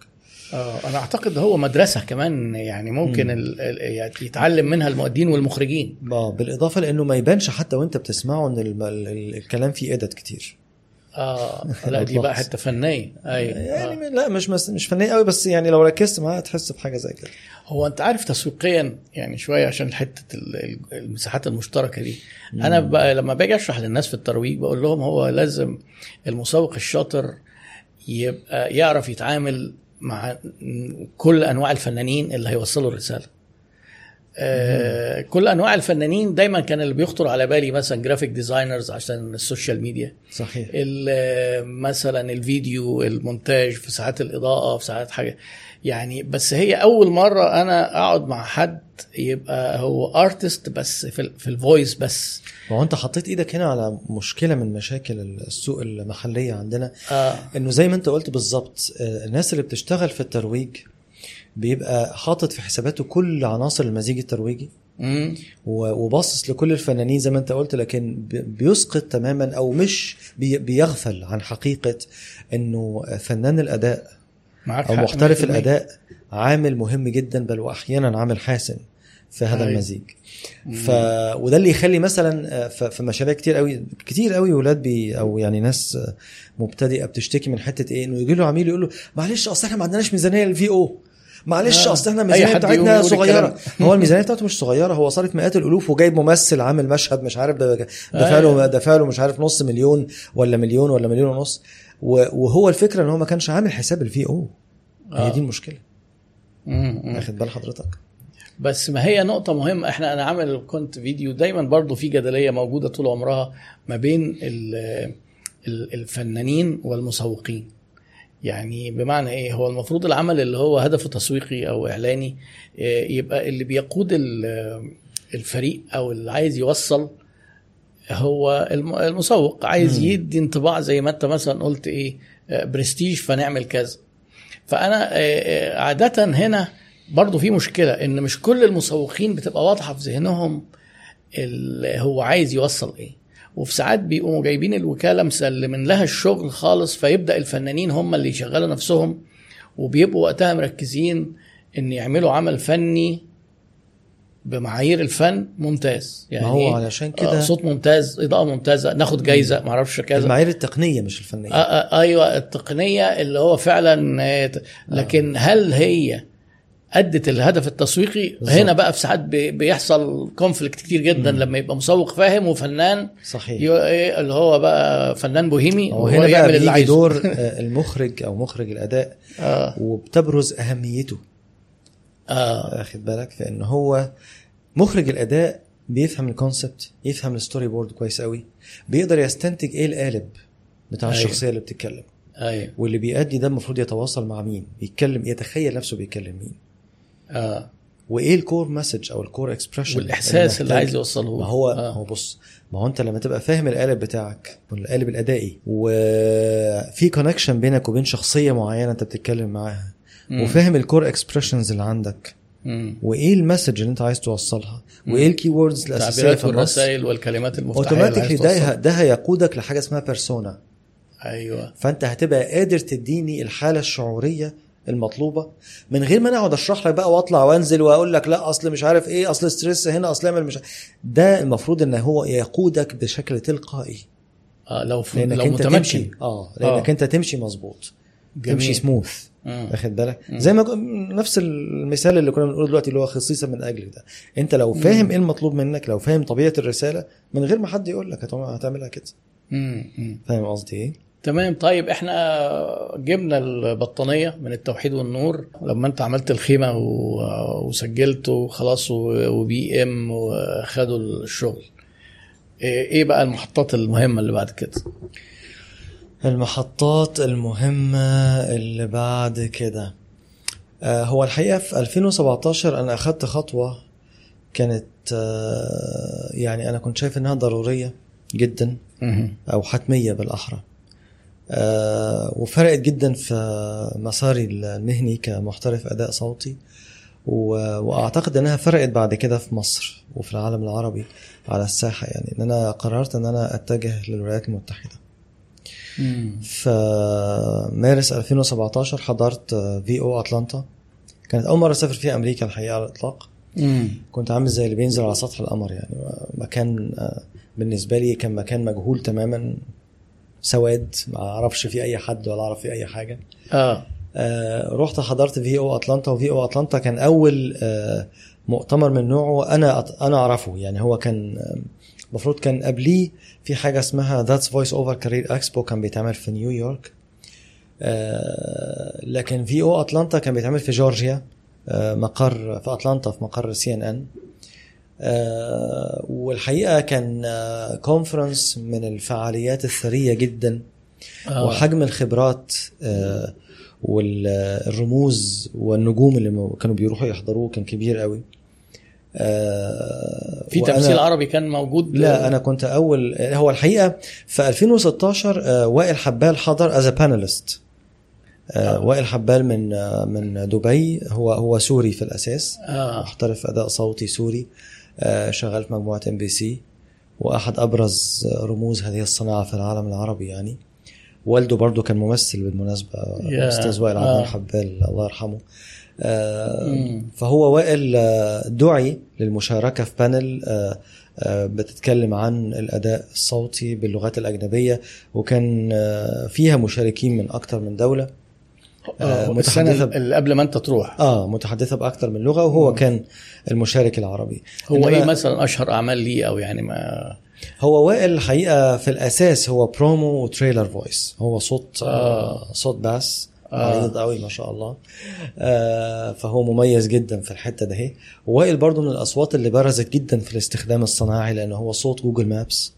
آه أنا أعتقد هو مدرسة كمان يعني ممكن ال ال يعني يتعلم منها المؤدين والمخرجين. آه بالإضافة لأنه ما يبانش حتى وأنت بتسمعه إن الم- ال- ال- الكلام فيه ادت كتير. آه *laughs* لا دي بقى حتة فنية. أيوه. يعني آه. لا مش مش فنية قوي بس يعني لو ركزت معاه تحس بحاجة زي كده. هو أنت عارف تسويقيا يعني شوية عشان حتة ال- ال- المساحات المشتركة دي. أنا بقى لما باجي أشرح للناس في الترويج بقول لهم هو لازم المسوق الشاطر يبقى يعرف يتعامل مع كل أنواع الفنانين اللي هيوصلوا الرسالة. آه كل أنواع الفنانين دايما كان اللي بيخطر على بالي مثلا graphic designers عشان ال social media. صحيح. ال- مثلا الفيديو المونتاج في ساعات الإضاءة في ساعات حاجة. يعني بس هي أول مرة أنا أقعد مع حد يبقى هو artist بس في في ال voice بس. هو أنت حطيت إيدك هنا على مشكلة من مشاكل السوق المحلية عندنا. آه. إنه زي ما أنت قلت بالظبط آه، الناس اللي بتشتغل في الترويج بيبقى حاطط في حساباته كل عناصر المزيج الترويجي وباصص لكل الفنانين زي ما انت قلت لكن بي- بيسقط تماما أو مش بي- بيغفل عن حقيقة إنه فنان الأداء أو محترف 100%. الأداء عامل مهم جدا بل واحيانا عامل حاسم في هذا أيوة. المزيج ف وده اللي يخلي مثلا آه، في مشاريع كتير قوي كتير قوي ولاد بي أو يعني ناس آه، مبتدئة بتشتكي من حتة إيه إنه يجي له عميل يقول له معلش اصل إحنا ما عندناش ميزانية للفي أو معلش آه. أصل إحنا الميزانية بتاعتنا صغيرة. *laughs* هو الميزانية بتاعته مش صغيرة هو صارف مئات الألوف وجايب ممثل عامل مشهد مش عارف دفع له أيوة. دفع له مش عارف نص مليون ولا مليون ولا مليون ونص وهو الفكرة إن هو ما كانش عامل حساب الفي أو هي آه. دي المشكلة. واخد بال حضرتك بس ما هي نقطة مهمة إحنا أنا عامل كنت فيديو دايما برضو في جدلية موجودة طول عمرها ما بين ال- ال- الفنانين والمسوقين يعني بمعنى إيه؟ هو المفروض العمل اللي هو هدفه تسويقي أو إعلاني آه، يبقى اللي بيقود ال- الفريق أو اللي عايز يوصل هو الم- المسوق. عايز يدي انطباع زي ما أنت مثلا قلت إيه؟ آه، برستيج فنعمل كذا. فأنا عادة هنا برضو في مشكلة إن مش كل المسوقين بتبقى واضحة في ذهنهم هو عايز يوصل إيه. وفي ساعات بيقوموا جايبين الوكالة مسلمين لها الشغل خالص فيبدأ الفنانين هم اللي يشغلوا نفسهم وبيبقوا وقتها مركزين إن يعملوا عمل فني بمعايير الفن ممتاز. يعني ما هو إيه؟ علشان كده- آه، صوت ممتاز إضاءة ممتازة ناخد جايزة معرفش كذا. المعايير التقنية مش الفنية. آه آه أيوه التقنية اللي هو فعلا لكن هل هي أدت الهدف التسويقي. بالظبط. هنا بقى في ساعات بي- بيحصل conflict كتير جدا لما يبقى مسوق فاهم وفنان. صحيح. إيه اللي هو بقى فنان بوهيمي هو وهو هنا بقى يعمل بيجي دور *laughs* آه، المخرج أو مخرج الأداء آه. وبتبرز أهميته. آه. واخد بالك؟ في ان هو مخرج الأداء بيفهم ال concept يفهم ال storyboard كويس قوي بيقدر يستنتج إيه القالب بتاع أيوة. الشخصية اللي بتتكلم. أيوه. واللي بيأدي ده المفروض يتواصل مع مين؟ بيتكلم يتخيل نفسه بيتكلم مين؟ آه وإيه ال core message أو ال core expression والإحساس اللي عايز يوصله ما هو آه. هو بص ما هو أنت لما تبقى فاهم القالب بتاعك والقالب الأدائي وفي connection بينك وبين شخصية معينة أنت بتتكلم معاها. وفاهم ال core expressions اللي عندك. وإيه ال message اللي أنت عايز توصلها وإيه ال keywords الأساسية في والرسائل والكلمات المفتاحية اللي automatically ده. ده هيقودك لحاجة اسمها persona أيوه فأنت هتبقى قادر تديني الحالة الشعورية المطلوبة. من غير ما أنا اقعد أشرح لك بقى وأطلع وأنزل وأقول لك لا أصل مش عارف إيه أصل stress هنا أصل اعمل مش ده المفروض إن هو يقودك بشكل تلقائي. آه لو ف... لأنك لو أنت متمكن. تمشي. آه لأنك آه. أنت تمشي مظبوط. تمشي سموث. واخد بالك؟ زي ما نفس المثال اللي كنا بنقوله دلوقتي اللي هو خصيصا من اجلك ده. أنت لو فاهم إيه المطلوب منك لو فاهم طبيعة الرسالة من غير ما حد يقول لك هتعمل- هتعملها كده. فاهم قصدي إيه؟ تمام. طيب إحنا جبنا البطانية من التوحيد والنور. لما أنت عملت الخيمة و- وسجلت وخلاص وبي إم وخدوا الشغل إيه بقى المحطات المهمة اللي بعد كده؟ المحطات المهمة اللي بعد كده. آه، هو الحقيقة في 2017 أنا أخدت خطوة كانت آه، يعني أنا كنت شايف إنها ضرورية جدا حتمية بالأحرى. آه، وفرقت جدا في مساري المهني كمحترف أداء صوتي. و- وأعتقد إنها فرقت بعد كده في مصر وفي العالم العربي على الساحة يعني إن أنا قررت إن أنا أتجه للولايات المتحدة. مم. في مارس 2017 حضرت في أو أتلانتا. كانت أول مرة أسافر فيها أمريكا الحقيقة على الإطلاق. مم. كنت عامل زي اللي بينزل على سطح القمر يعني مكان آه، بالنسبة لي كان مكان مجهول تماما. سواد ما أعرفش فيه أي حد ولا أعرف فيه أي حاجة. آه. آه، رحت حضرت في أو اتلانتا وفي أو اتلانتا كان أول آه، مؤتمر من نوعه أنا أنا أعرفه. يعني هو كان آه، المفروض كان قبليه في حاجة اسمها That's Voiceover Career Expo كان بيتعمل في نيويورك آه، لكن VO Atlanta كان بيتعمل في جورجيا آه، مقر في اتلانتا في مقر سي إن إن. والحقيقة كان conference من الفعاليات الثرية جدا آه. وحجم الخبرات آه، والرموز والنجوم اللي كانوا بيروحوا يحضروه كان كبير قوي. آه، في تمثيل عربي كان موجود؟ لا أنا كنت أول هو الحقيقة في 2016 آه، وائل حبال حضر as panelist وائل حبال من آه، من دبي هو هو سوري في الأساس محترف أداء صوتي سوري. آه، شغال في مجموعة MBC وأحد أبرز رموز هذه الصناعة في العالم العربي يعني والده برضه كان ممثل بالمناسبة يا. أستاذ وائل عبد آه. حبال الله يرحمه آه،. فهو وائل آه، دعي للمشاركة في بانل آه، آه، بتتكلم عن الأداء الصوتي باللغات الأجنبية وكان آه، فيها مشاركين من أكثر من دولة آه. السنة ب- اللي قبل ما انت تروح آه متحدثه بأكثر من لغة وهو كان المشارك العربي هو إيه مثلا أشهر أعمال ليه أو يعني ما هو وائل الحقيقة في الأساس هو promo و trailer voice هو صوت آه. آه. صوت bass آه. عريض قوي ما شاء الله آه فهو مميز جدا في الحتة ده وائل برضو من الأصوات اللي برزت جدا في الاستخدام الصناعي لأنه هو صوت Google Maps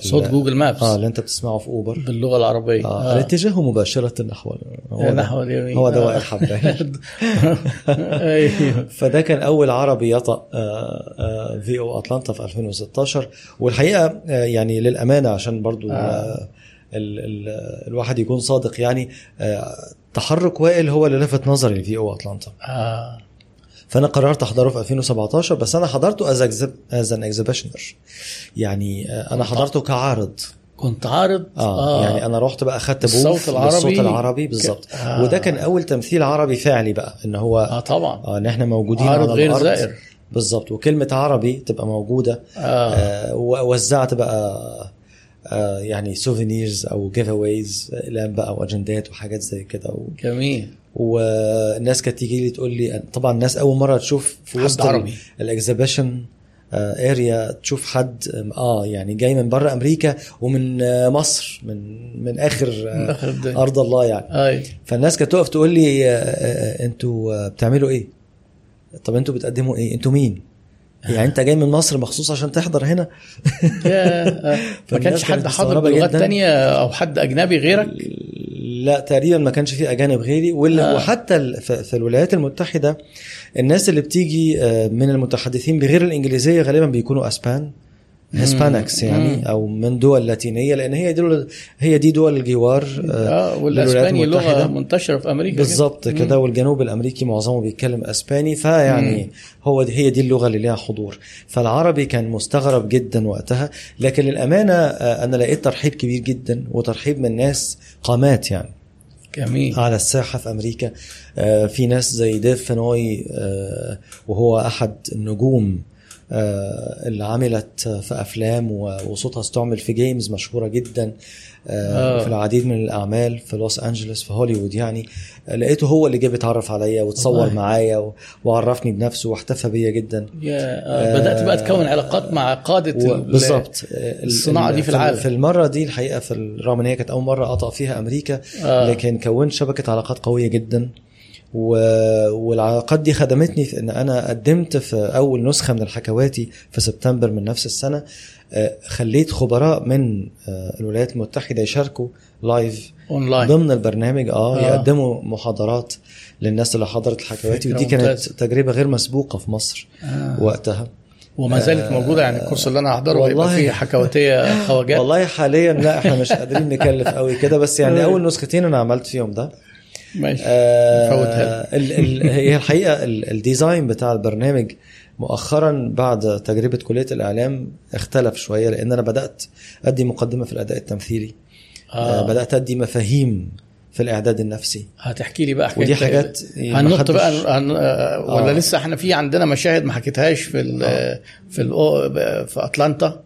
صوت Google Maps آه اللي أنت بتسمعه في Uber باللغة العربية آه. الاتجاه مباشرة نحو هو نحو اليمين هو ده آه. حبان *laughs* أيوه فده كان أول عربي يطأ VO Atlanta في 2016 والحقيقة آه، يعني للأمانة عشان برضو آه. آه. ال ال الواحد يكون صادق يعني آه، تحرك وائل هو اللي لفت نظري VO Atlanta آه. فأنا قررت أحضره في 2017 بس أنا حضرته as as an exhibitioner يعني آه، أنا حضرته كعارض. كنت عارض؟ آه, يعني أنا رحت بقى أخدت booth الصوت العربي؟ للصوت العربي بالظبط. آه. وده كان أول تمثيل عربي فعلي بقى إن هو آه طبعا. آه إن إحنا موجودين عارض على غير زائر. بالظبط. وكلمة عربي تبقى موجودة. آه. آه ووزعت بقى آه يعني souvenirs أو giveaways اقلام بقى وأجندات وحاجات زي كده. و... جميل. والناس كانت تيجي لي تقول لي طبعا الناس أول مرة تشوف في وسط عربي. ال exhibition area تشوف حد آه يعني جاي من بره أمريكا ومن آه مصر من من آخر من آه آخر الدنيا. أرض الله يعني أي فالناس كانت تقف تقول لي آه، أنتوا بتعملوا إيه؟ طب أنتوا بتقدموا إيه؟ أنتوا مين؟ يعني انت جاي من مصر مخصوص عشان تحضر هنا؟ *laughs* ما كانش حد حاضر بلغات. تانية أو حد أجنبي غيرك لا تقريبا ما كانش في أجانب غيري وال- آه. وحتى في الولايات المتحدة الناس اللي بتيجي آه، من المتحدثين بغير الإنجليزية غالبا بيكونوا أسبان هسبانكس يعني أو من دول لاتينية لأن هي دول هي دي دول الجوار آه والأسباني لغة منتشرة في أمريكا بالظبط كده. والجنوب الأمريكي معظمه بيتكلم أسباني فيعني مم. هو دي هي دي اللغة اللي ليها حضور. فالعربي كان مستغرب جدا وقتها لكن للأمانة آه، أنا لقيت ترحيب كبير جدا وترحيب من ناس قامات يعني. جميل. على الساحة في أمريكا آه، في ناس زي Dave Fennoy آه، وهو أحد النجوم آه، اللي عملت في أفلام وصوتها استعمل في games مشهورة جدا آه، آه. في العديد من الأعمال في لوس انجلوس في هوليوود يعني آه، لقيته هو اللي جه بيتعرف عليا وتصور. معايا وعرفني بنفسه واحتفى بيا جدا آه بدأت بقى تكون علاقات مع قادة بالظبط ال- الصناعة ال- دي في العالم. في المرة دي الحقيقة في رغم ان هي كانت أول مرة اطأ فيها أمريكا آه. لكن كونت شبكة علاقات قوية جدا. والعلاقات دي خدمتني في إن أنا قدمت في أول نسخة من الحكواتي في سبتمبر من نفس السنة آه، خليت خبراء من آه، الولايات المتحدة يشاركوا live online ضمن البرنامج آه, آه. يقدموا محاضرات للناس اللي حضرت الحكواتي ودي كانت ممتازة. تجربة غير مسبوقة في مصر آه. وقتها وما زالت موجودة يعني الكورس اللي أنا هحضره هيبقى والله. فيه حكواتية *laughs* خواجات والله حاليا لا إحنا مش قادرين نكلف قوي كده بس يعني أول نسختين أنا عملت فيهم ده ماشي آه هي الحقيقة ال ال design بتاع البرنامج مؤخرا بعد تجربة كلية الإعلام اختلف شوية لأن أنا بدأت أدي مقدمة في الأداء التمثيلي آه. آه. بدأت أدي مفاهيم في الإعداد النفسي هتحكي لي بقى حكاية ودي حاجات ما هننط بقى هن... آه. ولا آه. لسه إحنا في عندنا مشاهد ما حكيتهاش في ال... في ال... في أتلانتا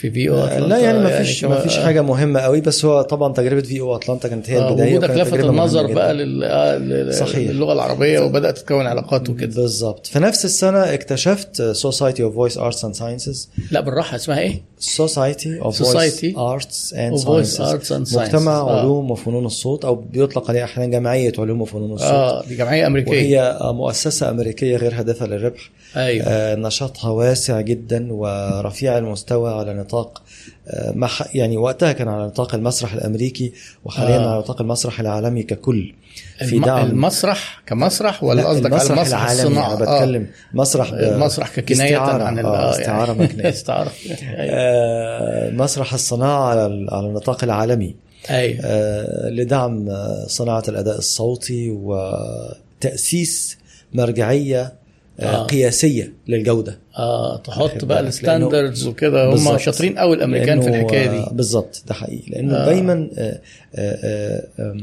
في VO Atlanta لا يعني ما فيش كما- ما فيش حاجة مهمة قوي بس هو طبعا تجربة VO Atlanta كانت هي آه، البداية وجودك لفت النظر. بقى لل... آه، لل... صحيح. للغة العربية وبدأت تكون علاقات وكده بالظبط في نفس السنة اكتشفت Society of Voice Arts and Sciences لا بالراحة اسمها إيه؟ Society of Society Voice Arts and of Voice Sciences Arts and Sciences. مجتمع آه. علوم وفنون الصوت أو بيطلق عليه أحيانا جمعية علوم وفنون الصوت آه دي جمعية أمريكية وهي مؤسسة أمريكية غير هادفة للربح أيوه آه نشاطها واسع جدا ورفيع المستوى على نطاق آه يعني وقتها كان على نطاق المسرح الأمريكي وحاليا آه. على نطاق المسرح العالمي ككل في. دعم المسرح كمسرح ولا لا، قصدك على المسرح المسرح العالمي الصناعه أنا بتكلم مسرح آه. المسرح ككناية. عن. آه استعارة مكنيه *laughs* استعارة أيوة. آه، مسرح الصناعة على على النطاق العالمي أيوه آه، لدعم آه، صناعة الأداء الصوتي وتأسيس مرجعية آه، آه. قياسية للجودة آه تحط بقى؟ الستاندردز وكده هم. شاطرين قوي الأمريكان في الحكاية آه، دي بالظبط ده حقيقي لأنه آه. آه. دايما آه، آه، آه،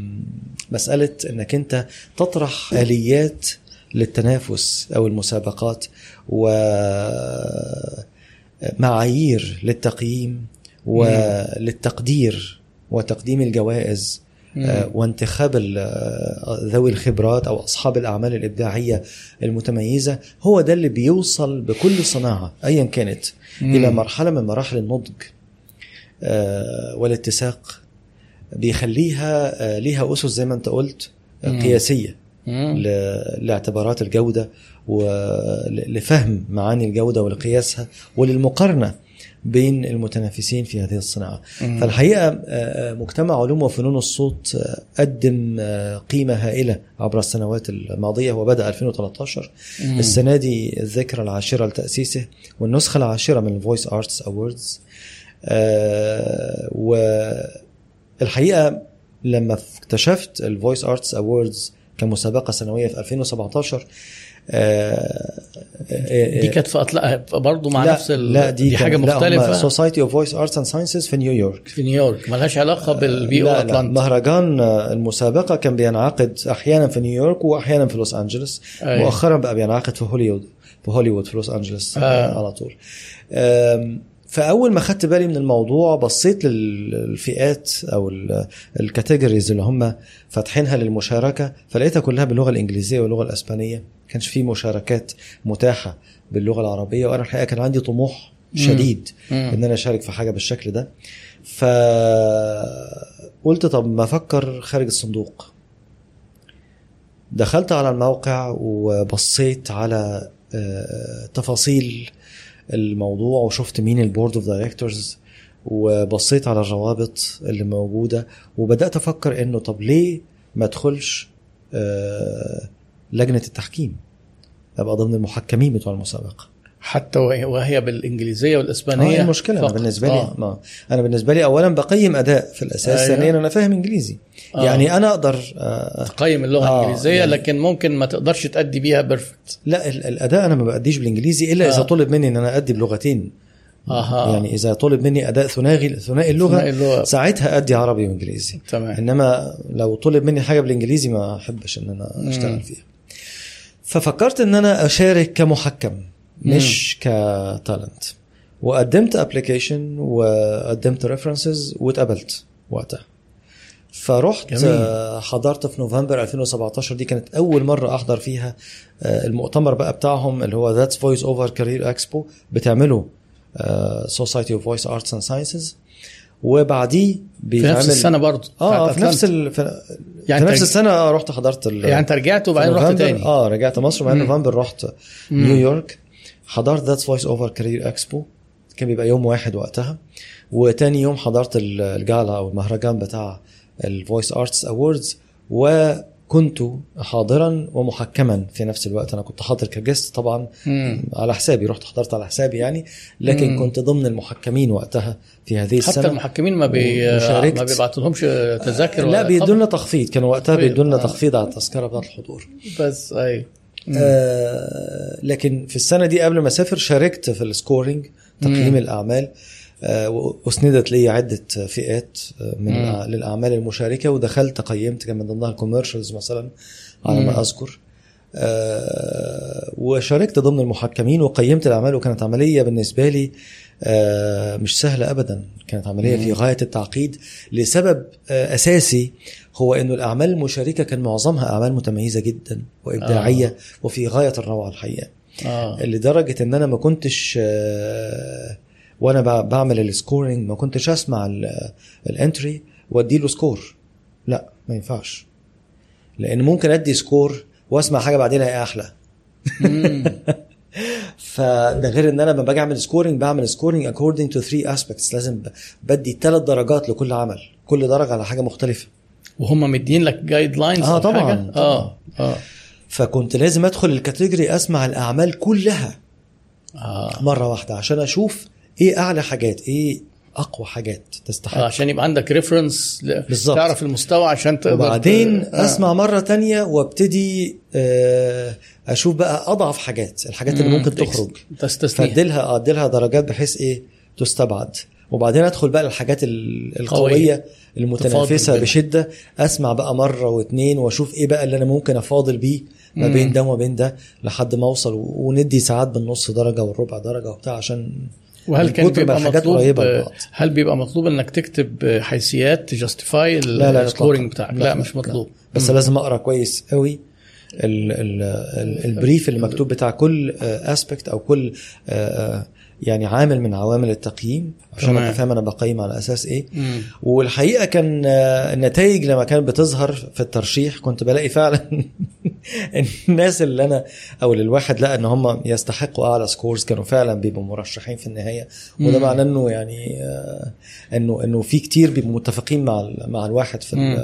مسألة أنك أنت تطرح آليات للتنافس أو المسابقات ومعايير للتقييم وللتقدير وتقديم الجوائز آه، وانتخاب ال- آه، ذوي الخبرات أو أصحاب الأعمال الإبداعية المتميزة هو ده اللي بيوصل بكل صناعة ايا كانت مم. إلى مرحلة من مراحل النضج آه، والاتساق بيخليها آه، ليها أسس زي ما أنت قلت آه،. قياسية لاعتبارات الجودة ولفهم معاني الجودة ولقياسها وللمقارنة بين المتنافسين في هذه الصناعة مم. فالحقيقة آه، آه، مجتمع علوم وفنون الصوت آه، قدم قيمة هائلة عبر السنوات الماضية وبدا 2013 مم. السنة دي الذكرى العاشرة لتأسيسه والنسخة العاشرة من ال Voice Arts Awards والحقيقة لما اكتشفت ال Voice Arts Awards كمسابقة سنوية في 2017 آه، آه، دي كانت في أطلع برضه مع لا نفس ال... لا دي, دي حاجة مختلفة Society of Voice Arts and Sciences في نيويورك في نيويورك ملهاش علاقة بال VO لا لا Atlanta مهرجان آه، المسابقة كان بينعقد أحيانا في نيويورك وأحيانا في لوس أنجلوس أيوة. مؤخرا بقى بينعقد في هوليوود في هوليوود في لوس أنجلوس آه. آه. على طول آم، فأول ما خدت بالي من الموضوع بصيت للفئات ال- الكاتيجوريز اللي هم فاتحينها للمشاركة فلقيتها كلها باللغة الإنجليزية واللغة الإسبانية ما كانش في مشاركات متاحة باللغة العربية وأنا الحقيقة كان عندي طموح شديد مم. إن أنا أشارك في حاجة بالشكل ده. فقلت طب ما أفكر خارج الصندوق. دخلت على الموقع وبصيت على آه، تفاصيل الموضوع وشفت مين ال board of directors وبصيت على الروابط اللي موجودة وبدأت أفكر إنه طب ليه ما أدخلش آه، لجنة التحكيم ابقى ضمن المحكمين بتوع المسابقة حتى وهي, بالإنجليزية والإسبانية إيه المشكلة فقط. بالنسبة لي آه. ما أنا بالنسبة لي اولا بقيم أداء في الأساس أيوة. ثانيا أنا فاهم إنجليزي آه. يعني أنا أقدر آه تقيم اللغة آه، الإنجليزية يعني- لكن ممكن ما تقدرش تأدي بيها perfect لا ال- الأداء أنا ما بأديش بالإنجليزي إلا إذا آه. طلب مني إن أنا أدي بلغتين أها يعني إذا طلب مني أداء ثنائي ثنائي اللغة ثنائي اللغة. ساعتها أدي عربي وإنجليزي تمام إنما لو طلب مني حاجة بالإنجليزي ما أحبش إن أنا أشتغل فيها ففكرت إن أنا أشارك كمحكم مش ك talent وقدمت application وقدمت references واتقبلت وقتها فرحت جميل. آه، حضرت في نوفمبر 2017 دي كانت أول مرة أحضر فيها آه، المؤتمر بقى بتاعهم اللي هو That's Voiceover Career Expo بتعمله Society of Voice Arts and Sciences وبعديه في بيتعمل نفس السنة برضه آه في نفس. ال... يعني نفس السنة آه، رحت حضرت ال... يعني انت رجعت وبعدين رحت تاني. آه رجعت مصر. وبعدين. نوفمبر رحت. نيويورك حضرت That's Voiceover Career Expo كان بيبقى يوم واحد وقتها. وتاني يوم حضرت ال- الجالا أو المهرجان بتاع ال Voice Arts Awards وكنت حاضرا ومحكما في نفس الوقت أنا كنت حاضر ك guest طبعا مم. على حسابي رحت حضرت على حسابي يعني لكن مم. كنت ضمن المحكمين وقتها في هذه حتى السنة المحكمين ما بي. ما بيبعتوا لهمش تذاكر لا بيدوا؟ لنا تخفيض كانوا وقتها تخفيض. بيدوا لنا آه. تخفيض على التذكرة بتاعت الحضور بس أيوه آه لكن في السنة دي قبل ما أسافر شاركت في ال scoring تقييم مم. الأعمال آه وأسندت لي عدة فئات آه، من مم. للأعمال المشاركة ودخلت قيمت كان من ضمنها ال commercials مثلا على. ما أذكر آه وشاركت ضمن المحكمين وقيمت الأعمال وكانت عملية بالنسبة لي آه مش سهلة ابدا كانت عملية في غاية التعقيد لسبب آه أساسي هو إنه الأعمال المشاركة كان معظمها أعمال متميزة جدا وإبداعية آه. وفي غاية الروعة الحقيقة آه لدرجة إن أنا ما كنتش آه، وأنا بعمل ال scoring ما كنتش أسمع ال- ال entry وأدي له score لا ما ينفعش. لأن ممكن أدي score وأسمع حاجة بعدين هي أحلى. *laughs* فده غير إن أنا لما باجي أعمل scoring بعمل scoring according to three aspects. لازم بدي ثلاث درجات لكل عمل. كل درجة على حاجة مختلفة. وهم مدين لك guidelines آه، طبعاً، آه آه. فكنت لازم أدخل ال category أسمع الأعمال كلها آه. مرة واحدة عشان أشوف إيه أعلى حاجات إيه أقوى حاجات تستحق آه، عشان يبقى عندك reference بالظبط. تعرف المستوى عشان تقدر وبعدين آه. أسمع مرة تانية وأبتدي آه، أشوف بقى أضعف حاجات الحاجات اللي مم. ممكن تخرج تستثنيها فأديلها أديلها درجات بحيث إيه تستبعد وبعدين أدخل بقى للحاجات ال- القوية. المتنافسة بشدة أسمع بقى مرة واثنين وأشوف إيه بقى اللي أنا ممكن أفاضل بيه ما. بين ده وما بين ده لحد ما أوصل وندي ساعات بالنص درجة والربع درجة وبتاع عشان وهل كان بيبقى مطلوب. هل بيبقى مطلوب إنك تكتب حيثيات ت justify لا لا ال scoring إطلاقاً. بتاعك لا, مش مطلوب بس لازم أقرأ كويس قوي ال ال ال ال brief اللي مكتوب بتاع كل aspect أو كل آه، آه، يعني عامل من عوامل التقييم عشان. أبقى فاهم أنا بقيم على أساس إيه مم. والحقيقة كان آه، النتائج لما كانت بتظهر في الترشيح كنت بلاقي فعلا *laughs* الناس اللي أنا أو اللي الواحد لقى إن هم يستحقوا أعلى scores كانوا فعلا بيبقوا مرشحين في النهاية وده. معناه إنه يعني آه، إنه إنه في كتير بيبقوا متفقين مع مع الواحد في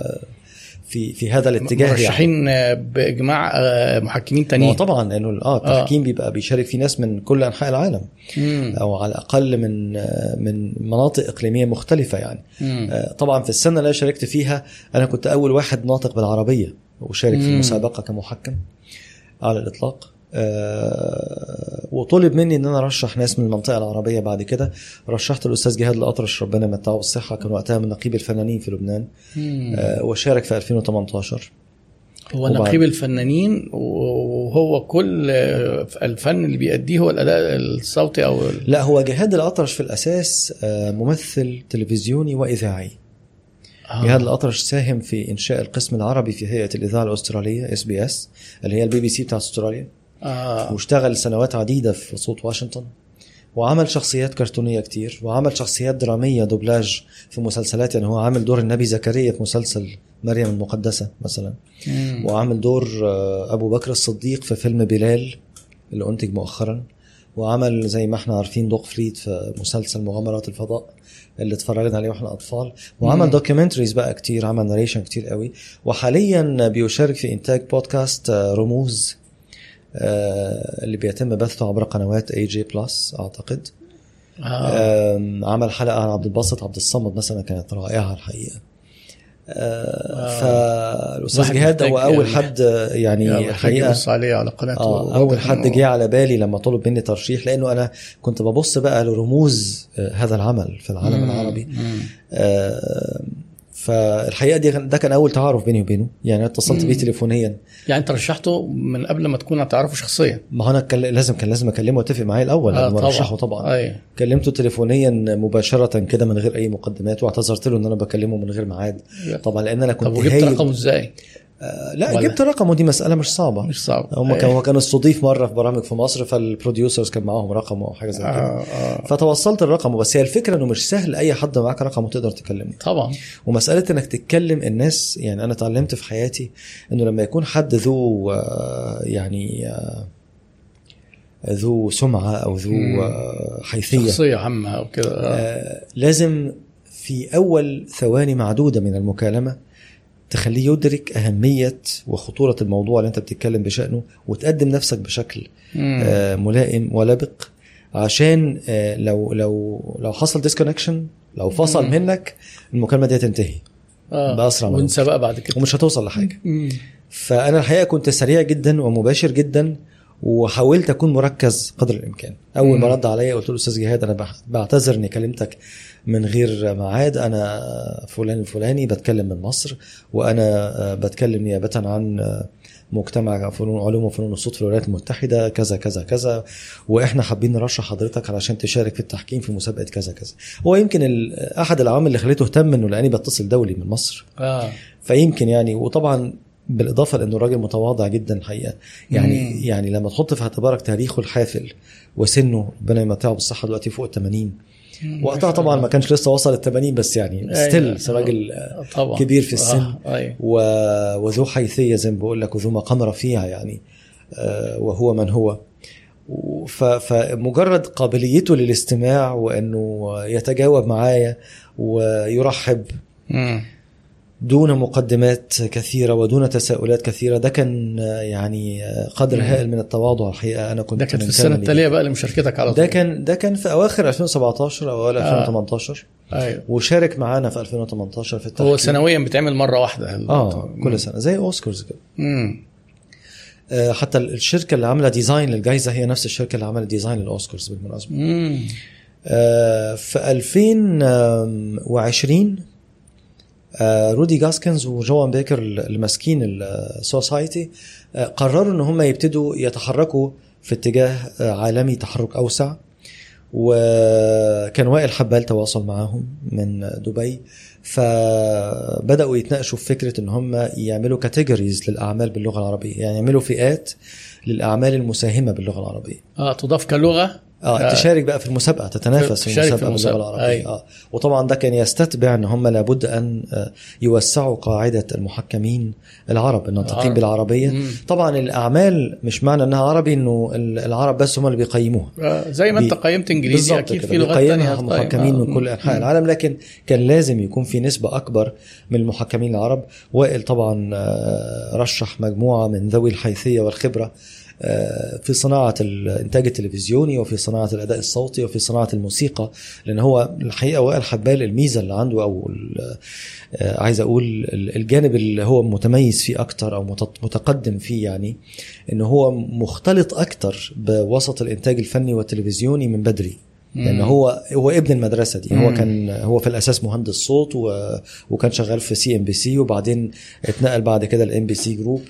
في في هذا الاتجاه يعني. مرشحين آه، بإجماع آه، محكمين تانيين طبعا لأنه آه التحكيم بيبقى بيشارك فيه ناس من كل أنحاء العالم مم. أو على الأقل من آه، من مناطق إقليمية مختلفة يعني مم. آه، طبعا في السنة اللي أنا شاركت فيها أنا كنت أول واحد ناطق بالعربية وشارك في مم. المسابقة كمحكم على الإطلاق آه، وطلب مني إن أنا أرشح ناس من المنطقة العربية بعد كده. رشحت الأستاذ جهاد الأطرش ربنا يمتعه بالصحة. كان وقتها من نقيب الفنانين في لبنان. آه، وشارك في 2018 هو نقيب الفنانين وهو كل آه، الفن اللي بيأديه هو الأداء الصوتي أو لا هو جهاد الأطرش في الأساس آه، ممثل تلفزيوني وإذاعي. آه. جهاد الأطرش ساهم في إنشاء القسم العربي في هيئة الإذاعة الأسترالية إس بي إس اللي هي البي بي سي بتاع أستراليا. آه. واشتغل سنوات عديدة في صوت واشنطن وعمل شخصيات كرتونية كتير وعمل شخصيات درامية دوبلاج في مسلسلات يعني هو عامل دور النبي زكريا في مسلسل مريم المقدسة مثلا مم. وعمل دور آه، أبو بكر الصديق في فيلم بلال اللي أنتج مؤخرا وعمل زي ما إحنا عارفين دوق فريد في مسلسل مغامرات الفضاء اللي اتفرجنا عليه وإحنا أطفال وعمل. documentaries بقى كتير عمل narration كتير قوي وحاليا بيشارك في إنتاج بودكاست آه، رموز اللي بيتم بثه عبر قنوات اي جي بلس أعتقد. آه. آم، عمل حلقة عن عبد الباسط عبد الصمد مثلا كانت رائعة الحقيقة. آه، فالأستاذ واحد جهاد هو أول يعني- حد آه، يعني الحقيقة عليه على قناته. آه أول حد جه على بالي لما طلب مني ترشيح لأنه أنا كنت ببص بقى لرموز آه، هذا العمل في العالم العربي. آه، فالحقيقة دي ده كان أول تعارف بيني وبينه. يعني اتصلت بيه تليفونيا. يعني أنت رشحته من قبل ما تكون تعرفه شخصيا. ما هو أنا كان لازم كان لازم أكلمه وأتفق معاه الأول. آه، قبل ما طبعاً. ارشحه طبعا. أيوه كلمته تليفونيا مباشرة كده من غير أي مقدمات واعتذرت له إن أنا بكلمه من غير ميعاد. طبعا لأن أنا طب كنت وجبت هايب رقمه إزاي؟ آه لا؟ جبت رقمه دي مسألة مش صعبة. مش صعب. هم كان هو كان استضيف مرة في برامج في مصر فال producers كان معاهم رقمه أو حاجة زي كده. آه آه. فتوصلت الرقم بس هي الفكرة إنه مش سهل أي حد معاك رقمه تقدر تكلمه. طبعا. ومسألة إنك تتكلم الناس يعني أنا اتعلمت في حياتي إنه لما يكون حد ذو آه، يعني آه، ذو سمعة أو ذو حيثية. شخصية عامة أو كده. لازم في أول ثواني معدودة من المكالمة تخليه يدرك أهمية وخطورة الموضوع اللي أنت بتتكلم بشأنه وتقدم نفسك بشكل. آه، ملائم ولبق عشان آه، لو لو لو حصل ديسكونكشن لو فصل مم. منك المكالمة دي هتنتهي آه. بأسرع ما وانسى بقى بعد كده ومش هتوصل لحاجة مم. فأنا الحقيقة كنت سريع جدا ومباشر جدا وحاولت أكون مركز قدر الإمكان أول ما. رد عليا قلت له أستاذ جهاد أنا بعتذر إني كلمتك من غير ميعاد. أنا فلان الفلاني بتكلم من مصر وأنا آه، بتكلم نيابه عن آه، مجتمع فنون علوم وفنون الصوت في الولايات المتحدة كذا كذا كذا. وإحنا حابين نرشح حضرتك علشان تشارك في التحكيم في مسابقة كذا كذا. هو يمكن أحد العوامل اللي خليته اهتم إنه لأني بتصل دولي من مصر. آه. فيمكن يعني وطبعا بالإضافة لأنه راجل متواضع جدا الحقيقة. يعني مم. يعني لما تحط في اعتبارك تاريخه الحافل وسنه ربنا يمتعه بالصحة دلوقتي فوق ال 80 وقتها طبعا ما كانش لسه وصل ال 80 بس يعني أيوة. ستيل راجل آه، كبير في السن. آه. أيوه و- وذو حيثية زي ما بقول لك وذو مقام رفيع يعني آه، وهو من هو فمجرد قابليته للاستماع وإنه يتجاوب معايا ويرحب مم. دون مقدمات كثيرة ودون تساؤلات كثيرة ده كان آه، يعني آه، قدر مم. هائل من التواضع الحقيقة أنا كنت ده كانت في السنة ليه. التالية بقى لمشاركتك على طول ده كان ده كان في أواخر 2017 أو اوائل آه. 2018 أيوه وشارك معانا في 2018 في التحكيم هو سنويا بتعمل مرة واحدة آه كل سنة زي أوسكارز كده مم. آه، حتى الشركة اللي عاملة design للجائزه هي نفس الشركة اللي عملت design لل Oscars بالمناسبة مم. آه، في 2020 آه، رودي جاسكنز وجوان بيكر اللي ماسكين ال society آه، قرروا إن هم يبتدوا يتحركوا في اتجاه آه، عالمي تحرك أوسع وكان وائل حبال تواصل معاهم من دبي. فبدأوا يتناقشوا في فكرة إن هم يعملوا categories للأعمال باللغة العربية يعني يعملوا فئات للأعمال المساهمة باللغة العربية. آه تضاف كلغة؟ آه آه. تشارك بقى في المسابقة تتنافس في في المسابقة باللغة المسابقة، العربية أيوة. آه وطبعا ده كان يستتبع إن هم لابد أن آه، يوسعوا قاعدة المحكمين العرب الناطقين العرب. بالعربية مم. طبعا الأعمال مش معنى إنها عربي إنه ال- العرب بس هم اللي بيقيموها آه. زي ما أنت بي- قيمت إنجليزي أكيد كده، في لغات هتقيم. محكمين آه. من كل أنحاء. العالم لكن كان لازم يكون في نسبة أكبر من المحكمين العرب وائل طبعا آه، رشح مجموعة من ذوي الحيثية والخبرة آه، في صناعة الإنتاج التلفزيوني وفي صناعة الأداء الصوتي وفي صناعة الموسيقى لأن هو الحقيقة وائل حبال الميزة اللي عنده أو ال- آه، عايز أقول ال- الجانب اللي هو متميز فيه أكتر أو مت- متقدم فيه يعني إن هو مختلط أكتر بوسط الإنتاج الفني والتلفزيوني من بدري لأن. هو هو ابن المدرسة دي هو. كان هو في الأساس مهندس صوت و... وكان شغال في CNBC وبعدين اتنقل بعد كده ال MBC Group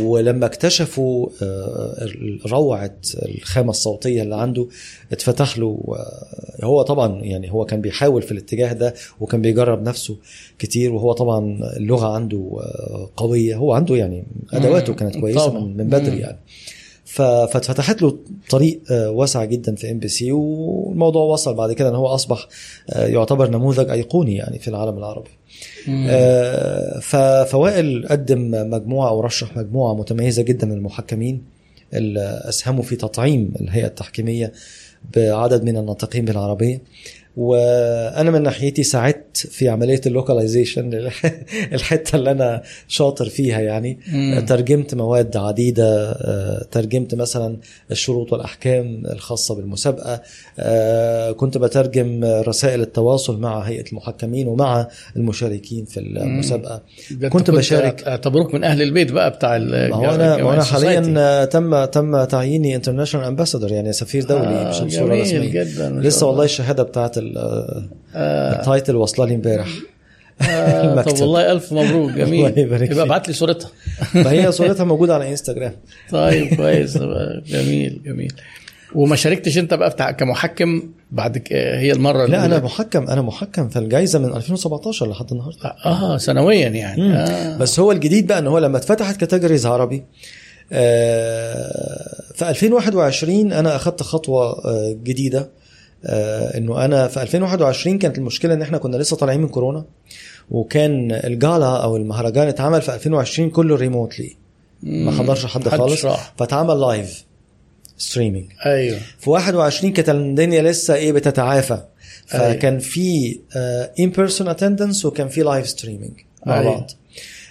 ولما اكتشفوا آه، روعة الخامة الصوتية اللي عنده اتفتح له آه، هو طبعا يعني هو كان بيحاول في الاتجاه ده وكان بيجرب نفسه كتير وهو طبعا اللغة عنده آه، قوية هو عنده يعني أدواته. كانت كويسة. من بدري. يعني فاتفتحت له طريق آه، واسع جدا في MBC والموضوع وصل بعد كده إن هو أصبح آه، يعتبر نموذج أيقوني يعني في العالم العربي. آه، فوائل قدم مجموعة أو رشح مجموعة متميزة جدا من المحكمين اللي أسهموا في تطعيم الهيئة التحكيمية بعدد من الناطقين بالعربية وأنا من ناحيتي ساعدت في عملية اللوكاليزيشن *laughs* الحتة اللي أنا شاطر فيها يعني مم. ترجمت مواد عديدة آه، ترجمت مثلا الشروط والأحكام الخاصة بالمسابقة آه، كنت بترجم رسائل التواصل مع هيئة المحكمين ومع المشاركين في المسابقة كنت أنت بشارك اعتبروك من أهل البيت بقى بتاع ما هو أنا ما أنا حاليا. آه، تم تم تعييني international ambassador يعني سفير دولي آه، مش بصوره رسميه لسه الله. والله الشهادة بتاعت آه، آه. ال title واصله لي امبارح آه *laughs* طب. والله ألف مبروك *laughs* جميل الله يبارك يبقى. ابعت لي صورتها *laughs* فهي صورتها موجودة على انستغرام طيب كويس جميل جميل وما شاركتش انت بقى كمحكم بعد هي المرة لا أنا؟ محكم أنا محكم في الجائزه من 2017 لحد النهارده آه سنويا يعني مم. آه. بس هو الجديد بقى إن هو لما اتفتحت كاتيجوريز عربي آه، في 2021 أنا اخذت خطوة آه، جديدة آه، إنه أنا في 2021 كانت المشكلة إن إحنا كنا لسه طالعين من كورونا وكان الجالا أو المهرجان اتعمل في 2020 كله ريموتلي ما. حضرش حد خالص. فاتعمل live streaming أيوه في 21 كانت الدنيا لسه إيه بتتعافى أيوة. فكان في in person attendance وكان في live streaming مع أيوة. بعض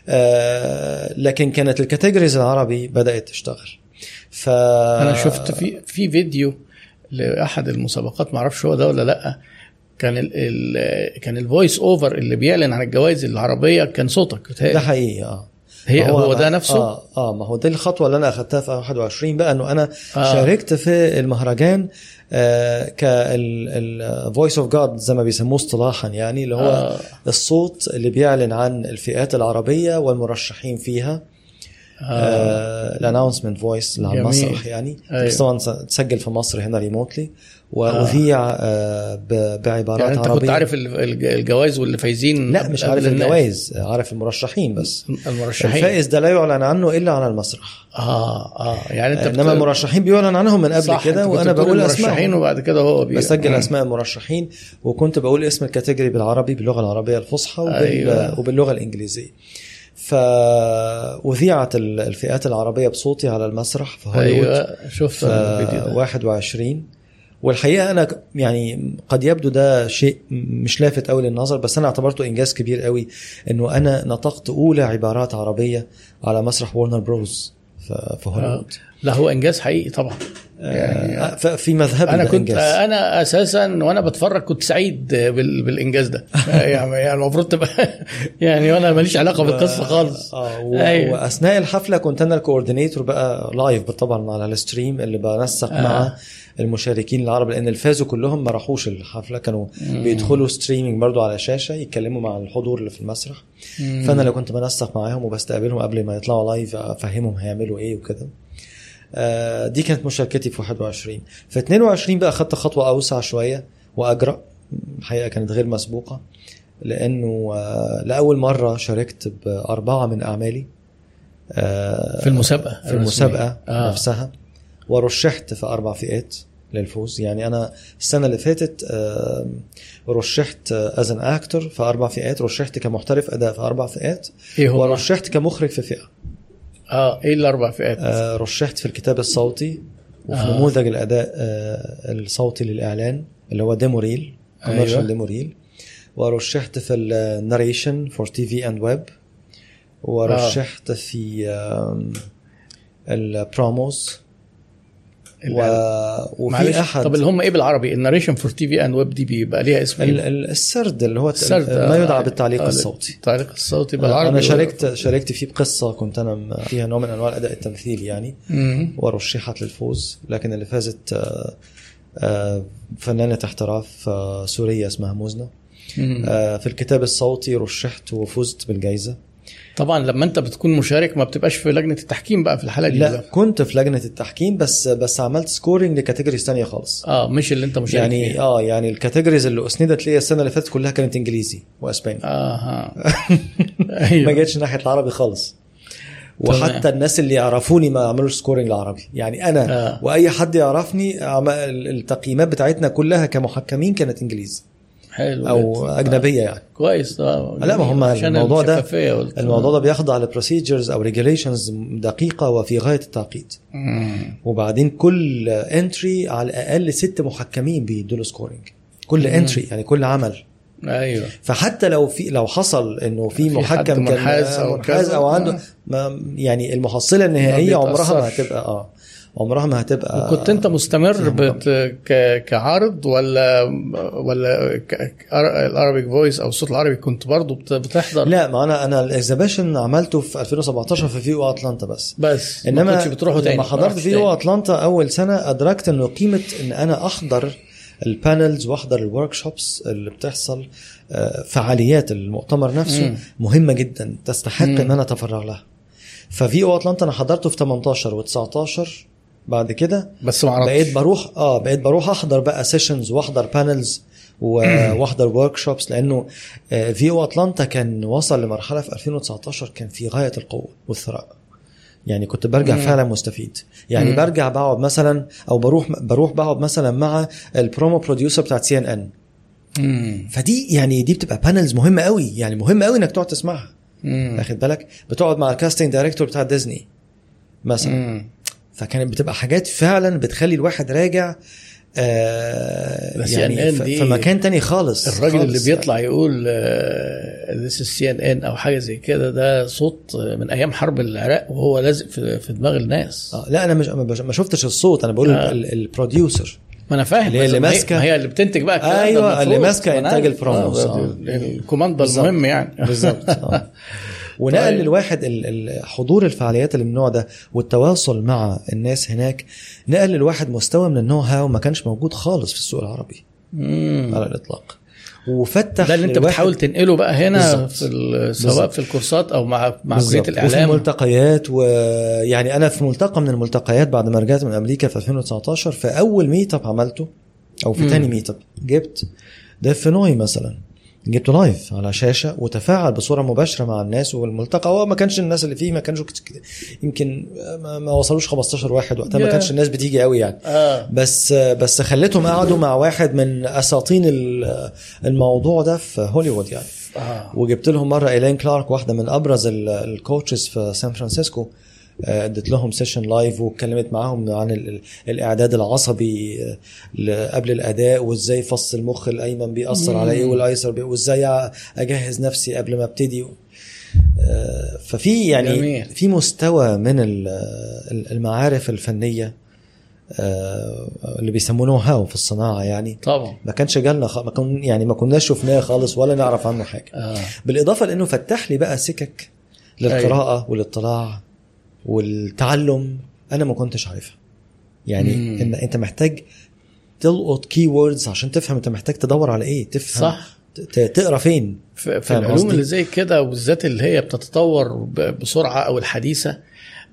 آه، لكن كانت ال categories العربي بدأت تشتغل ف أنا شفت في في فيديو لأحد المسابقات ما أعرفش هو ده ولا لأ كان ال ال كان ال voice over اللي بيعلن عن الجوائز العربية كان صوتك ده. حقيقي آه هي ما هو, ده نفسه آه آه ما هو دي الخطوة اللي أنا اخذتها في 21 بقى إنه أنا آه. شاركت في المهرجان آه كال voice of God زي ما بيسموه اصطلاحا يعني اللي هو آه. الصوت اللي بيعلن عن الفئات العربية والمرشحين فيها. ال announcement voice اللي على. المسرح يعني أيوة. بس طبعا تسجل في مصر هنا remotely واذيع آه. ب- بعبارات يعني أنت عربية كنت عارف ال- الج- الجوائز واللي فايزين لا مش عارف. الجوائز عارف المرشحين بس المرشحين الفائز ده لا يعلن عنه إلا على المسرح آه آه يعني أنت إنما المرشحين بيعلن عنهم من قبل كده وأنا بقول المرشحين اسمائهم وبعد كده هو بي... بسجل مم. أسماء المرشحين وكنت بقول اسم ال category بالعربي باللغة العربية الفصحى وبال... أيوة. وباللغة الإنجليزية فأذيعت ال- الفئات العربية بصوتي على المسرح في هوليوود أيوه شفت أنا الفيديو في ده 21 والحقيقة أنا ك- يعني قد يبدو ده شيء مش لافت قوي للنظر بس أنا اعتبرته إنجاز كبير قوي إنه أنا نطقت أولى عبارات عربية على مسرح ورنر بروز في في آه. هوليوود لا هو إنجاز حقيقي طبعا. يعني آه، في مذهبي أنا كنت إنجاز. أنا أساسا وأنا بتفرج كنت سعيد بال... بالإنجاز ده *laughs* يعني يعني المفروض تبقى *laughs* يعني وأنا ماليش علاقة بالقصة خالص آه و... أيوة. وأثناء الحفلة كنت أنا ال coordinator بقى live طبعا على ال stream اللي بنسق آه. آه. مع المشاركين العرب لأن اللي فازوا كلهم ما راحوش الحفلة كانوا مم. بيدخلوا streaming برضو على شاشة يتكلموا مع الحضور اللي في المسرح مم. فأنا اللي كنت بنسق معاهم وبستقبلهم قبل ما يطلعوا live أفهمهم هيعملوا إيه وكده آه، دي كانت مشاركتي في 21 في 22 بقى أخدت خطوة أوسع شوية وأجرأ. الحقيقة كانت غير مسبوقة لأنه آه، لأول مرة شاركت بأربعة من أعمالي آه، في المسابقة في المسابقة آه. نفسها ورشحت في أربع فئات للفوز. يعني أنا السنة اللي فاتت آه، رشحت as an actor في أربع فئات رشحت كمحترف أداء في أربع فئات هو؟ ورشحت كمخرج في فئة. آه إيه الأربع فئات آه، رشحت في الكتاب الصوتي وفي آه. آه. نموذج الأداء آه، الصوتي للإعلان اللي هو demo reel أيوة. commercial demo reel ورشحت في ال narration for TV and web ورشحت في آم، ال promos و... وفي احد طب اللي هم إيه بالعربي ال narration for TV and web دي بيبقى ليها اسم ال- إيه؟ ال- السرد اللي هو السرد، ما يدعى بالتعليق آه، الصوتي التعليق الصوتي بالعربي أنا شاركت شاركت فيه بقصة كنت أنا فيها نوع من أنواع الأداء التمثيلي يعني. ورشحت للفوز لكن اللي فازت آه، آه، فنانة احتراف آه، سورية اسمها. آه، في الكتاب الصوتي رشحت وفزت بالجائزة طبعا لما أنت بتكون مشارك ما بتبقاش في لجنة التحكيم بقى في الحاله دي لا كنت في لجنة التحكيم بس بس عملت scoring ل categories تانية خالص. آه مش اللي أنت مشارك يعني فيها. آه يعني ال categories اللي أسندت ليا السنة اللي فاتت كلها كانت إنجليزي وإسباني. آها. *laughs* ما أيوه جاتش ناحية العربي خالص. وحتى الناس اللي يعرفوني ما عملوش scoring العربي يعني أنا آه. وأي حد يعرفني التقييمات بتاعتنا كلها كمحكمين كانت إنجليزي. حلو أو. أجنبية يعني كويس آه، لا ما هم الموضوع ده. الموضوع ده بيخضع ل procedures أو regulations دقيقة وفي غاية التعقيد مم. وبعدين كل entry على الأقل ست محكمين بيدوا له scoring كل entry يعني كل عمل أيوه فحتى لو في لو حصل إنه في محكم كان منحاز أو منحاز. أو عنده يعني المحصلة النهائية عمرها ما. هتبقى آه عمرها ما هتبقى كنت انت مستمر بت... ك... كعارض ولا ولا ك... ال Arabic Voice أو الصوت العربي كنت برضو بت... بتحضر لا ما أنا أنا ال exhibition عملته في 2017 في في VO Atlanta بس بس إنما ما كنتش بتروحوا تاني لما ما حضرت رحتش في تاني. VO Atlanta أول سنة أدركت إنه قيمة إن أنا أحضر ال panels وأحضر ال workshops اللي بتحصل آه، فعاليات المؤتمر نفسه مم. مهمة جدا تستحق مم. إن أنا أتفرغ لها ففي VO Atlanta أنا حضرته في 18 و19 بعد كده بس ما عرفتش بقيت بروح آه بقيت بروح أحضر بقى sessions وأحضر panels *clears throat* وأحضر workshops لأنه في VO Atlanta كان وصل لمرحلة في 2019 كان في غاية القوة والثراء يعني كنت برجع مم. فعلا مستفيد يعني مم. برجع بقعد مثلا أو بروح بروح بقعد مثلا مع ال promo producer بتاعت CNN. فدي يعني دي بتبقى panels مهمة قوي يعني مهمة قوي إنك تقعد تسمعها. واخد بالك بتقعد مع ال casting director بتاع ديزني مثلا مم. فكانت بتبقى حاجات فعلا بتخلي الواحد راجع آه بس يعني CNN ف- دي- في مكان تاني خالص الراجل اللي خالص بيطلع يقول this CNN أو حاجة زي كده ده صوت من أيام حرب العراق وهو لازق في, في دماغ الناس آه لا أنا مش ما شفتش الصوت أنا بقول آه. ال producer ما أنا فاهم اللي اللي ما هي- اللي بتنتج بقى المفروض. اللي ماسكة ما أنا إنتاج عارف. ال promos، آه، آه. ال- الكوماندا بالظبط. المهم يعني بالظبط *laughs* آه. ونقل طيب. للواحد حضور الفعاليات اللي من النوع ده والتواصل مع الناس هناك نقل للواحد مستوى من النو هاو ما كانش موجود خالص في السوق العربي مم. على الإطلاق وفتح ده اللي انت بتحاول تنقله بقى هنا. في سواء. في الكورسات أو مع مع. كليه وفي الإعلام ملتقيات ويعني أنا في ملتقى من الملتقيات بعد ما رجعت من أمريكا في 2019 في أول ميت أب عملته أو في مم. تاني ميت أب جبت ديف نوي مثلا جبته live على شاشة وتفاعل بصورة مباشرة مع الناس والملتقى. هو ما كانش الناس اللي فيه ما كانش يمكن ما, وصلوش 15 واحد وقتها ما. كانش الناس بتيجي قوي يعني. آه. بس بس خليتهم قعدوا مع واحد من أساطين ال- الموضوع ده في هوليوود يعني. آه. وجبت لهم مرة إيلين كلارك واحدة من أبرز ال- ال coaches في سان فرانسيسكو. آه، اديت لهم session live واتكلمت معاهم عن ال- ال- الاعداد العصبي آه، قبل الأداء وازاي فص المخ الأيمن بيأثر على إيه والأيسر وازاي أجهز نفسي قبل ما أبتدي. آه، ففي يعني جميل. في مستوى من ال- ال- المعارف الفنية آه، اللي بيسموه نو هاو في الصناعة يعني. طبعا. ما كانش جالنا خ... ما كن... يعني ما كناش شفناه خالص ولا نعرف عنه حاجة. آه. بالإضافة لإنه فتح لي بقى سكك للقراءة أيوة. والاطلاع. والتعلم أنا ما كنتش عارفها يعني مم. إن أنت محتاج تلقط كي ووردز عشان تفهم أنت محتاج تدور على إيه تفهم صح. تقرأ فين في, العلوم؟ اللي زي كده وبالذات اللي هي بتتطور بسرعة أو الحديثة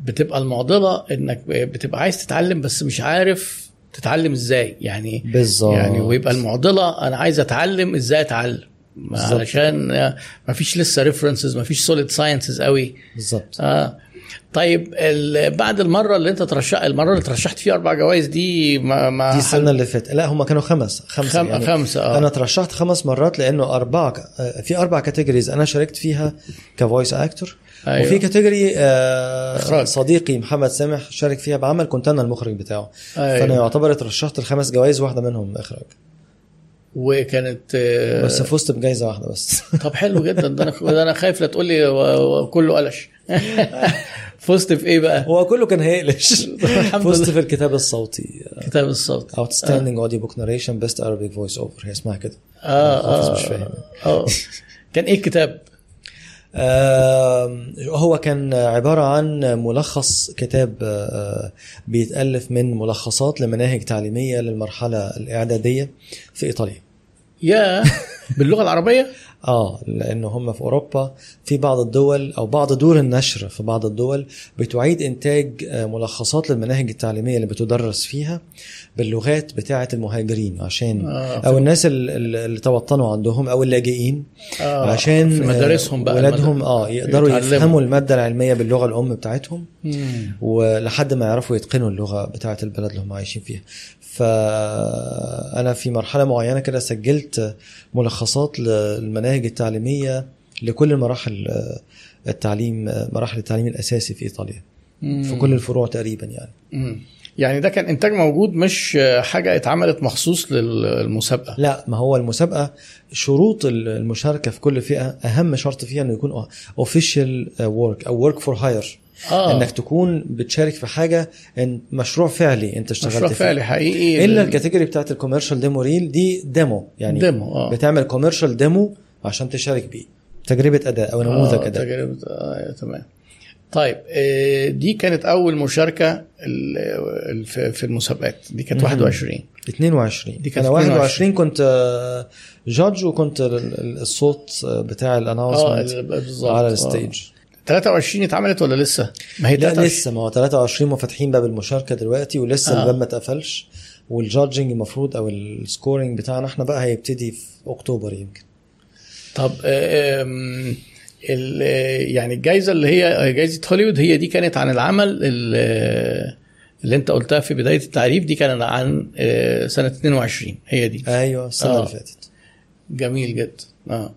بتبقى المعضلة إنك بتبقى عايز تتعلم بس مش عارف تتعلم إزاي يعني بالظبط يعني ويبقى المعضلة أنا عايز أتعلم إزاي أتعلم. علشان ما فيش لسه references ما فيش solid sciences قوي بالظبط آه طيب بعد المرة اللي انت ترشح المرة اللي ترشحت فيها أربع جوائز دي ما ما دي السنة اللي فاتت. لا هم كانوا خمس. خمسة خم... يعني خمسة آه. أنا ترشحت خمس مرات لأنه اربعه في أربع categories أنا شاركت فيها ك voice actor أيوة. وفي category آه. صديقي محمد سامح شارك فيها بعمل كنت أنا المخرج بتاعه. أيوة. فأنا يعتبر ترشحت الخمس جوائز واحدة منهم إخراج. وكانت آه، بس فزت بجائزه واحدة بس. طب حلو جدا. ده أنا ده أنا خايف لا تقول لي وكله قلش. *laughs* فزت في إيه بقى؟ هو كله كان هيقلش *laughs* فزت. في الكتاب الصوتي كتاب الصوت Outstanding Audio Book Narration Best Arabic Voice Over هي اسمها كده آه آه مش فاهم. آه كان إيه الكتاب؟ هو كان عبارة عن ملخص كتاب آه، بيتألف من ملخصات لمناهج تعليمية للمرحلة الإعدادية في إيطاليا يا باللغة العربية؟ *laughs* آه لأنه هم في أوروبا في بعض الدول أو بعض دور النشر في بعض الدول بتعيد إنتاج آه، ملخصات للمناهج التعليمية اللي بتدرس فيها باللغات بتاعة المهاجرين عشان آه، أو الناس ال- ال- اللي توطنوا عندهم أو اللاجئين آه عشان في مدارسهم بقى ولادهم آه يقدروا يتعلموا. يفهموا المادة العلمية باللغة الأم بتاعتهم مم. ولحد ما يعرفوا يتقنوا اللغة بتاعة البلد اللي هم عايشين فيها فأنا في مرحلة معينة كده سجلت ملخصات للمناهج التعليمية لكل مراحل التعليم مراحل التعليم الأساسي في إيطاليا. في كل الفروع تقريبا يعني. مم. يعني ده كان إنتاج موجود مش حاجة اتعملت مخصوص للمسابقة. لا ما هو المسابقة شروط المشاركة في كل فئة أهم شرط فيها إنه يكون official work أو work for hire آه. إنك تكون بتشارك في حاجة إن مشروع فعلي أنت اشتغلت مشروع فيه. فعلي حقيقي. إلا ال category بتاعت ال commercial demo reel دي demo يعني demo آه. بتعمل commercial demo عشان تشارك بيه. تجربة أداء أو نموذج آه، أداء. تجربة آه تمام. طيب آه، دي كانت أول مشاركة في المسابقات. دي كانت مهم. 21 22 دي كانت أنا 22. 21 كنت آه، judge وكنت ال- ال- الصوت آه، بتاع ال announcement ال- بالظبط. على آه. ال stage 23 اتعملت ولا لسه؟ ما هي لا 23 لسه. ما هو 23 مفاتحين باب المشاركة دلوقتي ولسه آه. الباب ما اتقفلش. وال judging المفروض أو ال scoring بتاعنا إحنا بقى هيبتدي في أكتوبر يمكن. طب آم، ال- يعني الجائزه اللي هي جائزه هوليوود هي دي كانت عن العمل ال- اللي أنت قلتها في بداية التعريف دي كانت عن آه، سنة 22 هي دي. أيوه السنة آه. اللي فاتت. جميل جدا. آه.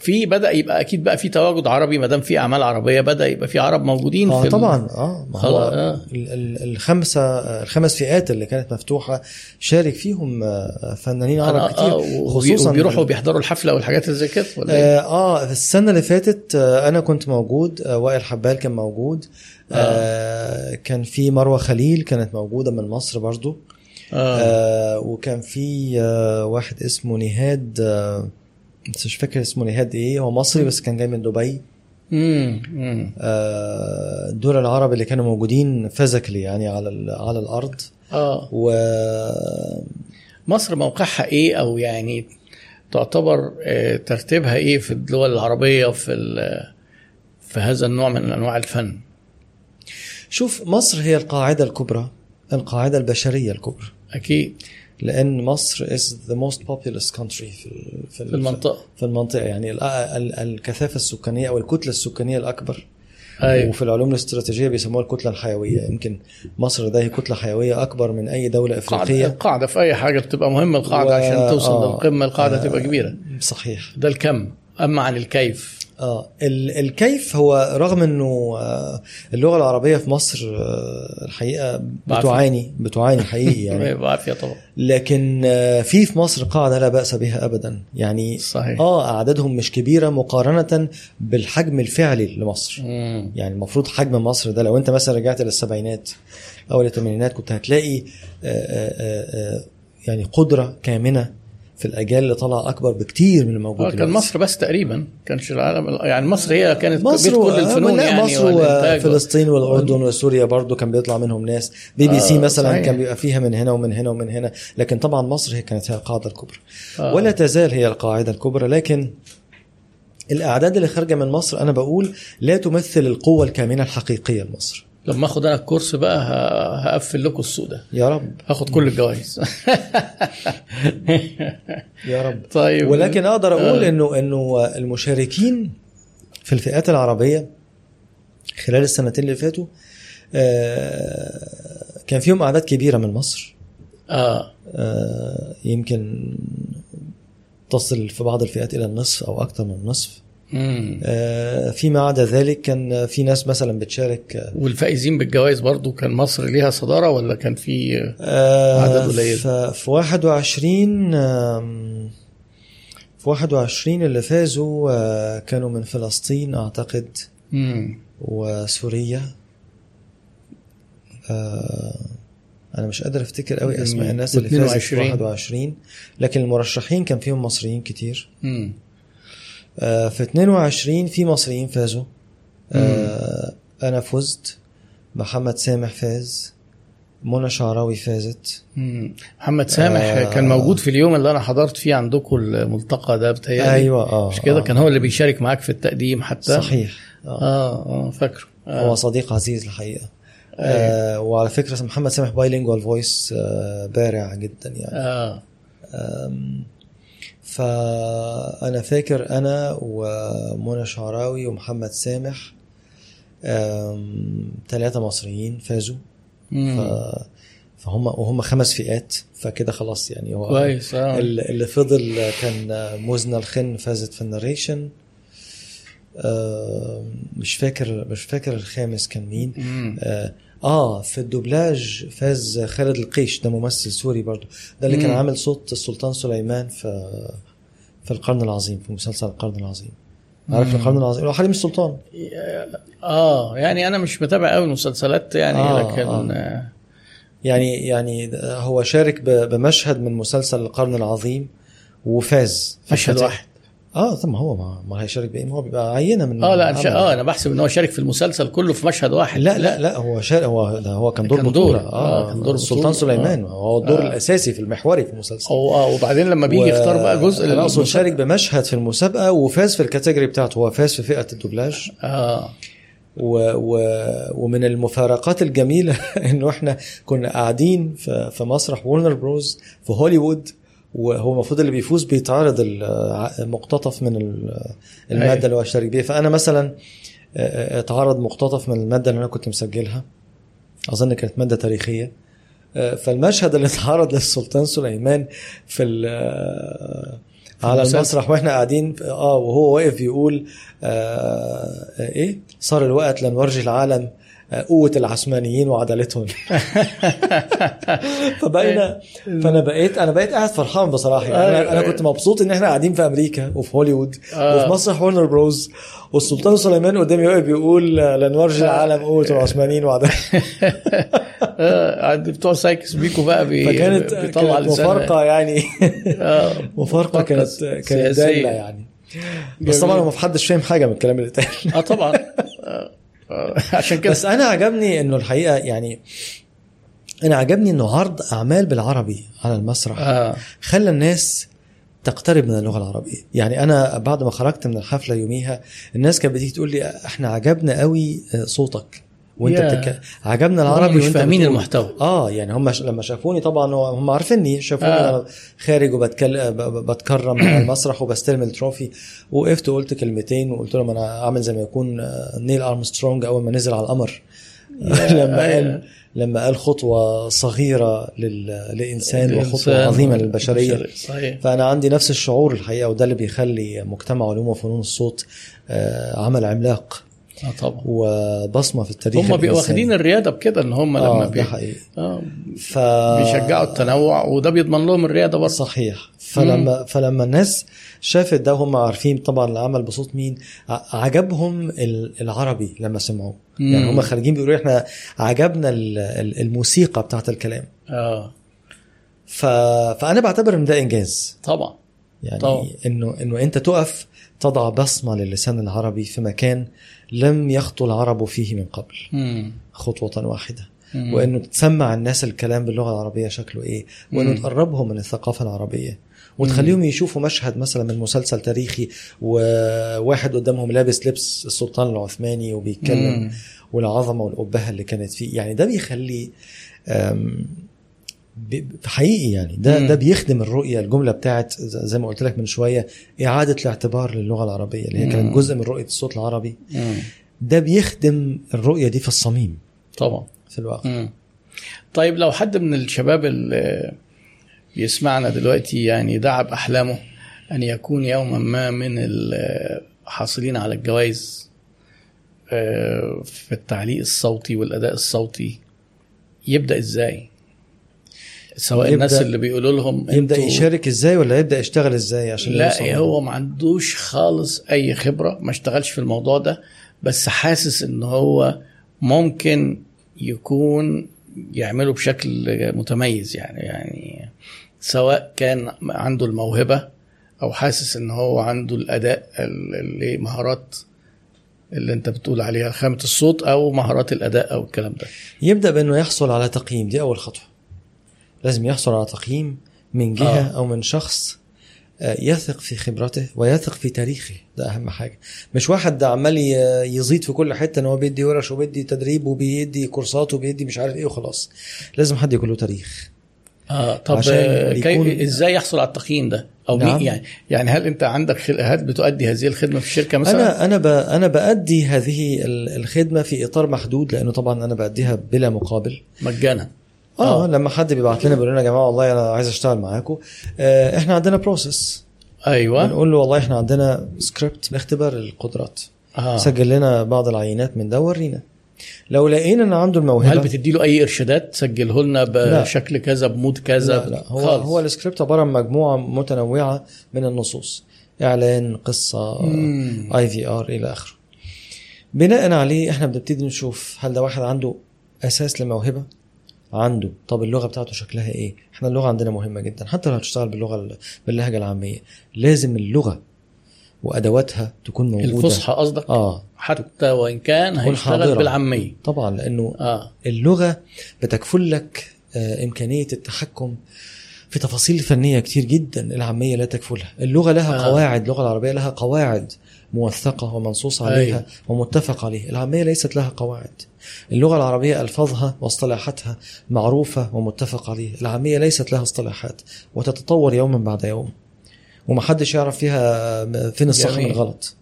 في بدأ يبقى أكيد بقى في تواجد عربي ما دام في أعمال عربية بدأ يبقى في عرب موجودين آه في طبعا آه ما هو آه. ال- ال- الخمسة الخمس فئات اللي كانت مفتوحة شارك فيهم آه، فنانين عرب آه، كتير آه، خصوصا وبيروحوا بيحضروا الحفلة والحاجات اللي زي كده ولا إيه؟ آه آه، في السنة اللي فاتت آه أنا كنت موجود آه وائل حبال كان موجود آه كان في مروة خليل كانت موجودة من مصر برضو آه. آه وكان في آه واحد اسمه نهاد آه بس مش فاكر اسمه نهاد إيه هو مصري بس كان جاي من دبي. مم. مم. آه دول العرب اللي كانوا موجودين فيزيكلي يعني على على الأرض. آه. و مصر موقعها إيه أو يعني تعتبر آه، ترتيبها إيه في الدول العربية في ال- في هذا النوع من أنواع الفن؟ شوف مصر هي القاعدة الكبرى القاعدة البشرية الكبرى. أكيد. لأن مصر is the most populous country في في, ال- في المنطقة. في المنطقة. يعني ال- ال- الكثافة السكانية أو الكتلة السكانية الأكبر. أيوه. وفي العلوم الاستراتيجية بيسموها الكتلة الحيوية. يمكن مصر ده هي كتلة حيوية أكبر من أي دولة إفريقية. القاعدة في أي حاجة بتبقى مهمة القاعدة و- عشان توصل آه، للقمة القاعدة آه، تبقى كبيرة. صحيح. ده الكم. أما عن الكيف. آه ال- الكيف هو رغم إنه آه، اللغة العربية في مصر آه، الحقيقة. بتعاني بتعاني حقيقي *laughs* يعني. بعافية طبعا. لكن آه، في في مصر قاعدة لا بأس بها ابدا. يعني صحيح. آه أعدادهم مش كبيرة مقارنة بالحجم الفعلي لمصر. مم. يعني المفروض حجم مصر ده لو أنت مثلا رجعت للسبعينات أو الثمانينات كنت هتلاقي آه، آه، يعني قدرة كامنة في الأجيال اللي طالعه أكبر بكتير من الموجود آه كان دلوقتي. مصر بس تقريبا كانش العالم يعني مصر هي كانت مصر بيت كل الفنون لا، يعني مصر وفلسطين والأردن وسوريا برضو كان بيطلع منهم ناس بي بي سي آه، مثلا صحيح. كان بيبقى فيها من هنا ومن هنا ومن هنا لكن طبعا مصر هي كانت هي القاعدة الكبرى آه. ولا تزال هي القاعدة الكبرى لكن الأعداد اللي خارجة من مصر أنا بقول لا تمثل القوة الكامنة الحقيقية لمصر لما آخد أنا الكورس بقى هقفل لكم السوق ده. يا رب. هاخد كل الجوائز. *laughs* يا رب. طيب. ولكن أقدر أقول آه. إنه إنه المشاركين في الفئات العربية خلال السنتين اللي فاتوا آه، كان فيهم أعداد كبيرة من مصر. آه. آه، يمكن تصل في بعض الفئات إلى النصف أو أكثر من النصف. آه، فيما عدا ذلك كان في ناس مثلا بتشارك آه، والفائزين بالجوائز برضو كان مصر ليها صدارة ولا كان في آه، عدد قليل. ف- في 21 آم، في 21 اللي فازوا آه، كانوا من فلسطين أعتقد مم. وسوريا آه، أنا مش قادر أفتكر قوي أسماء. الناس اللي فازت في 22. 21 لكن المرشحين كان فيهم مصريين كتير مم. آه، في 22 في مصريين فازوا. آه، أنا فزت. محمد سامح فاز. منى شعراوي فازت. مم. محمد سامح آه. كان موجود في اليوم اللي أنا حضرت فيه عندكم الملتقى ده بتهيألي. أيوه آه مش كده؟ آه. كان هو اللي بيشارك معاك في التقديم حتى. صحيح آه. آه آه فاكره. هو آه. صديق عزيز الحقيقة. آه وعلى فكرة محمد سامح بايلينجوال فويس آه بارع جدا يعني. آه. آم، فأنا فاكر أنا ومنى شعراوي ومحمد سامح ثلاثة مصريين فازوا. فهم وهم خمس فئات فكده خلاص يعني هو كويس ال- اللي فضل كان موزنا الخن فازت في ال narration آه، مش فاكر مش فاكر الخامس كان مين مم. آه في الدوبلاج فاز خالد القيش ده ممثل سوري برضو ده اللي كان مم. عامل صوت السلطان سليمان في في القرن العظيم في مسلسل القرن العظيم عارف. القرن العظيم هو حليم السلطان آه يعني أنا مش متابع قوي المسلسلات يعني آه، لكن آه. آه. يعني يعني هو شارك بمشهد من مسلسل القرن العظيم وفاز في مشهد واحد آه طب ما هو ما, ما هيشارك بايه ما هو بيبقى عينة من آه لا أنا. آه أنا بحسب إن هو شارك في المسلسل كله في مشهد واحد لا لا لا هو شارك هو ده هو كان دور كان دور. آه, آه، كان دور السلطان. سليمان آه. هو الدور آه. الأساسي في المحوري في المسلسل هو آه وبعدين لما بيجي و- يختار بقى جزء أنا أقصد شارك بمشهد في المسابقة وفاز في ال category بتاعته هو فاز في فئة الدوبلاج آه و و ومن المفارقات الجميلة *laughs* إنه إحنا كنا قاعدين في, في مسرح وورنر بروز في هوليوود وهو المفروض اللي بيفوز بيتعرض ال- مقتطف من ال- المادة أيوة. اللي هو اشترك بيها. فأنا مثلا آه، آه، اتعرض مقتطف من المادة اللي أنا كنت مسجلها. أظن كانت مادة تاريخية. آه، فالمشهد اللي *laughs* اتعرض للسلطان سليمان في على. المسرح وإحنا قاعدين آه وهو واقف يقول آه آه، إيه؟ صار الوقت لنوري العالم. قوة العثمانيين وعدالتهم *laughs* فبقينا فأنا بقيت أنا بقيت قاعد فرحان بصراحة يعني أنا, أنا كنت مبسوط إن إحنا قاعدين في أمريكا وفي هوليوود آه. وفي مسرح ورنر بروز والسلطان سليمان قدامي واقف بيقول لنوري العالم قوة العثمانيين وعدالتهم *laughs* آه، عند بتوع سايكس بيكو بقى بي... فكانت بيطلع كانت. مفارقة يعني آه. *laughs* مفارقة كانت كانت. دايله يعني بس. طبعا ما حدش فاهم حاجة من الكلام اللي اتقال آه طبعا. *laughs* عشان كده. بس أنا عجبني إنه الحقيقة يعني أنا عجبني إنه عرض أعمال بالعربي على المسرح آه. خلى الناس تقترب من اللغة العربية. يعني أنا بعد ما خرجت من الحفلة يوميها الناس كانت بتيجي تقول لي إحنا عجبنا قوي صوتك. وانت يا. بتك... عجبنا العربي مش فاهمين بتقول. المحتوى. آه يعني هم ش... لما شافوني طبعا هم عارفيني شافوني آه. أنا خارج وبتكلم ب... بتكرم على *clears throat* المسرح وبستلم ال trophy وقفت وقلت كلمتين وقلت لهم أنا عامل زي ما يكون آه، نيل أرمسترونج أول ما نزل على القمر *laughs* لما قال لما قال خطوة صغيرة لل... للإنسان وخطوة الإنسان عظيمة للبشرية صحيح فأنا عندي نفس الشعور الحقيقة وده اللي بيخلي مجتمع علوم وفنون الصوت آه، عمل عملاق آه طبعا. وبصمة في التاريخ هم بيبقوا. واخدين الرياده بكده إن هم لما آه بي... حقيقي. آه ف بيشجعوا التنوع وده بيضمن لهم الرياده برضه. صحيح. فلما فلما الناس شافت ده هم عارفين طبعا العمل بصوت مين. عجبهم ال- العربي لما سمعوه. يعني مم. هم خارجين بيقولوا إحنا عجبنا ال- ال- الموسيقى بتاعت الكلام. آه. ف... فأنا بعتبر إن ده إنجاز. طبعا. يعني طبعا. إنه إنه أنت تقف تضع بصمة للسان العربي في مكان لم يخطو العرب فيه من قبل مم. خطوة واحدة مم. وإنه تسمع الناس الكلام باللغة العربية شكله إيه وإنه مم. تقربهم من الثقافة العربية وتخليهم يشوفوا مشهد مثلا من مسلسل تاريخي وواحد قدامهم لابس لبس السلطان العثماني وبيتكلم. والعظمة والابهه اللي كانت فيه يعني ده بيخلي حقيقي يعني ده مم. ده بيخدم الرؤية الجملة بتاعت زي ما قلت لك من شوية إعادة الاعتبار للغة العربية اللي هي كانت. جزء من رؤية الصوت العربي مم. ده بيخدم الرؤية دي في الصميم طبعا في الواقع مم. طيب لو حد من الشباب اللي بيسمعنا دلوقتي يعني دعا بأحلامه أن يكون يوما ما من الحاصلين على الجوائز آه، في التعليق الصوتي والأداء الصوتي يبدأ إزاي؟ سواء يبدأ- الناس اللي بيقولوا لهم يبدأ يشارك إزاي ولا يبدأ يشتغل إزاي عشان لا؟ هو ما عندوش خالص أي خبرة ما اشتغلش في الموضوع ده بس حاسس إن هو ممكن يكون يعمله بشكل متميز يعني يعني سواء كان عنده الموهبة أو حاسس إن هو عنده الأداء ال- اللي مهارات اللي أنت بتقول عليها خامة الصوت أو مهارات الأداء أو الكلام ده يبدأ بأنه يحصل على تقييم دي أول خطوة لازم يحصل على تقييم من جهة آه. أو من شخص آه، يثق في خبرته ويثق في تاريخه. ده أهم حاجة. مش واحد ده عمال يزيد في كل حتة إن هو بيدي ورش وبيدي تدريب وبيدي كورسات وبيدي مش عارف إيه وخلاص. لازم حد يكون له تاريخ. آه طب آه، يكون- إزاي يحصل على التقييم ده؟ أو نعم. يعني يعني هل أنت عندك خل... هل بتؤدي هذه الخدمة في الشركة مثلا؟ أنا أنا ب... أنا بأدي هذه ال- الخدمة في إطار محدود لأنه طبعا أنا بأديها بلا مقابل. مجانا. آه, آه. لما حد بيبعت لنا بيقول لنا يا جماعة والله أنا عايز أشتغل معاكم. آه إحنا عندنا process أيوه. بنقول له والله إحنا عندنا سكريبت لاختبار القدرات. آه. سجل لنا بعض العينات من ده ورينا لو لقينا إن عنده الموهبة هل بتدي له أي إرشادات؟ تسجله لنا بشكل كذا ب mood كذا؟ لا لا. هو خالص. هو السكريبت عبارة عن مجموعة متنوعة من النصوص. إعلان قصة. IVR إلى آخره. بناء عليه إحنا بنبتدي نشوف هل ده واحد عنده أساس لموهبة؟ عنده. طب اللغة بتاعته شكلها إيه؟ إحنا اللغة عندنا مهمة جدا. حتى لو هتشتغل باللغة باللهجة العامية لازم اللغة وأدواتها تكون موجودة. الفصحى قصدك؟ آه. حتى وإن كان هيشتغل حاضرة. بالعامية. طبعا لأنه آه. اللغة بتكفل لك آه، إمكانية التحكم في تفاصيل فنية كتير جدا. العامية لا تكفلها. اللغة لها آه. قواعد اللغة العربية لها قواعد. موثقة ومنصوص عليها أيوة. ومتفق عليها العامية ليست لها قواعد. اللغة العربية ألفاظها واصطلاحاتها معروفة ومتفق عليها العامية ليست لها اصطلاحات وتتطور يوما بعد يوم. ومحدش يعرف فيها فين الصح من. الغلط.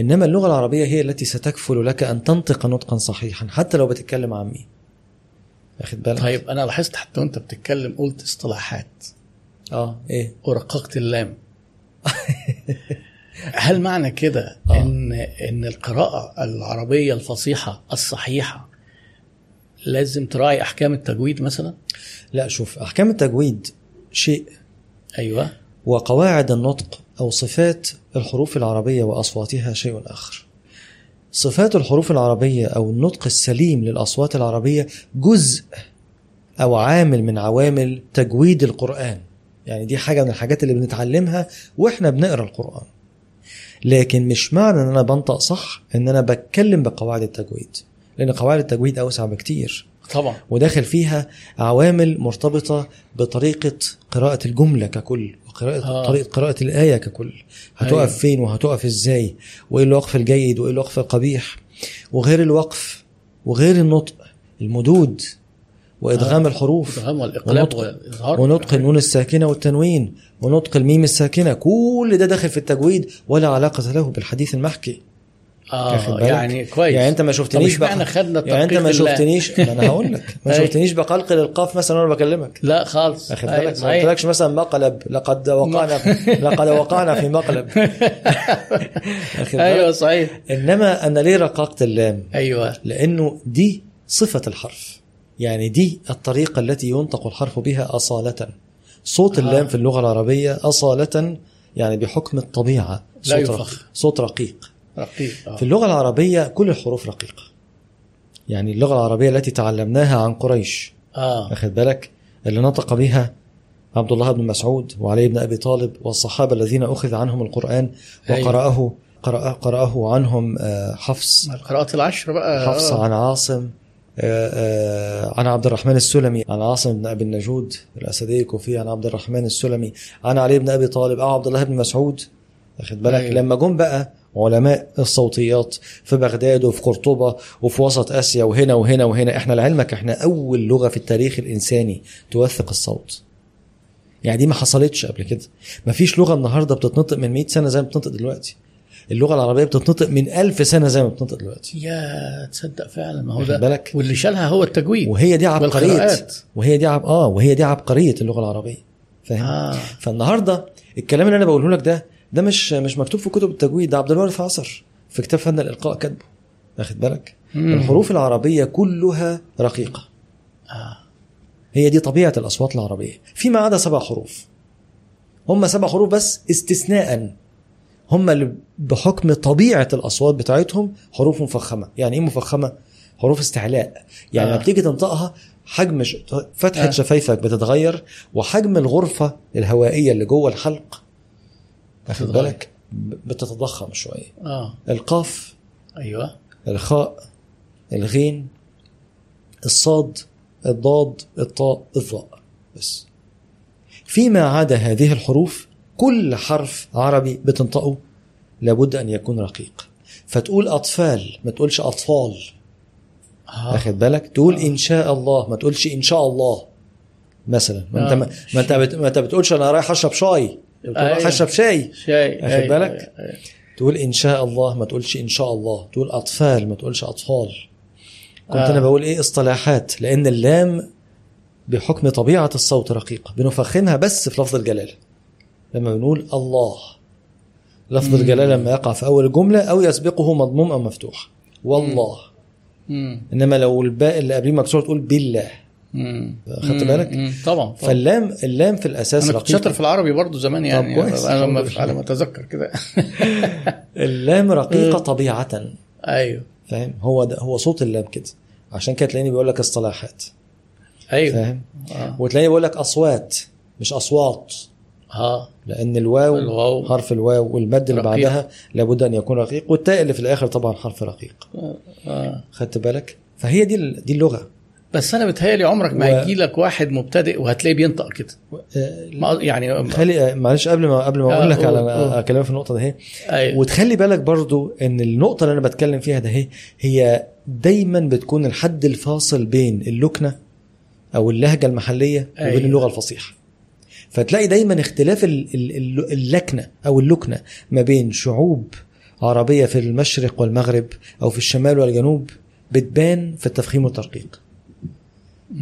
إنما اللغة العربية هي التي ستكفل لك أن تنطق نطقا صحيحا حتى لو بتتكلم عامي. واخد بالك؟ طيب أنا لاحظت حتى وأنت بتتكلم قلت اصطلاحات. آه إيه؟ ورققت اللام. *laughs* هل معنى كده آه. إن إن القراءة العربية الفصيحة الصحيحة لازم تراعي أحكام التجويد مثلا؟ لا شوف أحكام التجويد شيء أيوه. وقواعد النطق أو صفات الحروف العربية وأصواتها شيء آخر. صفات الحروف العربية أو النطق السليم للأصوات العربية جزء أو عامل من عوامل تجويد القرآن. يعني دي حاجة من الحاجات اللي بنتعلمها وإحنا بنقرأ القرآن. لكن مش معنى إن أنا بنطق صح إن أنا بتكلم بقواعد التجويد لأن قواعد التجويد أوسع بكتير طبعا وداخل فيها عوامل مرتبطة بطريقة قراءة الجملة ككل وقراءة آه. طريقة قراءة الآية ككل هتقف. أيوة. فين وهتقف إزاي وإيه الوقف الجيد وإيه الوقف القبيح وغير الوقف وغير النطق المدود وإدغام آه. الحروف. والاقلاب ونطق- ونطق النون الساكنة والتنوين. ونطق الميم الساكنة. كل ده داخل في التجويد ولا علاقة له بالحديث المحكي. آه؟ يعني كويس. يعني أنت ما شفتنيش اشمعنى خدنا يعني أنت ما؟ شفتنيش ما أنا هقول لك. ما أيوة. *laughs* شفتنيش بقلقل القاف مثلا وأنا بكلمك. لا خالص. واخد أيوة، بالك؟ ما. قلتلكش مثلا مقلب. لقد وقعنا *laughs* لقد وقعنا في مقلب. *laughs* أيوه صحيح. إنما أنا ليه رققت اللام؟ أيوه. لأنه دي صفة الحرف. يعني دي الطريقة التي ينطق الحرف بها أصالة صوت آه. اللام في اللغة العربية أصالة يعني بحكم الطبيعة لا صوت يفخ. رقيق صوت رقيق رقيق آه. في اللغة العربية كل الحروف رقيقة يعني اللغة العربية التي تعلمناها عن قريش آه واخد بالك اللي نطق بها عبد الله بن مسعود وعلي بن أبي طالب والصحابة الذين أخذ عنهم القرآن أيوة. وقرأه قرأه, قرأه عنهم آه، حفص القراءات العشر بقى حفص آه. عن عاصم آه، آه، عن عبد الرحمن السلمي. عن عاصم بن أبي النجود الاسدي الكوفي عن عبد الرحمن السلمي. عن علي بن أبي طالب أو عبد الله بن مسعود. واخد بالك؟ أيوة. لما جم بقى علماء الصوتيات في بغداد وفي قرطبة وفي وسط آسيا وهنا وهنا وهنا إحنا لعلمك إحنا أول لغة في التاريخ الإنساني توثق الصوت. يعني دي ما حصلتش قبل كده. ما فيش لغة النهارده بتتنطق من 100 سنة زي ما بتنطق دلوقتي. اللغة العربية بتتنطق من ألف سنة زي ما بتنطق دلوقتي. يا تصدق فعلا. ما هو ده بالك؟ واللي شالها هو التجويد وهي دي عبقرية. وهي دي عب... آه وهي دي عبقرية اللغة العربية. فاهم؟ آه. فالنهاردة الكلام اللي أنا بقوله لك ده ده مش مش مكتوب في كتب التجويد ده عبد الوارث عصر في كتاب فن الإلقاء كاتبه. واخد بالك؟ مم. الحروف العربية كلها رقيقة. آه. هي دي طبيعة الأصوات العربية. فيما عدا سبع حروف. هم سبع حروف بس استثناء هم اللي بحكم طبيعة الأصوات بتاعتهم حروف مفخمة. يعني إيه مفخمة؟ حروف استعلاء. يعني آه. لما بتيجي تنطقها حجم ش... فتحة آه. شفايفك بتتغير وحجم الغرفة الهوائية اللي جوه الحلق واخد. بالك؟ بتتضخم شوية. آه. القاف أيوه. الخاء الغين الصاد الضاد الطاء الظاء. بس. فيما عدا هذه الحروف كل حرف عربي بتنطقه لابد أن يكون رقيق. فتقول أطفال ما تقولش أطفال. آه. واخد بالك؟ تقول إن شاء الله ما تقولش إن شاء الله. مثلا ما أنت آه. ما ما أنت بت- ما أنت بتقولش أنا رايح أشرب شاي. رايح أيوة. أشرب شاي. شيء واخد أيوة، بالك؟ أيوة، أيوة. تقول إن شاء الله ما تقولش إن شاء الله. تقول أطفال ما تقولش أطفال. كنت آه. أنا بقول إيه؟ اصطلاحات. لأن اللام بحكم طبيعة الصوت رقيقة. بنفخمها بس في لفظ الجلالة. لما بنقول الله لفظ. الجلالة لما يقع في أول الجمله أو يسبقه مضموم أو مفتوح والله مم. إنما لو الباء اللي قبليه مكسوره تقول بالله. خدت. بالك؟ مم. طبعا طبعا فاللام اللام في الأساس أنا كنت. شاطر في العربي برضو زمان يعني طب كويس. أنا. على ما اتذكر كده *laughs* اللام رقيقة طبيعة أيوه فاهم هو ده هو صوت اللام كده عشان كده تلاقيني بيقول لك اصطلاحات أيوه فاهم آه وتلاقيني بقول لك أصوات مش أصوات آه لأن الواو, الواو. حرف الواو والمد اللي. بعدها لابد أن يكون رقيق والتاء اللي في الآخر طبعا حرف رقيق آه خدت بالك فهي دي دي اللغة بس أنا بتهيألي عمرك ما و- هيجي لك واحد مبتدئ وهتلاقيه بينطق كده آه، يعني خلي معلش قبل ما قبل ما آه، أقول لك قول- على قول. اكلمك في النقطة دي أيوه وتخلي بالك برضو إن النقطة اللي أنا بتكلم فيها ده هي هي دايما بتكون الحد الفاصل بين اللكنة أو اللهجة المحلية وبين أيوة. اللغة الفصيحة فتلاقي دايما اختلاف ال- ال- ال- اللكنة أو اللكنة ما بين شعوب عربية في المشرق والمغرب أو في الشمال والجنوب بتبان في التفخيم والترقيق.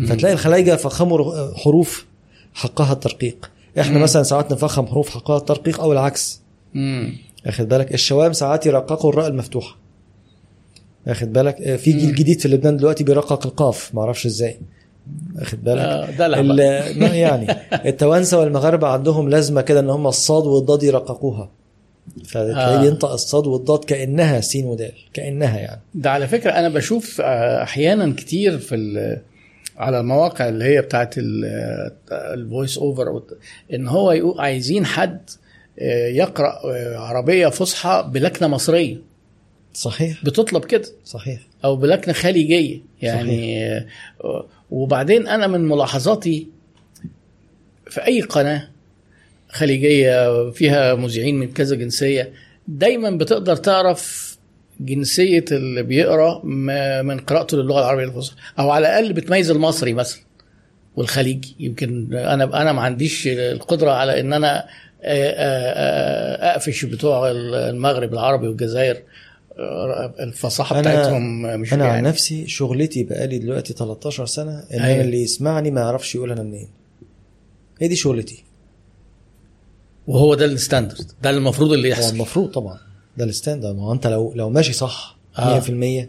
فتلاقي الخلايجة فخموا حروف حقها الترقيق. إحنا مم. مثلا ساعات نفخم حروف حقها الترقيق أو العكس. مم. واخد بالك؟ الشوام ساعات يرققوا الراء المفتوحة. واخد بالك؟ آه، في جيل. جديد في لبنان دلوقتي بيرقق القاف ما أعرفش إزاي. واخد بالك؟ آه،. *laughs* ما يعني. التوانسة والمغاربة عندهم لازمة كده إن هم الصاد والضاد يرققوها. فتلاقيه آه. بينطق الصاد والضاد كأنها سين ودال كأنها يعني. ده على فكرة أنا بشوف آه، أحيانا كتير في على المواقع اللي هي بتاعت ال voice over إن هو يقول عايزين حد آه، يقرأ آه، عربية فصحى بلكنة مصرية. صحيح. بتطلب كده. صحيح. أو بلكنة خليجية. يعني آه، وبعدين أنا من ملاحظاتي في أي قناة خليجية فيها مذيعين من كذا جنسية دايما بتقدر تعرف جنسية اللي بيقرأ من قراءته للغة العربية الفصحى أو على الأقل بتميز المصري مثلا والخليجي. يمكن أنا أنا ما عنديش القدرة على إن أنا أقفش بتوع المغرب العربي والجزائر. الفصاحة أنا- بتاعتهم مش أنا عن يعني. نفسي شغلتي بقالي دلوقتي 13 سنة إن أيوة. أنا اللي يسمعني ما يعرفش يقول أنا منين. هي دي شغلتي. وهو ده ال standard. ده المفروض اللي هو يحصل. المفروض طبعا. ده ال standard ما هو أنت لو لو ماشي صح 100% آه.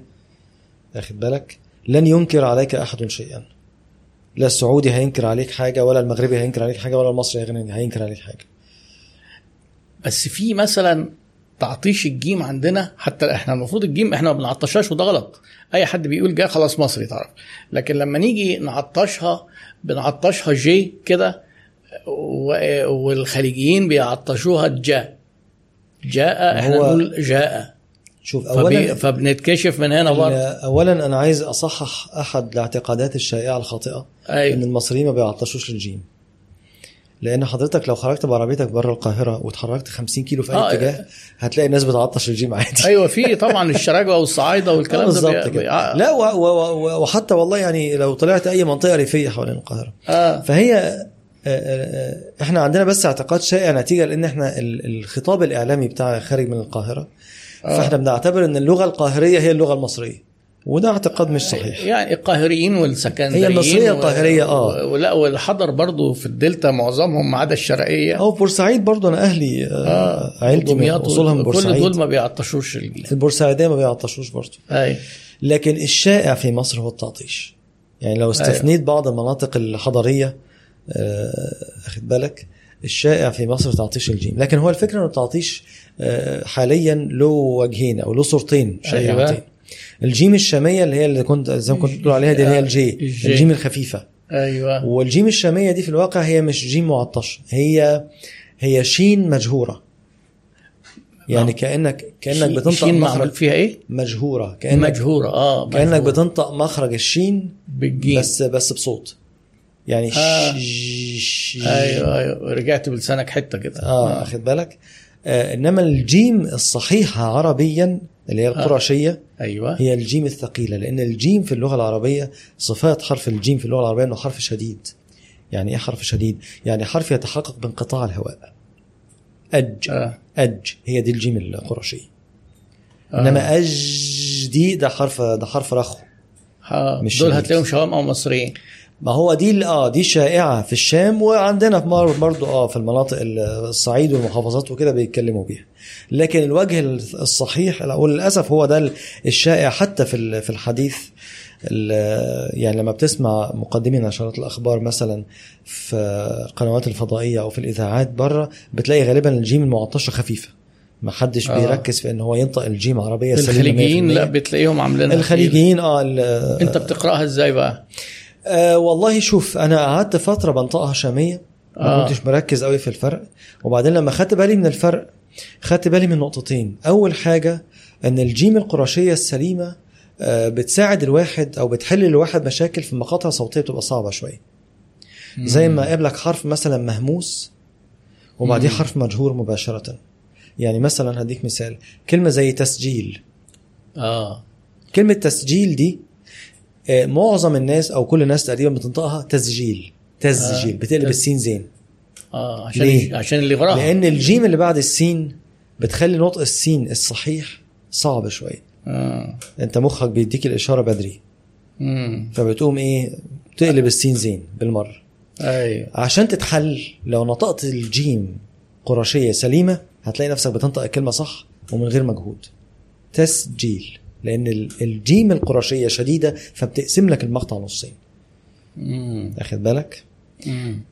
واخد بالك؟ لن ينكر عليك أحد شيئا. لا السعودي هينكر عليك حاجة ولا المغربي هينكر عليك حاجة ولا المصري هينكر عليك حاجة. بس في مثلا تعطيش الجيم عندنا حتى إحنا المفروض الجيم إحنا ما بنعطشهاش وده غلط. اي حد بيقول جا خلاص مصري تعرف. لكن لما نيجي نعطشها بنعطشها جي كده والخليجيين بيعطشوها جا. جاء إحنا نقول جاء. شوف اولا فبنتكشف من هنا برضه. اولا أنا عايز أصحح أحد الاعتقادات الشائعة الخاطئة إن أيوه المصريين ما بيعطشوش للجيم. لأن حضرتك لو خرجت بعربيتك بره القاهرة واتحركت 50 كيلو في أي آه، اتجاه هتلاقي الناس بتعطش الجيم عادي. أيوه في طبعا الشراجوه والصعايدة *laughs* والكلام ده بالظبط بي- كده. آه. لا و و و وحتى والله يعني لو طلعت أي منطقة ريفية حوالين القاهرة. آه. فهي آه، آه، آه، إحنا عندنا بس اعتقاد شائع نتيجة لأن إحنا ال- الخطاب الإعلامي بتاع خارج من القاهرة. آه. فإحنا بنعتبر إن اللغة القاهرية هي اللغة المصرية. وده اعتقاد مش صحيح. يعني القاهريين والسكندريين هي المصرية و- القاهرية، آه. ولا والحضر برضو في الدلتا معظمهم ما عدا الشرقية. أو بورسعيد برضو أنا أهلي آه عيلتي من اصولها من كل بورسعيد. دول ما بيعطشوش الجيل البورسعيدية ما بيعطشوش برضو. أي. لكن الشائع في مصر هو التعطيش. يعني لو استثنيت بعض المناطق الحضرية آه، اخد بالك الشائع في مصر تعطيش الجيم. لكن هو الفكرة ان التعطيش آه، حاليا له وجهين أو له صورتين شائعتين. أيوة. الجيم الشامية اللي هي اللي كنت زي ما كنت بتقول عليها دي اللي هي الجي الجي. الجيم الخفيفة أيوه والجيم الشامية دي في الواقع هي مش جيم معطشة هي هي شين مجهورة يعني نعم. كانك كأنك بتنطق مخرج فيها إيه؟ مجهورة كانك مجهورة آه كأنك مجهورة. بتنطق مخرج الشين بالجيم بس بس بصوت يعني آه. ش- أيوه أيوه رجعت بلسانك حتة كده آه اخد بالك إنما الجيم الصحيحه عربيا اللي هي القرشية أيوه هي الجيم الثقيلة لأن الجيم في اللغة العربية صفات حرف الجيم في اللغة العربية إنه حرف شديد يعني إيه حرف شديد يعني حرف يتحقق بانقطاع الهواء أج آه. أج هي دي الجيم القرشية آه. إنما أج دي ده حرف ده حرف رخو آه. مش دول. هتلاقيهم شوام أو مصريين ما هو دي آه دي شائعة في الشام وعندنا في مر- برضو آه في المناطق ال- الصعيد والمحافظات وكده بيتكلموا بيها لكن الوجه الصحيح وللاسف هو ده الشائع حتى في في الحديث ال- يعني لما بتسمع مقدمي نشرات الأخبار مثلا في القنوات الفضائية أو في الإذاعات بره بتلاقي غالبا الجيم المعطشة خفيفة ما حدش آه. بيركز في إن هو ينطق الجيم عربية الخليجيين 100%. لا بتلاقيهم عاملين الخليجيين آه أنت بتقرأها إزاي بقى؟ آه والله شوف أنا قعدت فترة بنطقها شامية ما آه. كنتش مركز قوي في الفرق. وبعدين لما خدت بالي من الفرق خدت بالي من نقطتين. أول حاجة إن الجيم القرشية السليمة آه بتساعد الواحد أو بتحل الواحد مشاكل في مقاطع صوتية بتبقى صعبة شوية. زي ما يقابلك حرف مثلا مهموس وبعديه. حرف مجهور مباشرة. يعني مثلا هديك مثال كلمة زي تسجيل. آه. كلمة تسجيل دي معظم الناس أو كل الناس تقريبا بتنطقها تسجيل تسجيل آه، بتقلب تس- السين زين. آه عشان ليه؟ عشان اللي وراها. لأن الجيم اللي بعد السين بتخلي نطق السين الصحيح صعب شوية. آه. أنت مخك بيديك الإشارة بدري. امم فبتقوم إيه؟ تقلب السين زين بالمرة. أيوه عشان تتحل لو نطقت الجيم قرشية سليمة هتلاقي نفسك بتنطق الكلمة صح ومن غير مجهود. تسجيل. لأن ال- الجيم القرشية شديدة فبتقسم لك المقطع نصين امم اخد بالك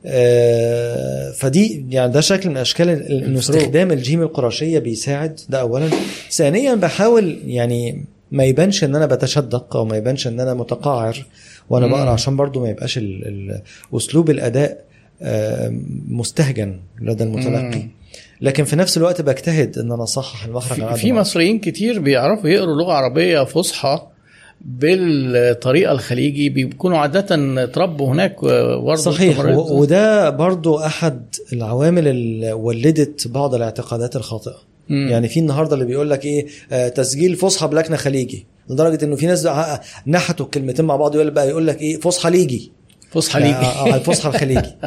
آه، فدي يعني ده شكل من أشكال ال- إنه. استخدام الجيم القرشية بيساعد ده اولا ثانيا بحاول يعني ما يبانش إن أنا بتشدق أو ما يبانش إن أنا متقاعر وأنا مم. بقرا عشان برضو ما يبقاش ال- ال- أسلوب الأداء آه، مستهجن لدى المتلقي مم. لكن في نفس الوقت بجتهد إن أنا أصحح المخرج في, في مصريين كتير بيعرفوا يقروا لغة عربية فصحى بالطريقة الخليجي بيكونوا عادة اتربوا هناك برضه صحيح استمرت. و- وده برضو أحد العوامل اللي ولدت بعض الاعتقادات الخاطئة. مم. يعني في النهارده اللي بيقول لك إيه آه تسجيل فصحى بلكنه خليجي لدرجة إنه في ناس نحتوا الكلمتين مع بعض يقول بقى يقول لك إيه فصحى ليجي. فصحى آه، ليجي. آه، الفصحى الخليجي. *laughs*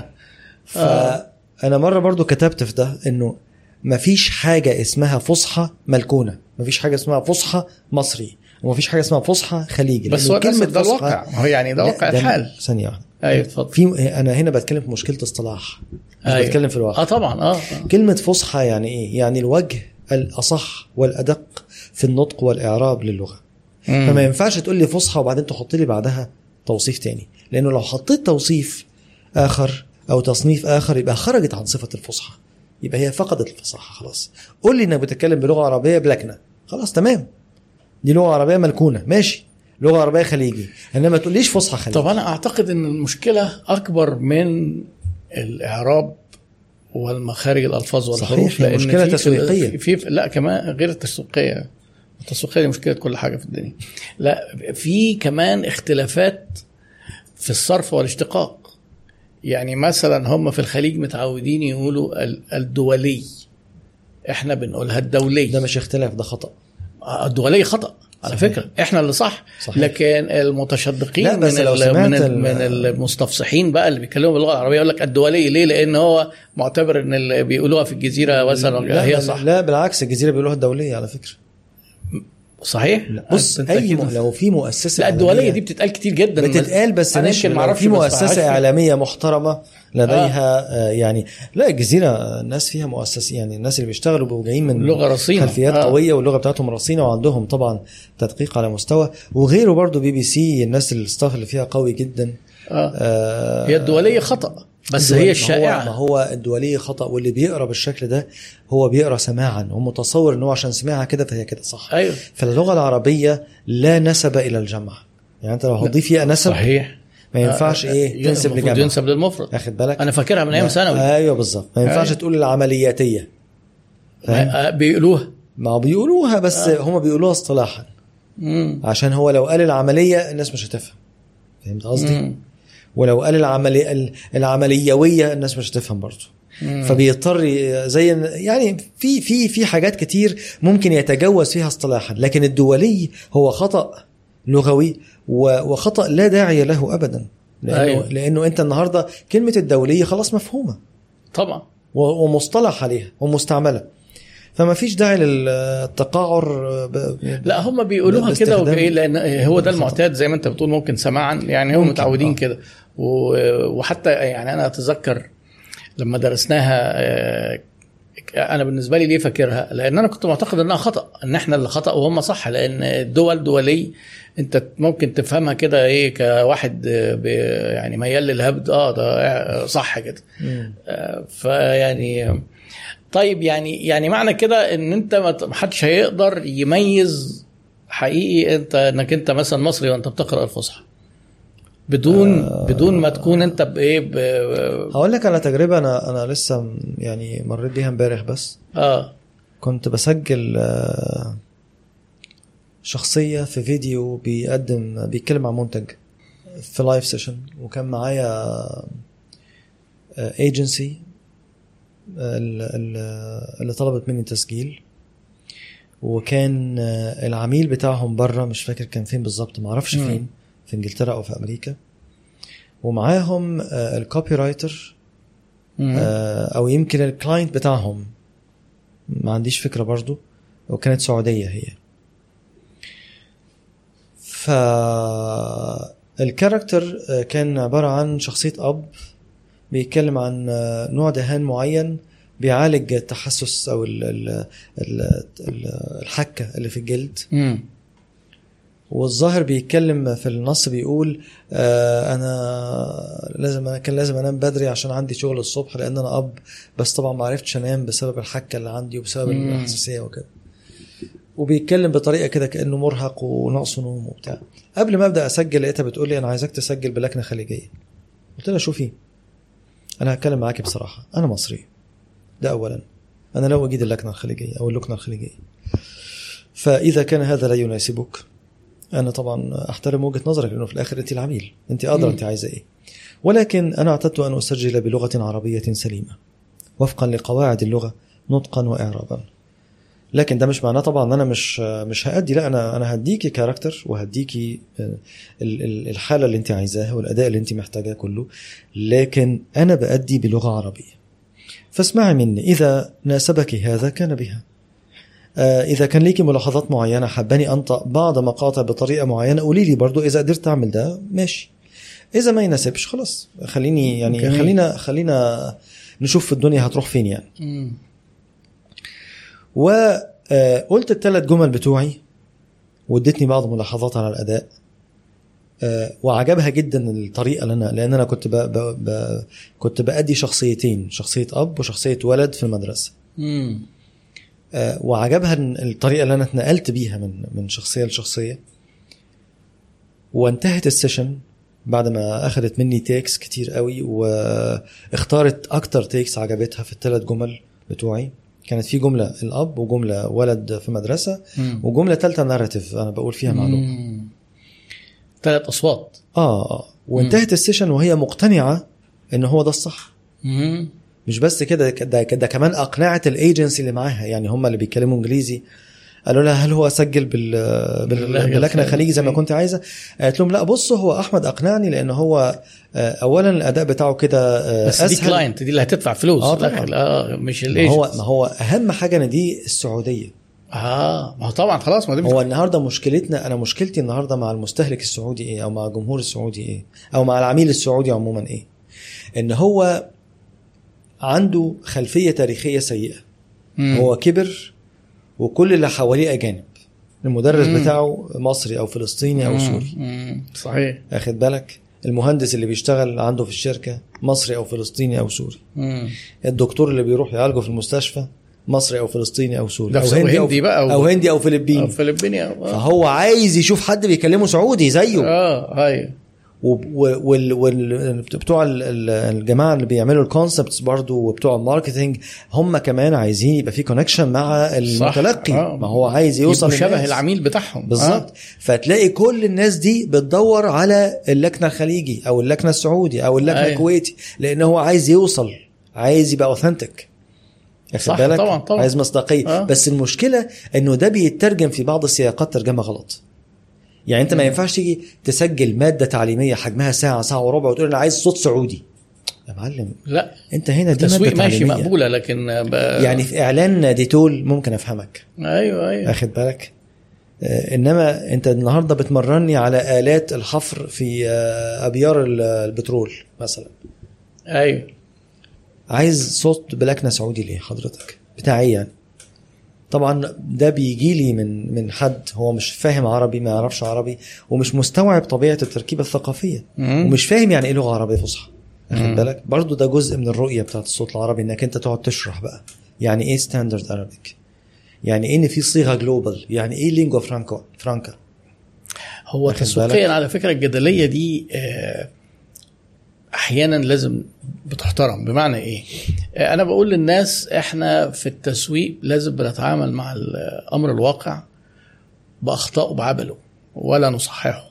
فانا مرة برضو كتبت في ده إنه مفيش حاجة اسمها فصحى ملكونة مفيش حاجة اسمها فصحى مصري ومفيش حاجة اسمها فصحى خليجي بس هو للاسف ده الواقع. هو يعني ده واقع الحال. ثانية واحدة. أيوه اتفضل. في أنا هنا بتكلم في مشكلة اصطلاح مش أيوة. بتكلم في الواقع. آه طبعا آه كلمة فصحى يعني إيه؟ يعني الوجه الأصح والأدق في النطق والإعراب للغة. فما مم. ينفعش تقول لي فصحى وبعدين تحط لي بعدها توصيف تاني لأنه لو حطيت توصيف آخر أو تصنيف آخر يبقى خرجت عن صفة الفصحى. يبقى هي فقدت الفصاحة خلاص. قول لي إنك بتتكلم بلغة عربية بلكنة. خلاص تمام. دي لغة عربية ملكونة. ماشي. لغة عربية خليجي. إنما ما تقوليش فصحى خليجي. طب أنا أعتقد إن المشكلة أكبر من الإعراب والمخارج الألفاظ والحروف صحيح، لأن في- تسويقية. في, في لا كمان غير التسويقية. التسويقية دي مشكلة كل حاجة في الدنيا. لا في كمان اختلافات في الصرف والاشتقاق. يعني مثلا هم في الخليج متعودين يقولوا ال- الدولي. إحنا بنقولها الدولي. ده مش اختلاف ده خطأ. الدولية خطأ على صحيح. فكرة. إحنا اللي صح. صحيح. لكن المتشدقين لا، بس من, لو من, ال- ال- من المستفصحين بقى اللي بيتكلموا باللغة العربية يقول لك الدولية ليه؟ لأن هو معتبر إن اللي بيقولوها في الجزيرة مثلا لا هي صح. لا بالعكس الجزيرة بيقولوها الدولية على فكرة. صحيح لا بص أي م... لو في مؤسسة لا إعلامية دي بتتقال كتير جدا بتتقال بس لو معرفش في مؤسسة إعلامية محترمة لديها آه. يعني لا الجزيرة الناس فيها مؤسسه يعني الناس اللي بيشتغلوا بيبقوا جايين من لغة رصينة. خلفيات آه. قوية واللغة بتاعتهم رصينة وعندهم طبعا تدقيق على مستوى وغيره برضو بي بي سي الناس ال staff اللي فيها قوي جدا آه. آه هي الدولية خطأ بس هي ما الشائعة. هو, ما هو الدولية خطأ واللي بيقرأ بالشكل ده هو بيقرأ سماعا ومتصور ان هو عشان سمعها كده فهي كده صح. أيوه. فاللغة العربية لا نسب إلى الجمع. يعني أنت لو هتضيف فيها نسب صحيح. ما ينفعش آه، إيه تنسب المفروض لجمع. ينسب للمفرد. واخد بالك؟ أنا فاكرها من أيام ثانوي. أيوه بالظبط. ما ينفعش أيوة. تقول العملياتية. فاهم؟ آه، بيقولوها. ما بيقولوها بس آه. هم بيقولوها اصطلاحا. عشان هو لو قال العملية الناس مش هتفهم. فهمت قصدي. ولو قال العملي ال- العمليوية الناس مش هتفهم برضه. فبيضطر زي يعني في في في حاجات كتير ممكن يتجوز فيها اصطلاحا لكن الدولي هو خطأ لغوي وخطأ لا داعي له ابدا. لأنه أيوة. لأنه أنت النهارده كلمة الدولية خلاص مفهومة. طبعا. ومصطلح عليها ومستعملة. فما فيش داعي للتقاعر ب- لا هم بيقولوها كده لأن هو ده. المعتاد زي ما أنت بتقول ممكن سماعا يعني هم متعودين آه. كده وحتى يعني أنا أتذكر لما درسناها آه، أنا بالنسبة لي ليه فاكرها لأن أنا كنت معتقد إنها خطأ إن إحنا اللي خطأ وهم صح لأن الدول دولي أنت ممكن تفهمها كده إيه كواحد آه، يعني ميال للهبد آه ده صح كده فيعني طيب يعني يعني معنى كده إن أنت ما محدش هيقدر يميز حقيقي أنت إنك أنت مثلا مصري وأنت بتقرأ الفصحى. بدون آه. بدون ما تكون أنت بايه هقول لك على تجربة أنا أنا لسه يعني مريت بيها امبارح بس. آه. كنت بسجل آه، شخصية في فيديو بيقدم بيتكلم عن منتج في live session وكان معايا ايجنسي اللي طلبت مني تسجيل. وكان آه، العميل بتاعهم بره مش فاكر كان فين بالظبط معرفش. فين في إنجلترا أو في أمريكا. ومعاهم ال copywriter. آه، أو يمكن ال client بتاعهم. ما عنديش فكرة برضو. وكانت سعودية هي. ف الكاركتر آه، كان عبارة عن شخصية أب. بيتكلم عن نوع دهان معين بيعالج التحسس أو ال ال ال ال الحكة اللي في الجلد. مم. والظاهر بيتكلم في النص بيقول آه أنا لازم أنا كان لازم أنام بدري عشان عندي شغل الصبح لأن أنا أب بس طبعا ما عرفتش أنام بسبب الحكة اللي عندي وبسبب مم. الحساسية وكده. وبيتكلم بطريقة كده كأنه مرهق وناقصه نوم وبتاع. قبل ما أبدأ أسجل لقيتها بتقول لي أنا عايزاك تسجل بلكنه خليجية. قلت لها شوفي أنا هتكلم معاكي بصراحة. أنا مصري. ده اولا. أنا لو أجيد اللكنة الخليجية أو اللكنة الخليجية. فإذا كان هذا لا يناسبك أنا طبعا أحترم وجهة نظرك لأنه في الآخر أنت العميل. أنت أدرى. أنت عايزة إيه. ولكن أنا اعتدت أن أسجل بلغة عربية سليمة. وفقا لقواعد اللغة نطقا واعرابا. لكن ده مش معناه طبعا إن أنا مش مش هأدي لا أنا أنا هديكي كاركتر وهديكي آه، ال- ال- الحاله اللي انت عايزاها والأداء اللي انت محتاجاه كله لكن أنا بأدي بلغة عربية فاسمعي مني إذا ناسبك هذا كان بها آه، إذا كان ليكي ملاحظات معينة حباني أنطق بعض مقاطع بطريقة معينة قولي لي برضو إذا قدرت أعمل ده ماشي إذا ما يناسبش خلاص خليني يعني جميل. خلينا خلينا نشوف الدنيا هتروح فين يعني مم. وقلت الثلاث جمل بتوعي وادتني بعض ملاحظات على الأداء آه، وعجبها جدا الطريقة اللي أنا لأن أنا كنت ب... ب... ب... كنت بأدي شخصيتين شخصية أب وشخصية ولد في المدرسة. آه، وعجبها الطريقة اللي أنا اتنقلت بيها من من شخصية لشخصية. وانتهت ال session بعد ما أخذت مني takes كتير قوي واختارت أكتر takes عجبتها في الثلاث جمل بتوعي. كانت في جملة الأب وجملة ولد في مدرسة مم. وجملة ثالثه narrative أنا بقول فيها معلومة. ثلاث أصوات. آه آه وانتهت ال session وهي مقتنعة إن هو ده الصح. مم. مش بس كده ده, ده كمان أقنعت الايجنسي اللي معاها. يعني هم اللي بيتكلموا إنجليزي. قالوا لها هل هو سجل بال باللكنة الخليجي زي ما. كنت عايزة قالت لهم لا بصوا هو أحمد أقنعني لأن هو آه، اولا الأداء بتاعه كده آه، بس دي أسهل client دي اللي هتدفع فلوس آه، الآخر. طبعاً. آه مش ما ال agent هو ما هو أهم حاجة إن دي السعودية آه ما هو طبعا خلاص ما دي هو النهارده مشكلتنا أنا مشكلتي النهارده مع المستهلك السعودي إيه أو مع الجمهور السعودي إيه أو مع العميل السعودي عموما إيه إن هو عنده خلفية تاريخية سيئة مم. هو كبر وكل اللي حواليه أجانب. المدرس مم. بتاعه مصري أو فلسطيني أو. سوري. صحيح. اخد بالك؟ المهندس اللي بيشتغل عنده في الشركة مصري أو فلسطيني أو سوري. مم. الدكتور اللي بيروح يعالجه في المستشفى مصري أو فلسطيني أو سوري. أو هندي هندي أو, بقى و- أو هندي أو آه، فلبيني فلبينيا آه. فهو عايز يشوف حد بيكلمه سعودي زيه. آه أيوه وب- و- وال وال بتوع ال- ال- الجماعة اللي بيعملوا ال concepts برضو وبتوع ال marketing هم كمان عايزين يبقى في connection مع المتلقي آه. ما هو عايز يوصل شبه. العميل بتاعهم بالظبط فتلاقي كل الناس دي بتدور على اللكنه الخليجي أو اللكنه السعودي أو اللكنه أيوة. الكويتي لأن هو عايز يوصل عايز يبقى authentic صح، طبعاً، طبعاً. عايز مصداقية آه. بس المشكلة إنه ده بيترجم في بعض السياقات ترجمة غلط يعني انت ما ينفعش تيجي تسجل مادة تعليمية حجمها ساعة ساعة وربع وتقول أنا عايز صوت سعودي. يا معلم لا انت هنا دي تسويق مادة ماشي مقبولة لكن ب... يعني في إعلان ديتول ممكن أفهمك. أيوه أيوه. اخد بالك؟ آه، إنما أنت النهارده بتمرني على آلات الحفر في آه، أبيار ال- البترول مثلا. أيوه. عايز صوت بلكنة سعودي ليه؟ حضرتك. بتاعي يعني؟ طبعا ده بيجي لي من من حد هو مش فاهم عربي ما يعرفش عربي ومش مستوعب طبيعة التركيبة الثقافية مم. ومش فاهم يعني إيه لغة عربية فصحى واخد. بالك برضو ده جزء من الرؤية بتاعت الصوت العربي إنك أنت تقعد تشرح بقى يعني إيه standard Arabic يعني إيه إن في صيغة global يعني إيه lingua franco franca هو تسويقيا؟ على فكرة الجدلية دي آه، أحيانا لازم بتحترم. بمعنى إيه؟ آه، أنا بقول للناس إحنا في التسويق لازم بنتعامل مع الأمر الواقع بأخطائه بعبله ولا نصححه.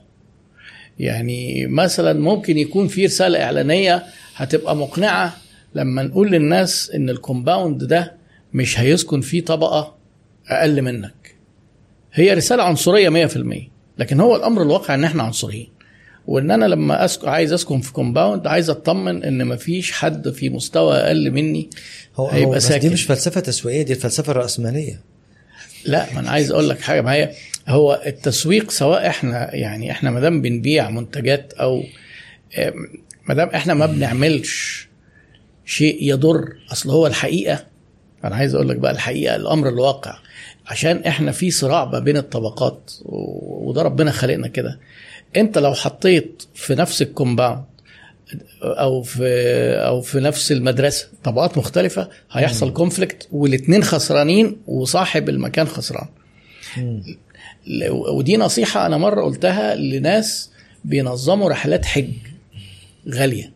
يعني مثلا ممكن يكون في رسالة إعلانية هتبقى مقنعة لما نقول للناس إن ال compound ده مش هيسكن فيه طبقة أقل منك. هي رسالة عنصرية 100% لكن هو الأمر الواقع إن إحنا عنصريين. وإن أنا لما أسكن عايز أسكن في compound عايز أطمن إن مفيش حد في مستوى أقل مني هو, هيبقى هو بس دي ساكن. مش فلسفة تسويقية دي الفلسفه الراسماليه لا ما أنا عايز أقول لك حاجة هي هو التسويق سواء إحنا يعني إحنا ما دام بنبيع منتجات أو ما دام إحنا ما بنعملش شيء يضر أصل هو الحقيقة. أنا عايز أقول لك بقى الحقيقة الأمر الواقع. عشان إحنا في صراع ما بين الطبقات وده ربنا خلقنا كده. انت لو حطيت في نفس الكومباوند أو في أو في نفس المدرسة طبقات مختلفة هيحصل كونفليكت والاثنين خسرانين وصاحب المكان خسران. ودي نصيحة أنا مرة قلتها لناس بينظموا رحلات حج غالية.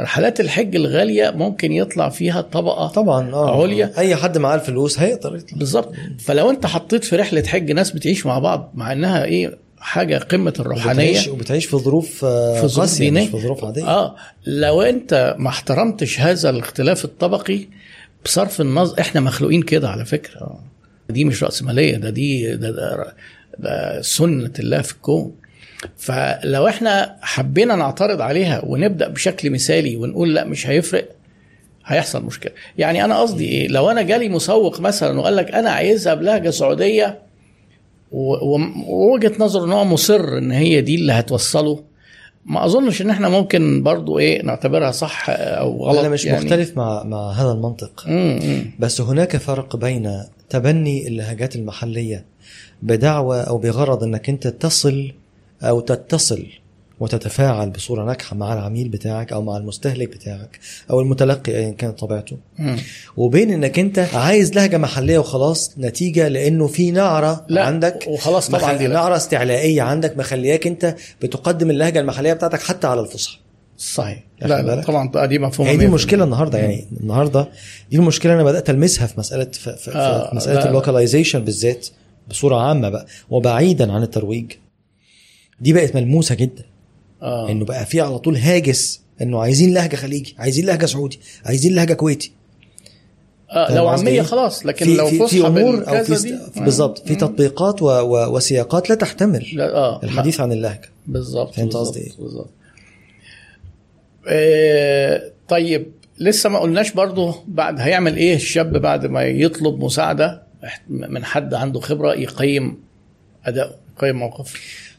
رحلات الحج الغالية ممكن يطلع فيها طبقة طبعا آه. عليا. أي حد معاه الفلوس هيقدر يطلع. بالظبط. فلو أنت حطيت في رحلة حج ناس بتعيش مع بعض مع إنها إيه حاجة قمة الروحانية. وبتعيش, وبتعيش في ظروف آه، في ظروف دينيه مش في ظروف عادية. آه لو أنت ما احترمتش هذا الاختلاف الطبقي بصرف النظر إحنا مخلوقين كده على فكرة. دي مش رأسمالية ده دي ده, ده, ده سنة الله في الكون. فلو إحنا حبينا نعترض عليها ونبدأ بشكل مثالي ونقول لا مش هيفرق هيحصل مشكلة. يعني أنا قصدي إيه؟ لو أنا جالي مسوق مثلا وقال لك أنا عايزها بلهجة سعودية ووجهة نظر إن هو مصر إن هي دي اللي هتوصله ما أظنش إن إحنا ممكن برضو إيه نعتبرها صح أو غلط أنا مش يعني. مختلف مع مع هذا المنطق مم، مم. بس هناك فرق بين تبني اللهجات المحلية بدعوى أو بغرض إنك أنت تصل أو تتصل وتتفاعل بصورة ناجحة مع العميل بتاعك أو مع المستهلك بتاعك أو المتلقي ايا كانت طبيعته مم. وبين إنك أنت عايز لهجة محلية وخلاص نتيجة لأنه في نعرة لا عندك وخلاص طبعا مخل... دي. نعرة استعلائية عندك مخلياك أنت بتقدم اللهجة المحلية بتاعتك حتى على الفصحى صحيح لا لا؟ طبعا دي مفهومة هي دي 100%. المشكلة النهارده يعني النهارده دي المشكلة أنا بدأت ألمسها في مسألة في, في, آه، في مساله. ال localization بالذات بصورة عامة بقى وبعيدا عن الترويج دي بقت ملموسة جدا آه. إنه بقى في على طول هاجس إنه عايزين لهجة خليجي عايزين لهجة سعودي عايزين لهجة كويتي. آه لو عامية إيه؟ خلاص لكن في لو في, فصحى في أمور أو في است... بالظبط في تطبيقات و... و... وسياقات لا تحتمل لا آه الحديث عن اللهجة. بالظبط فهمت قصدي إيه؟ بالظبط. آه طيب لسه ما قلناش برضو بعد هيعمل إيه الشاب بعد ما يطلب مساعدة؟ من حد عنده خبرة يقيم اداؤه يقيم موقفه.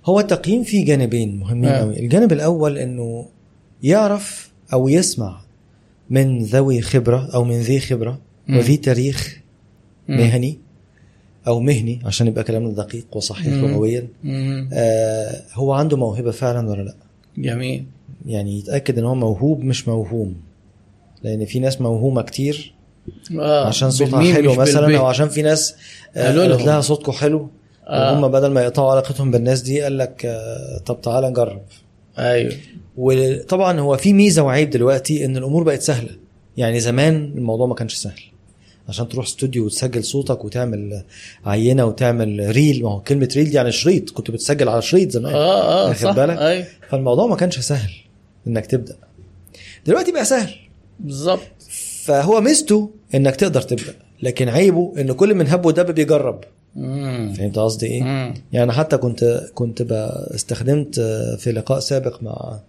هو التقييم فيه جانبين مهمين آه. قوي الجانب الأول إنه يعرف أو يسمع من ذوي خبرة أو من ذي خبرة. وذي تاريخ. مهني أو مهني عشان يبقى كلامنا دقيق وصحيح. لغويا. آه هو عنده موهبة فعلا ولا لأ جميل يعني يتأكد إن هو موهوب مش موهوم لأن في ناس موهومة كتير آه عشان صوتها حلو مثلا. أو عشان في ناس آه، قالت. لها صوتكم حلو آه. وهم بدل ما يقطعوا علاقتهم بالناس دي قال لك آه، طب تعالى نجرب. أيوه. وطبعا هو في ميزة وعيب دلوقتي إن الأمور بقت سهلة. يعني زمان الموضوع ما كانش سهل. عشان تروح استوديو وتسجل صوتك وتعمل عينة وتعمل ريل ما هو كلمة ريل دي يعني شريط كنت بتسجل على شريط زمان. آه آه صح. بالك؟ أيوه. فالموضوع ما كانش سهل إنك تبدأ. دلوقتي بقى سهل. بالظبط. فهو ميزته إنك تقدر تبدأ لكن عيبه إن كل من هب ودب بيجرب. فهمت قصدي إيه؟ مم. يعني حتى كنت كنت استخدمت آه، في لقاء سابق مع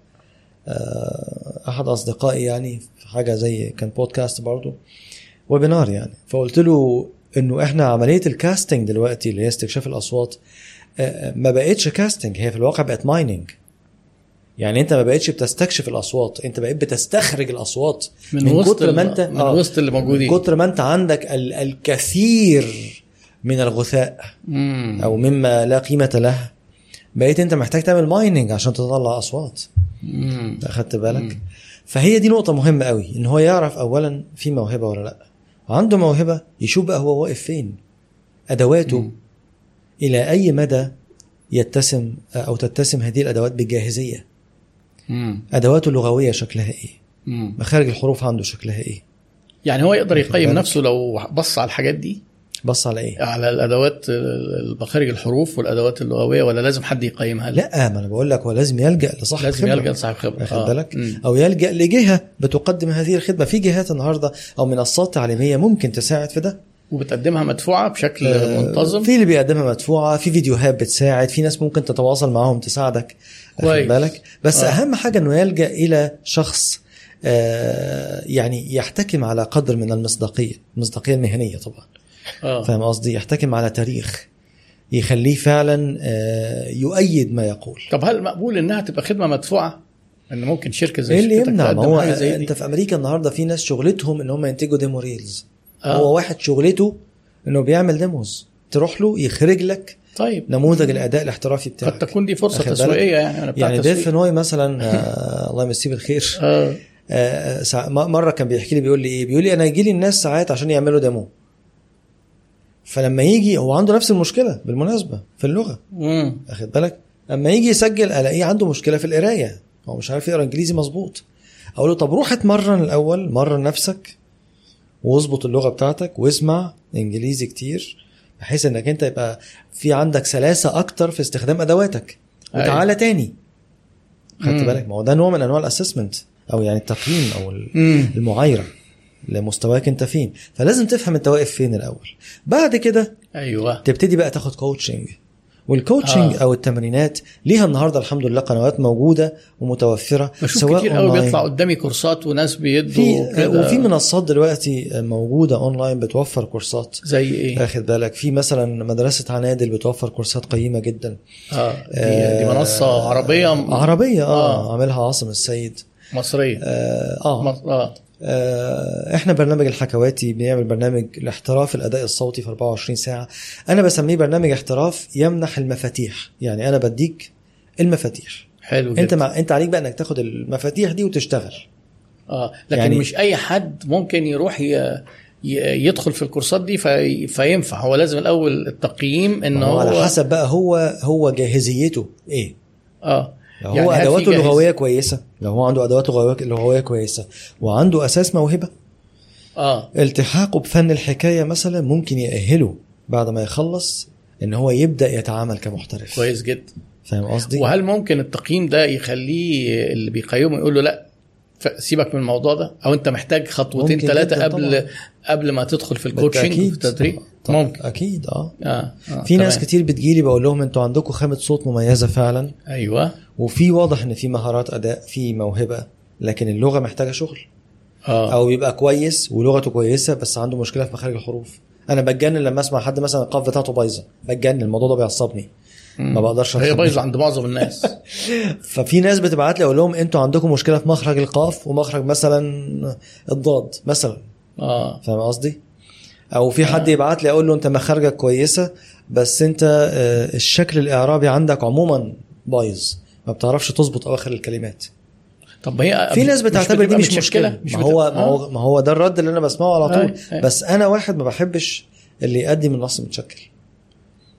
آه، أحد أصدقائي يعني في حاجة زي كان بودكاست برضو webinar يعني فقلت له إنه إحنا عملية ال casting دلوقتي اللي هي استكشاف الأصوات آه، ما بقتش casting هي في الواقع بقت mining يعني أنت ما بقتش بتستكشف الأصوات أنت بقيت بتستخرج الأصوات من, من وسط كتر ما انت من وسط اللي موجودين من كتر ما أنت عندك ال- الكثير من الغثاء مم. أو مما لا قيمة له بقيت أنت محتاج تعمل مايننج عشان تطلع أصوات مم. اخدت بالك فهي دي نقطة مهمة قوي إن هو يعرف اولا في موهبة ولا لأ عنده موهبة يشوف بقى هو واقف فين أدواته مم. إلى أي مدى يتسم أو تتسم هذه الأدوات بجاهزيه مم. أدواته اللغوية شكلها إيه مم. مخارج الحروف عنده شكلها إيه يعني هو يقدر يقيم. نفسه لو بص على الحاجات دي بص على إيه على الأدوات مخارج الحروف والأدوات اللغوية ولا لازم حد يقيمها؟ لا ما أنا بقول لك هو لازم يلجأ لصاحب لازم خبرة. يلجأ لصاحب خبرة واخد آه. بالك. أو يلجأ لجهة بتقدم هذه الخدمة في جهات النهارده أو منصات تعليمية ممكن تساعد في ده وبتقدمها مدفوعة بشكل آه، منتظم في اللي بيقدمها مدفوعة في فيديوهات بتساعد في ناس ممكن تتواصل معاهم تساعدك واخد. بالك بس آه. أهم حاجة إنه يلجأ إلى شخص آه، يعني يحتكم على قدر من المصداقية المصداقية المهنية طبعا آه. فاهم قصدي؟ يحتكم على تاريخ يخليه فعلا آه، يؤيد ما يقول. طب هل مقبول إنها تبقى خدمة مدفوعة؟ إن ممكن شركة زي إيه اللي يمنع؟ ما هو أنت في أمريكا النهارده في ناس شغلتهم إن هم ينتجوا demo reels آه. هو واحد شغلته إنه بيعمل demos تروح له يخرج لك طيب. نموذج الأداء الاحترافي بتاعك. قد تكون دي فرصة؟ تسويقية يعني أنا بتاع يعني. ديف نوي مثلا آه *laughs* الله يمسيه بالخير. آه. سا- م- مرة كان بيحكي لي بيقول لي إيه؟ بيقول لي أنا يجي لي الناس ساعات عشان يعملوا demo فلما يجي هو عنده نفس المشكلة بالمناسبة في اللغة. مم. واخد بالك اما يجي يسجل ألاقيه عنده مشكلة في القراية. هو مش عارف يقرأ إنجليزي مظبوط. أقول له طب روح اتمرن الأول مرن نفسك واظبط اللغة بتاعتك واسمع إنجليزي كتير بحيث إنك أنت يبقى في عندك سلاسة أكتر في استخدام أدواتك. وتعالى تاني. خدت. بالك؟ ما هو ده نوع من أنواع الأسسمنت أو يعني التقييم أو. المعايرة. لمستواك انت فين. فلازم تفهم انت واقف فين الأول. بعد كده أيوه. تبتدي بقى تاخد coaching وال coaching آه. أو التمرينات ليها النهارده الحمد لله قنوات موجودة ومتوفرة بشوف كتير قوي. بيطلع قدامي كورسات وناس بيدوا في وفي منصات دلوقتي موجودة أونلاين بتوفر كورسات. زي إيه؟ واخد بالك؟ في مثلا مدرسة عنادل بتوفر كورسات قيمة جدا. آه دي, دي منصة عربية. م- عربية آه, آه. عاملها عاصم السيد. مصرية. آه, آه. آه آه، إحنا برنامج الحكواتي بنعمل برنامج لاحتراف الأداء الصوتي في 24 ساعة. أنا بسميه برنامج احتراف يمنح المفاتيح. يعني أنا بديك المفاتيح. حلو جدا. انت مع أنت عليك بقى إنك تاخد المفاتيح دي وتشتغل. آه لكن يعني- مش أي حد ممكن يروح ي... يدخل في الكورسات دي في... فينفع. هو لازم الأول التقييم إن هو على حسب بقى هو هو جاهزيته إيه. آه. لو يعني هو ادواته اللغويه كويسة؟ لو هو عنده ادواته لغوية كويسة وعنده أساس موهبة؟ آه. التحاقه بفن الحكاية مثلا ممكن يأهله بعد ما يخلص إن هو يبدأ يتعامل كمحترف. كويس جدا. فاهم قصدي؟ وهل ممكن التقييم ده يخليه اللي بيقيمه يقول له لأ سيبك من الموضوع ده. أو أنت محتاج خطوتين ثلاثة قبل طبعاً. قبل ما تدخل في الكوتشنج وفي التدريب. ممكن. أكيد آه. آه, آه. في ناس. كتير بتجيلي بقول لهم أنتوا عندكم خامة صوت مميزة فعلا. أيوه. وفي واضح إن في مهارات أداء في موهبة لكن اللغة محتاجة شغل. آه. أو بيبقى كويس ولغته كويسة بس عنده مشكلة في مخارج الحروف. أنا بتجنن لما أسمع حد مثلا القاف بتاعته بايظة. بتجنن الموضوع ده بيعصبني. ما بقدرش هي. بايظة عند معظم الناس. *laughs* ففي ناس بتبعت لي أقول لهم أنتوا عندكم مشكلة في مخرج القاف ومخرج مثلا الضاد مثلا. آه. فاهم قصدي؟ أو في حد يبعت لي أقول له أنت مخارجك كويسة بس أنت آه، الشكل الإعرابي عندك عموما بايظ. ما بتعرفش تظبط أواخر الكلمات. طب هي في ناس بتعتبر دي مش مشكلة مش ما هو ما هو ما هو ده الرد اللي أنا بسمعه على طول. أي، أي. بس أنا واحد ما بحبش اللي يقدم النص متشكل.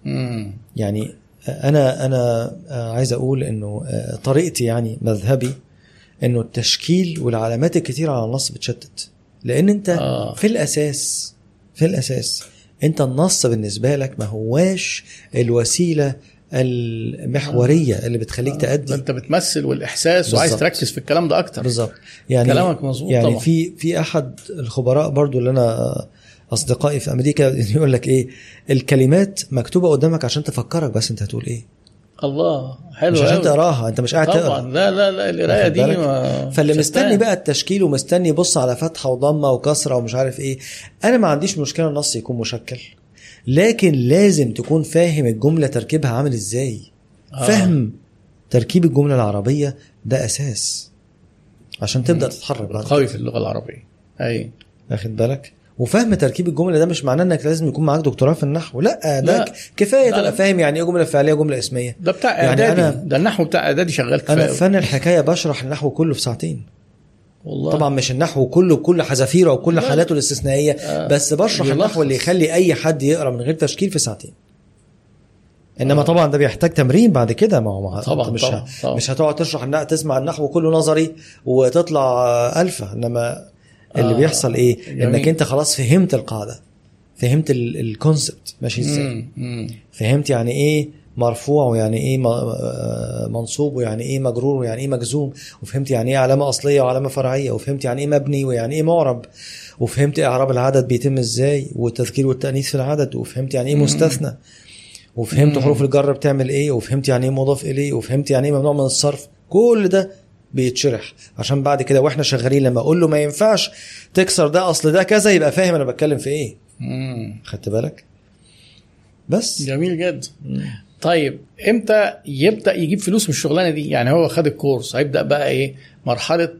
مم. يعني أنا أنا آه، عايز أقول إنه آه، طريقتي يعني مذهبي إنه التشكيل والعلامات الكتيرة على النص بتشتت لأن أنت آه. في الأساس في الأساس أنت النص بالنسبة لك ما هواش الوسيلة المحورية اللي بتخليك ده تأدي أنت بتمثل والإحساس وعايز بالظبط. تركز في الكلام ده أكتر بالظبط يعني كلامك مظبوط يعني طبعا. في في أحد الخبراء برضو اللي أنا أصدقائي في أمريكا *laughs* يقول لك إيه؟ الكلمات مكتوبة قدامك عشان تفكرك بس أنت هتقول إيه؟ الله حلو مش عشان. تقراها أنت مش قاعد تقرأ. طبعا. لا لا لا القراية دي؟ ما فاللي. مستني بقى التشكيل ومستني يبص على فتحة وضمة وكسرة ومش عارف إيه. أنا ما عنديش مشكلة النص يكون مشكل لكن لازم تكون فاهم الجملة تركيبها عامل إزاي. آه. فهم تركيب الجملة العربية ده أساس عشان تبدأ تتحرك قوي في اللغة العربية. أي. واخد بالك؟ وفهم تركيب الجملة ده مش معناه إنك لازم يكون معاك دكتوراه في النحو لا ده لا. كفاية تبقى. فاهم يعني إيه جملة فعلية وجملة اسمية ده بتاع يعني إعدادي أنا- ده النحو بتاع إعدادي شغال كفاية أنا. في فن الحكاية بشرح النحو كله في ساعتين والله طبعا مش النحو كله بكل حذافيره وكل لا. حالاته الاستثنائية آه. بس بشرح يلخص. النحو اللي يخلي أي حد يقرأ من غير تشكيل في ساعتين إنما آه. طبعا ده بيحتاج تمرين بعد كده ما هو طبعاً، مش طبعاً، طبعاً. مش هتقعد تشرح النحو تسمع النحو كله نظري وتطلع ألفا إنما اللي آه. بيحصل إيه جميل. انك أنت خلاص فهمت القاعدة فهمت الكونسبت ماشي إزاي. فهمت يعني إيه مرفوع ويعني إيه آه، منصوب ويعني إيه مجرور ويعني إيه مجزوم وفهمت يعني إيه علامة أصلية وعلامة فرعية وفهمت يعني إيه مبني ويعني إيه معرب وفهمت إعراب العدد بيتم إزاي والتذكير والتأنيث في العدد وفهمت يعني إيه مستثنى وفهمت. حروف الجر بتعمل إيه وفهمت يعني إيه مضاف إليه وفهمت يعني إيه ممنوع من الصرف كل ده بيتشرح. عشان بعد كده وإحنا شغالين لما أقول له ما ينفعش تكسر ده اصل ده كذا يبقى فاهم أنا بتكلم في إيه. خدت بالك؟ بس. جميل جدا. طيب إمتى يبدأ يجيب فلوس من الشغلانة دي؟ يعني هو خد الكورس هيبدأ بقى إيه؟ مرحلة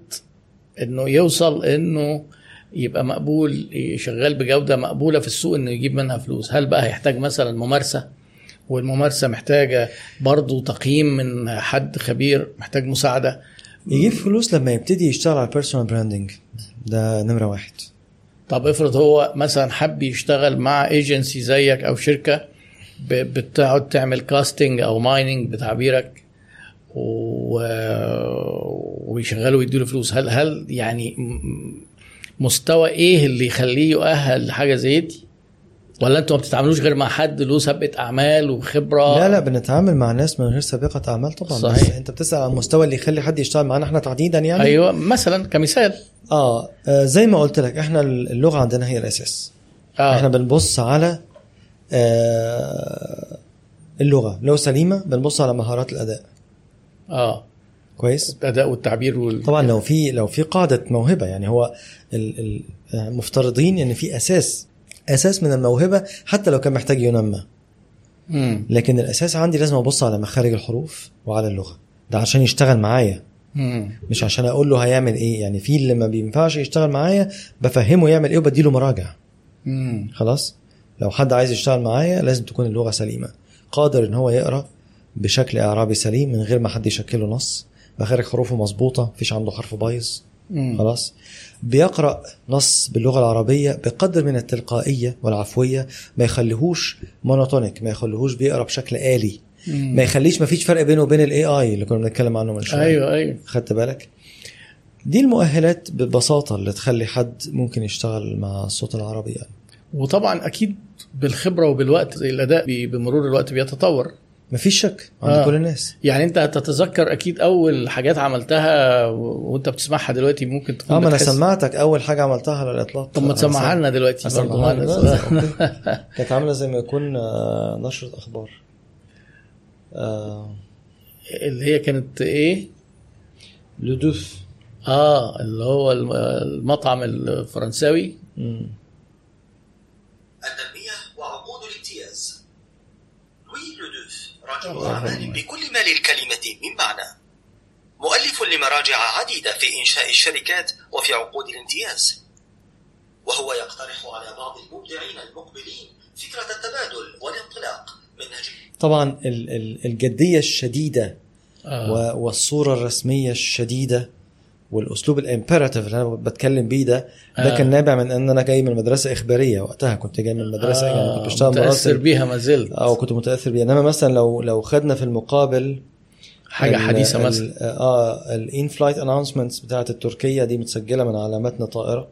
انه يوصل انه يبقى مقبول شغال بجودة مقبولة في السوق انه يجيب منها فلوس. هل بقى هيحتاج مثلا ممارسة؟ والممارسة محتاجة برضه تقييم من حد خبير محتاج مساعدة؟ يجيب فلوس لما يبتدي يشتغل على ال personal branding ده نمرة واحد. طب افرض هو مثلا حب يشتغل مع ايجنسي زيك أو شركة بتقعد تعمل casting أو mining بتعبيرك و... ويشغلوا ويديله فلوس. هل هل يعني مستوى إيه اللي يخليه يؤهل لحاجة زي دي؟ ولا أنتوا ما بتتعاملوش غير مع حد له سابقة أعمال وخبرة؟ لا لا بنتعامل مع ناس من غير سابقة أعمال طبعا. صحيح. بس أنت بتسأل عن المستوى اللي يخلي حد يشتغل معانا إحنا تحديدا يعني؟ أيوه مثلا كمثال. آه, آه زي ما قلت لك إحنا اللغة عندنا هي الاساس آه. إحنا بنبص على آه اللغة. لو سليمة بنبص على مهارات الأداء. آه. كويس؟ الأداء والتعبير وال... طبعا لو في لو في قاعدة موهبة يعني هو ال- ال- آه، إن في أساس أساس من الموهبة حتى لو كان محتاج ينمى. مم. لكن الأساس عندي لازم أبص على مخارج الحروف وعلى اللغة. ده عشان يشتغل معايا. مم. مش عشان أقول له هيعمل إيه. يعني في اللي ما بينفعش يشتغل معايا بفهمه يعمل إيه وبديله مراجع مم. خلاص؟ لو حد عايز يشتغل معايا لازم تكون اللغة سليمة. قادر إن هو يقرأ بشكل إعرابي سليم من غير ما حد يشكله نص. مخارج حروفه مظبوطة مفيش عنده حرف بايظ. مم. خلاص؟ بيقرأ نص باللغة العربية بقدر من التلقائية والعفوية ما يخليهوش monotonic ما يخليهوش بيقرأ بشكل مم. ما يخليش ما فيش فرق بينه وبين ال AI اللي كنا بنتكلم عنه من شوية. أيوه أيوه. خدت بالك؟ دي المؤهلات ببساطة اللي تخلي حد ممكن يشتغل مع الصوت العربي يعني. وطبعا أكيد بالخبرة وبالوقت الأداء بمرور الوقت بيتطور. مفيش شك. عند آه. كل الناس. يعني انت هتتذكر أكيد اول حاجات عملتها وانت بتسمعها دلوقتي ممكن تكون آه ما أنا سمعتك أول حاجة عملتها على الإطلاق. طب ما تسمعها لنا دلوقتي برضه. *laughs* كانت عاملة زي ما يكون آه، نشرة أخبار. آه. اللي هي كانت إيه؟ لودوف آه اللي هو الم- المطعم الفرنساوي. مم. يرحمه. بكل ما للكلمة من معنى مؤلف لمراجع عديدة في إنشاء الشركات وفي عقود الامتياز وهو يقترح على بعض المبدعين المقبلين فكرة التبادل والانطلاق من أجل طبعا ال- ال- الجدية الشديدة آه. و- والصورة الرسمية الشديدة والأسلوب ال imperative اللي أنا بتكلم بيه ده ده آه. كان نابع من إن أنا جاي من مدرسة إخبارية وقتها. كنت جاي من مدرسة آه. يعني كنت بشتغل متأثر بيها ما زلت. أو كنت متأثر بيها. إنما مثلا لو لو خدنا في المقابل حاجة ال- حديثة ال- مثلا. آه ال in-flight announcements بتاعت التركية دي متسجلة من علامات طائرة.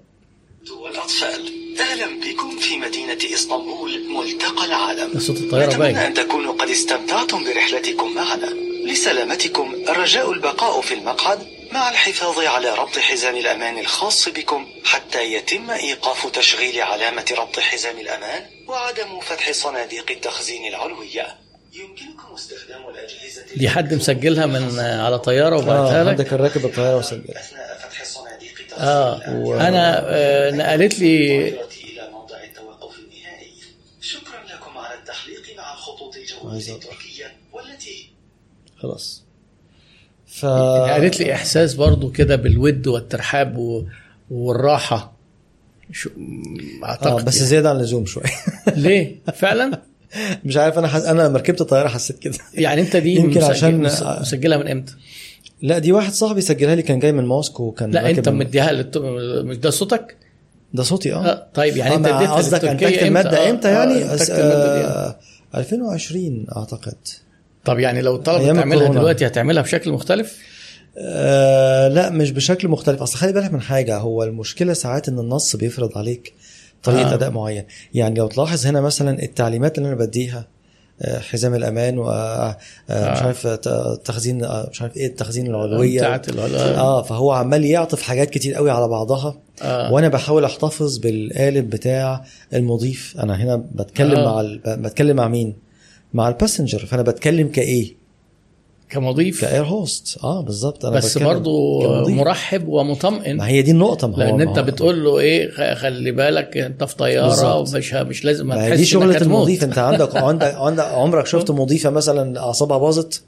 والأطفال أهلا بكم في مدينة إسطنبول ملتقى العالم. صوت الطياره نتمنى باين أن تكونوا قد استمتعتم برحلتكم معنا. لسلامتكم رجاء البقاء في المقعد. مع الحفاظ على ربط حزام الأمان الخاص بكم حتى يتم إيقاف تشغيل علامة ربط حزام الأمان وعدم فتح صناديق التخزين العلوية. يمكنكم استخدام الأجهزة دي حد مسجلها من على طيارة وبعتها آه لك؟ حد كان راكب الطيارة وسجل أثناء فتح الصناديق تفصيل آه الأمر أنا آه، نقلت لي إلى موضع التوقف النهائي. شكرا لكم على التحليق مع. تركيا والتي خلاص. ف قالت لي إحساس برضو كده بالود والترحاب و... والراحة. شو أعتقد آه بس يعني. زيادة عن اللزوم شوية *laughs* ليه؟ فعلا؟ مش عارف أنا حس... أنا لما ركبت الطيارة حسيت كده. يعني أنت دي يمكن مسجل... عشان- مس- مسجلها من إمتى؟ لا دي واحد صاحبي سجلها لي كان جاي من موسكو وكان لا أنت من- مديها للت... مش ده صوتك؟ ده صوتي آه. آه طيب يعني آه، انت اديتها قصدك انتجت المادة آه، إمتى آه، يعني دي. آه 2020 أعتقد. طب يعني لو طلبت أيام تعملها. دلوقتي هتعملها بشكل مختلف آه لا مش بشكل مختلف أصل خلي بالك من حاجة هو المشكلة ساعات إن النص بيفرض عليك طريقة آه. أداء معين يعني لو تلاحظ هنا مثلا التعليمات اللي أنا بديها آه، حزام الأمان و آه، آه. مش عارف تخزين مش عارف إيه التخزين العلويه بتاعت آه فهو عمال يعطف حاجات كتير قوي على بعضها آه. وأنا بحاول أحتفظ بالقالب بتاع المضيف أنا هنا بتكلم آه. مع ال... بتكلم مع مين مع ال passenger فأنا بتكلم كإيه؟ كمضيف. ك air host آه بالظبط أنا بس كمضيف. مرحب ومطمئن. ما هي دي النقطة ما هو لأن أنت بتقول له إيه خلي بالك أنت في طيارة. ومش مش لازم تحسش دي شغلة. المضيف. أنت عندك *laughs* عندك عندك عمرك شفت؟ مضيفة مثلا أعصابها باظت؟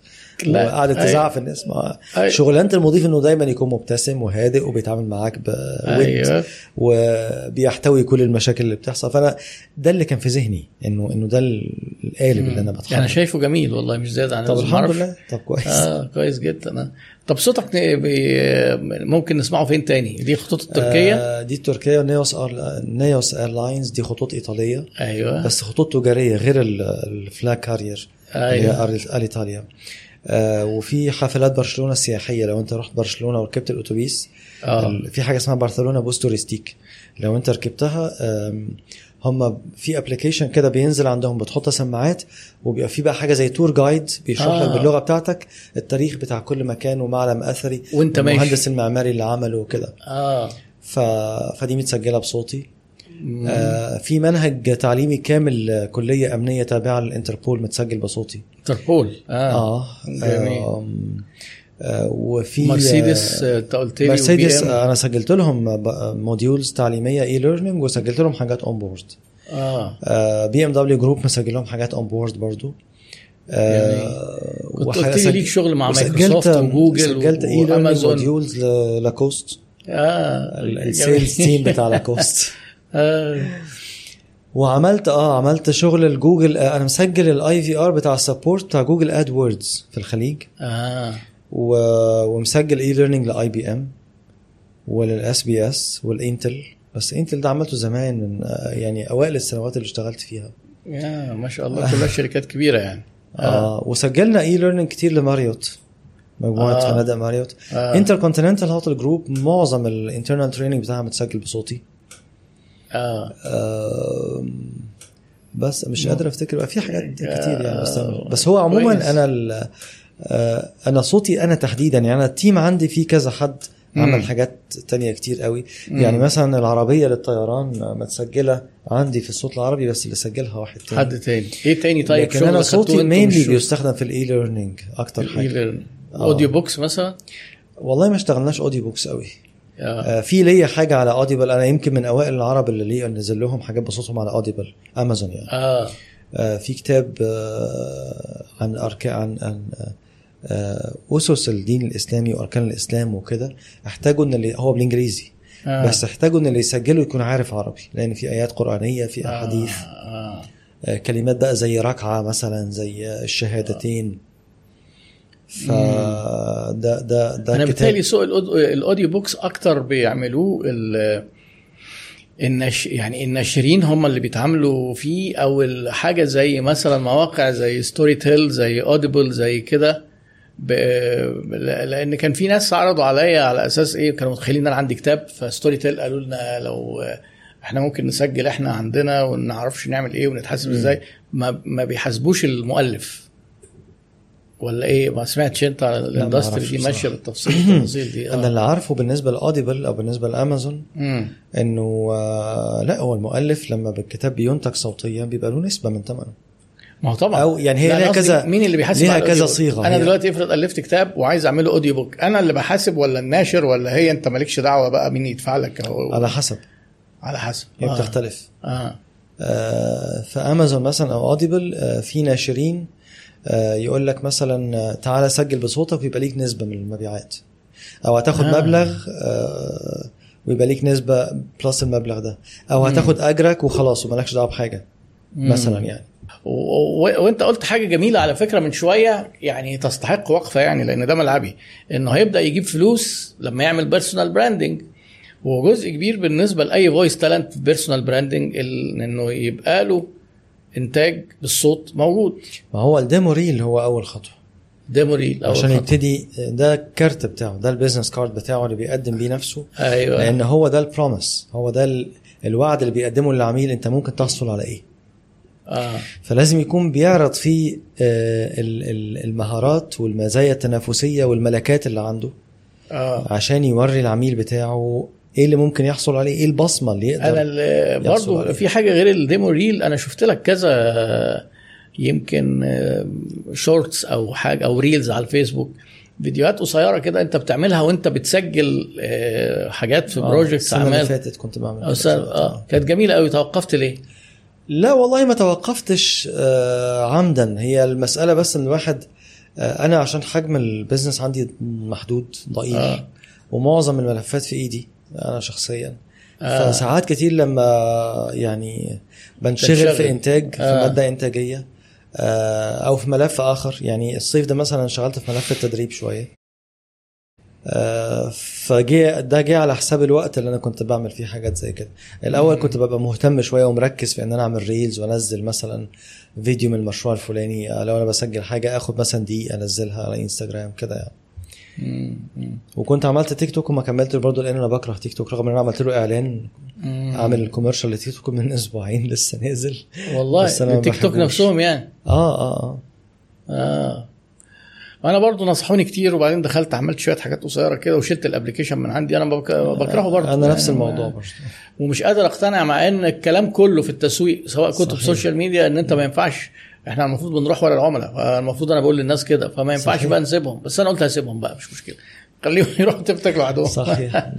أي. تزعق في الناس. ما أي. شغلانه المضيف إنه دايما يكون مبتسم وهادئ وبيتعامل معاك بود أيوه. وبيحتوي كل المشاكل اللي بتحصل. فأنا ده اللي كان في ذهني إنه إنه ده القالب اللي أنا بتحرك. أنا شايفه جميل والله مش زيادة عن طب الحمد. لله. طب كويس. آه كويس جدا. آه. طب صوتك ممكن نسمعه فين تاني؟ دي خطوط التركية؟ آه. دي تركيا نيوس أر... نيوس airlines دي خطوط إيطالية. أيوه. بس خطوط تجارية غير ال- ال flag carrier اللي أيوه. هي أر- اليطاليا آه وفي حافلات برشلونة السياحيه لو انت رحت برشلونة وركبت الأتوبيس. ال- في حاجة اسمها برشلونة bus turístic لو انت ركبتها هم في application كده بينزل عندهم بتحط سماعات وبيبقى في بقى حاجة زي tour guide بيشرح آه. لك باللغة بتاعتك التاريخ بتاع كل مكان ومعلم أثري وأنت ماشي. المهندس المعماري اللي عمله وكده. آه. ف... فدي متسجلة بصوتي. آه في منهج تعليمي كامل آه، كلية أمنية تابعة للإنتربول متسجل بصوتي. انتربول؟ آه, جميل. آم، آه وفي مرسيدس آه، آه، انت قلت لي مرسيدس. آه، أنا سجلت لهم modules تعليمية e-learning وسجلت لهم حاجات on board آه بي ام دبليو group مسجل لهم حاجات on board برضو كنت وحاجة قلت لي ليك شغل مع مايكروسوفت وجوجل سجلت e-learning modules لاكوست آه ال sales team بتاع لاكوست آه. *laughs* وعملت آه عملت شغل لجوجل آه أنا مسجل ال IVR بتاع ال support بتاع جوجل AdWords في الخليج آه و... ومسجل e-learning ل IBM ول SPS والإنتل بس إنتل ده عملته زمان من آه، يعني أوائل السنوات اللي اشتغلت فيها يا ما شاء الله كلها *laughs* شركات كبيرة يعني آه. وسجلنا e-learning كتير لماريوت مجموعة آه. آه. فنادق ماريوت آه. آه. InterContinental Hotel Group معظم ال internal training بتاعها متسجل بصوتي آه بس مش قادر أفتكر بقى في حاجات كتير يعني بس, آه. بس هو عموما. أنا ال- آه أنا صوتي أنا تحديدا يعني أنا ال team عندي فيه كذا حد. عمل حاجات تانية كتير قوي مم. يعني مثلا العربية للطيران متسجلة عندي في الصوت العربي بس اللي سجلها واحد تاني حد تاني إيه تاني طيب لكن أنا صوتي mainly؟ بيستخدم في ال e-learning أكتر حاجة آه. audio books مثلا والله ما اشتغلناش audio books قوي آه. آه في ليا حاجة على Audible أنا يمكن من أوائل العرب اللي ليا نزل لهم حاجات بصوتهم على Audible أمازون يعني آه آه، في كتاب آه، عن أركان عن عن آه، أسس الدين الإسلامي وأركان الإسلام وكده احتاجوا إن اللي هو بالإنجليزي آه. بس احتاجوا إن اللي يسجله يكون عارف عربي لأن في آيات قرآنية في آه. أحاديث آه. آه، كلمات بقى زي ركعة مثلا زي الشهادتين فده ده ده أنا كتاب- بالتالي سوق ال audio books أكتر بيعملوه ال النش يعني الناشرين هم اللي بيتعاملوا فيه أو الحاجة زي مثلا مواقع زي Storytel زي Audible زي كده. ب... لأن كان في ناس عرضوا عليا على أساس إيه كانوا متخيلين إن أنا عندي كتاب. ف Storytel قالوا لنا لو إحنا ممكن نسجل إحنا عندنا وما نعرفش نعمل إيه ونتحاسب إزاي. ما, ما بيحاسبوش المؤلف. ولا إيه ما سمعتش أنت على ال industry دي. ماشية بالتفصيل التفاصيل دي *clears throat* أنا آه اللي عارفه بالنسبة ل Audible أو بالنسبة لأمازون. إنه آه، لا هو المؤلف لما بالكتاب بينتج صوتيا بيبقى له نسبة من ثمنه ما هو طبعا أو يعني هي ليها كذا- مين اللي بيحاسب ليها كذا؟ صيغة أنا هي. دلوقتي أفرض ألفت كتاب وعايز أعمله audio book أنا اللي بحاسب ولا الناشر ولا هي أنت مالكش دعوة بقى مين يدفع لك هو على حسب على حسب هي آه. بتختلف آه آه، فأمازون مثلا أو Audible في ناشرين آه، يقول لك مثلا آه، تعالى سجل بصوتك ويبقى ليك نسبة من المبيعات. أو هتاخد آه. مبلغ آه، ويبقى ليك نسبة plus المبلغ ده. أو هتاخد أجرك وخلاص ومالكش دعوة بحاجة مثلا يعني. وانت قلت حاجة جميلة على فكرة من شوية يعني تستحق وقفة يعني لأن ده ملعبي. إنه هيبدأ يجيب فلوس لما يعمل personal branding وجزء كبير بالنسبة لأي voice talent personal branding إنه يبقى له إنتاج بالصوت موجود ما هو ال demo reel هو أول خطوة. demo reel أول عشان خطوة. يبتدي ده الكارت بتاعه ده ال business card بتاعه اللي بيقدم بيه نفسه. أيوه. لأن هو ده ال promise هو ده ال- الوعد اللي بيقدمه للعميل أنت ممكن تحصل على إيه. آه. فلازم يكون بيعرض فيه آه، ال- ال- المهارات والمزايا التنافسية والملكات اللي عنده. آه. عشان يوري العميل بتاعه إيه اللي ممكن يحصل عليه؟ إيه البصمة اللي أنا يقدر برضو عليه. في حاجة غير ال demo reel أنا شفت لك كذا يمكن shorts أو حاجة أو reels على الفيسبوك. فيديوهات قصيرة كده أنت بتعملها وأنت بتسجل آه، حاجات في آه، projects السنة اللي أعمال. فاتت كنت بعمل آه كانت جميلة قوي توقفت ليه؟ لا والله ما توقفتش آه، عمدا. هي المسألة بس إن الواحد آه، أنا عشان حجم ال business عندي محدود ضئيل. آه. ومعظم الملفات في إيدي. أنا شخصيا آه. فساعات كتير لما يعني بنشغل. في إنتاج في آه. مادة إنتاجية آه، أو في ملف آخر يعني الصيف ده مثلا شغلت في ملف التدريب شوية آه، فجي ده جه على حساب الوقت اللي أنا كنت بعمل فيه حاجات زي كده الأول كنت ببقى مهتم شوية ومركز في إن أنا أعمل reels وأنزل مثلا فيديو من المشروع الفلاني آه، لو أنا بسجل حاجة أخد مثلا دقيقة أنزلها على إنستجرام كده يعني. وكنت عملت تيك توك وما كملتش برضه لأن أنا بكره تيك توك رغم إن أنا عملت له إعلان. عامل ال commercial لتيك توك من أسبوعين لسه نازل. والله بس أنا ما التيك توك. نفسهم يعني. آه آه آه. آه. أنا برضو نصحوني كتير وبعدين دخلت عملت شوية حاجات قصيرة كده وشلت ال application من عندي. أنا بك- بكرهه برضو أنا نفس يعني الموضوع ما- برضه. ومش قادر أقتنع مع إن الكلام كله في التسويق سواء كتب صحيح. social media إن أنت ما ينفعش إحنا المفروض بنروح ورا العملاء المفروض أنا بقول للناس كده فما ينفعش صحيح. بقى نسيبهم بس أنا قلت هسيبهم بقى مش مشكلة. خليهم *laughs* يروحوا تيك توك لوحدهم. صحيح. *laughs*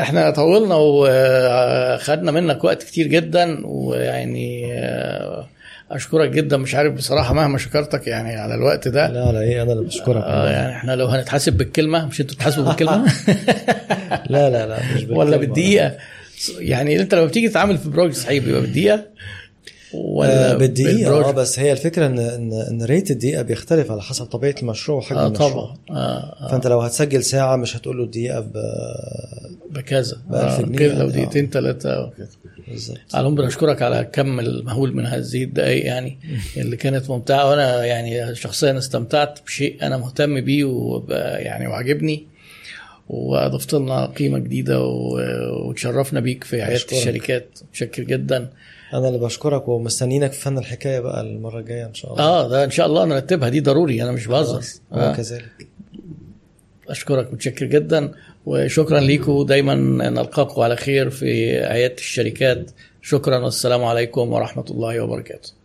إحنا طولنا وخدنا منك وقت كتير جدا ويعني آه، اشكرك جدا مش عارف بصراحة مهما شكرتك يعني على الوقت ده. لا لا إيه أنا اللي بشكرك. آه يعني إحنا لو هنتحاسب بالكلمة مش أنتوا بتحاسبوا بالكلمة؟ *laughs* لا لا لا مش ولا بالكلمة. بالدقيقة. يعني انت لما بتيجي تتعامل في بروجكت صحيح بيبقى بالدقيقة. ولا آه بالدقيقة آه؟ بس هي الفكرة ان ان إن ريت الدقيقة بيختلف على حسب طبيعة المشروع وحجم آه المشروع. طبعا آه آه، فأنت لو هتسجل ساعة مش هتقول له الدقيقة ب بكذا. بألف آه جنيه يعني، لو آه. دقيقتين ثلاثة وكده بالظبط. على العموم بنشكرك على كم المهول من هذه الدقائق يعني *laughs* اللي كانت ممتعة. وأنا يعني شخصيا استمتعت بشيء أنا مهتم بيه وب- يعني وعجبني وأضفت لنا قيمة جديدة وتشرفنا بيك في عيادة. الشركات. متشكر جدا. أنا اللي بشكرك ومستنينك في فن الحكاية بقى المرة الجاية إن شاء الله. آه ده إن شاء الله نرتبها. دي ضروري أنا مش بهزر. آه. وكذلك أشكرك متشكر جدا. وشكرا ليكم دايما نلقاكم على خير في عيادة الشركات. شكرا والسلام عليكم ورحمة الله وبركاته.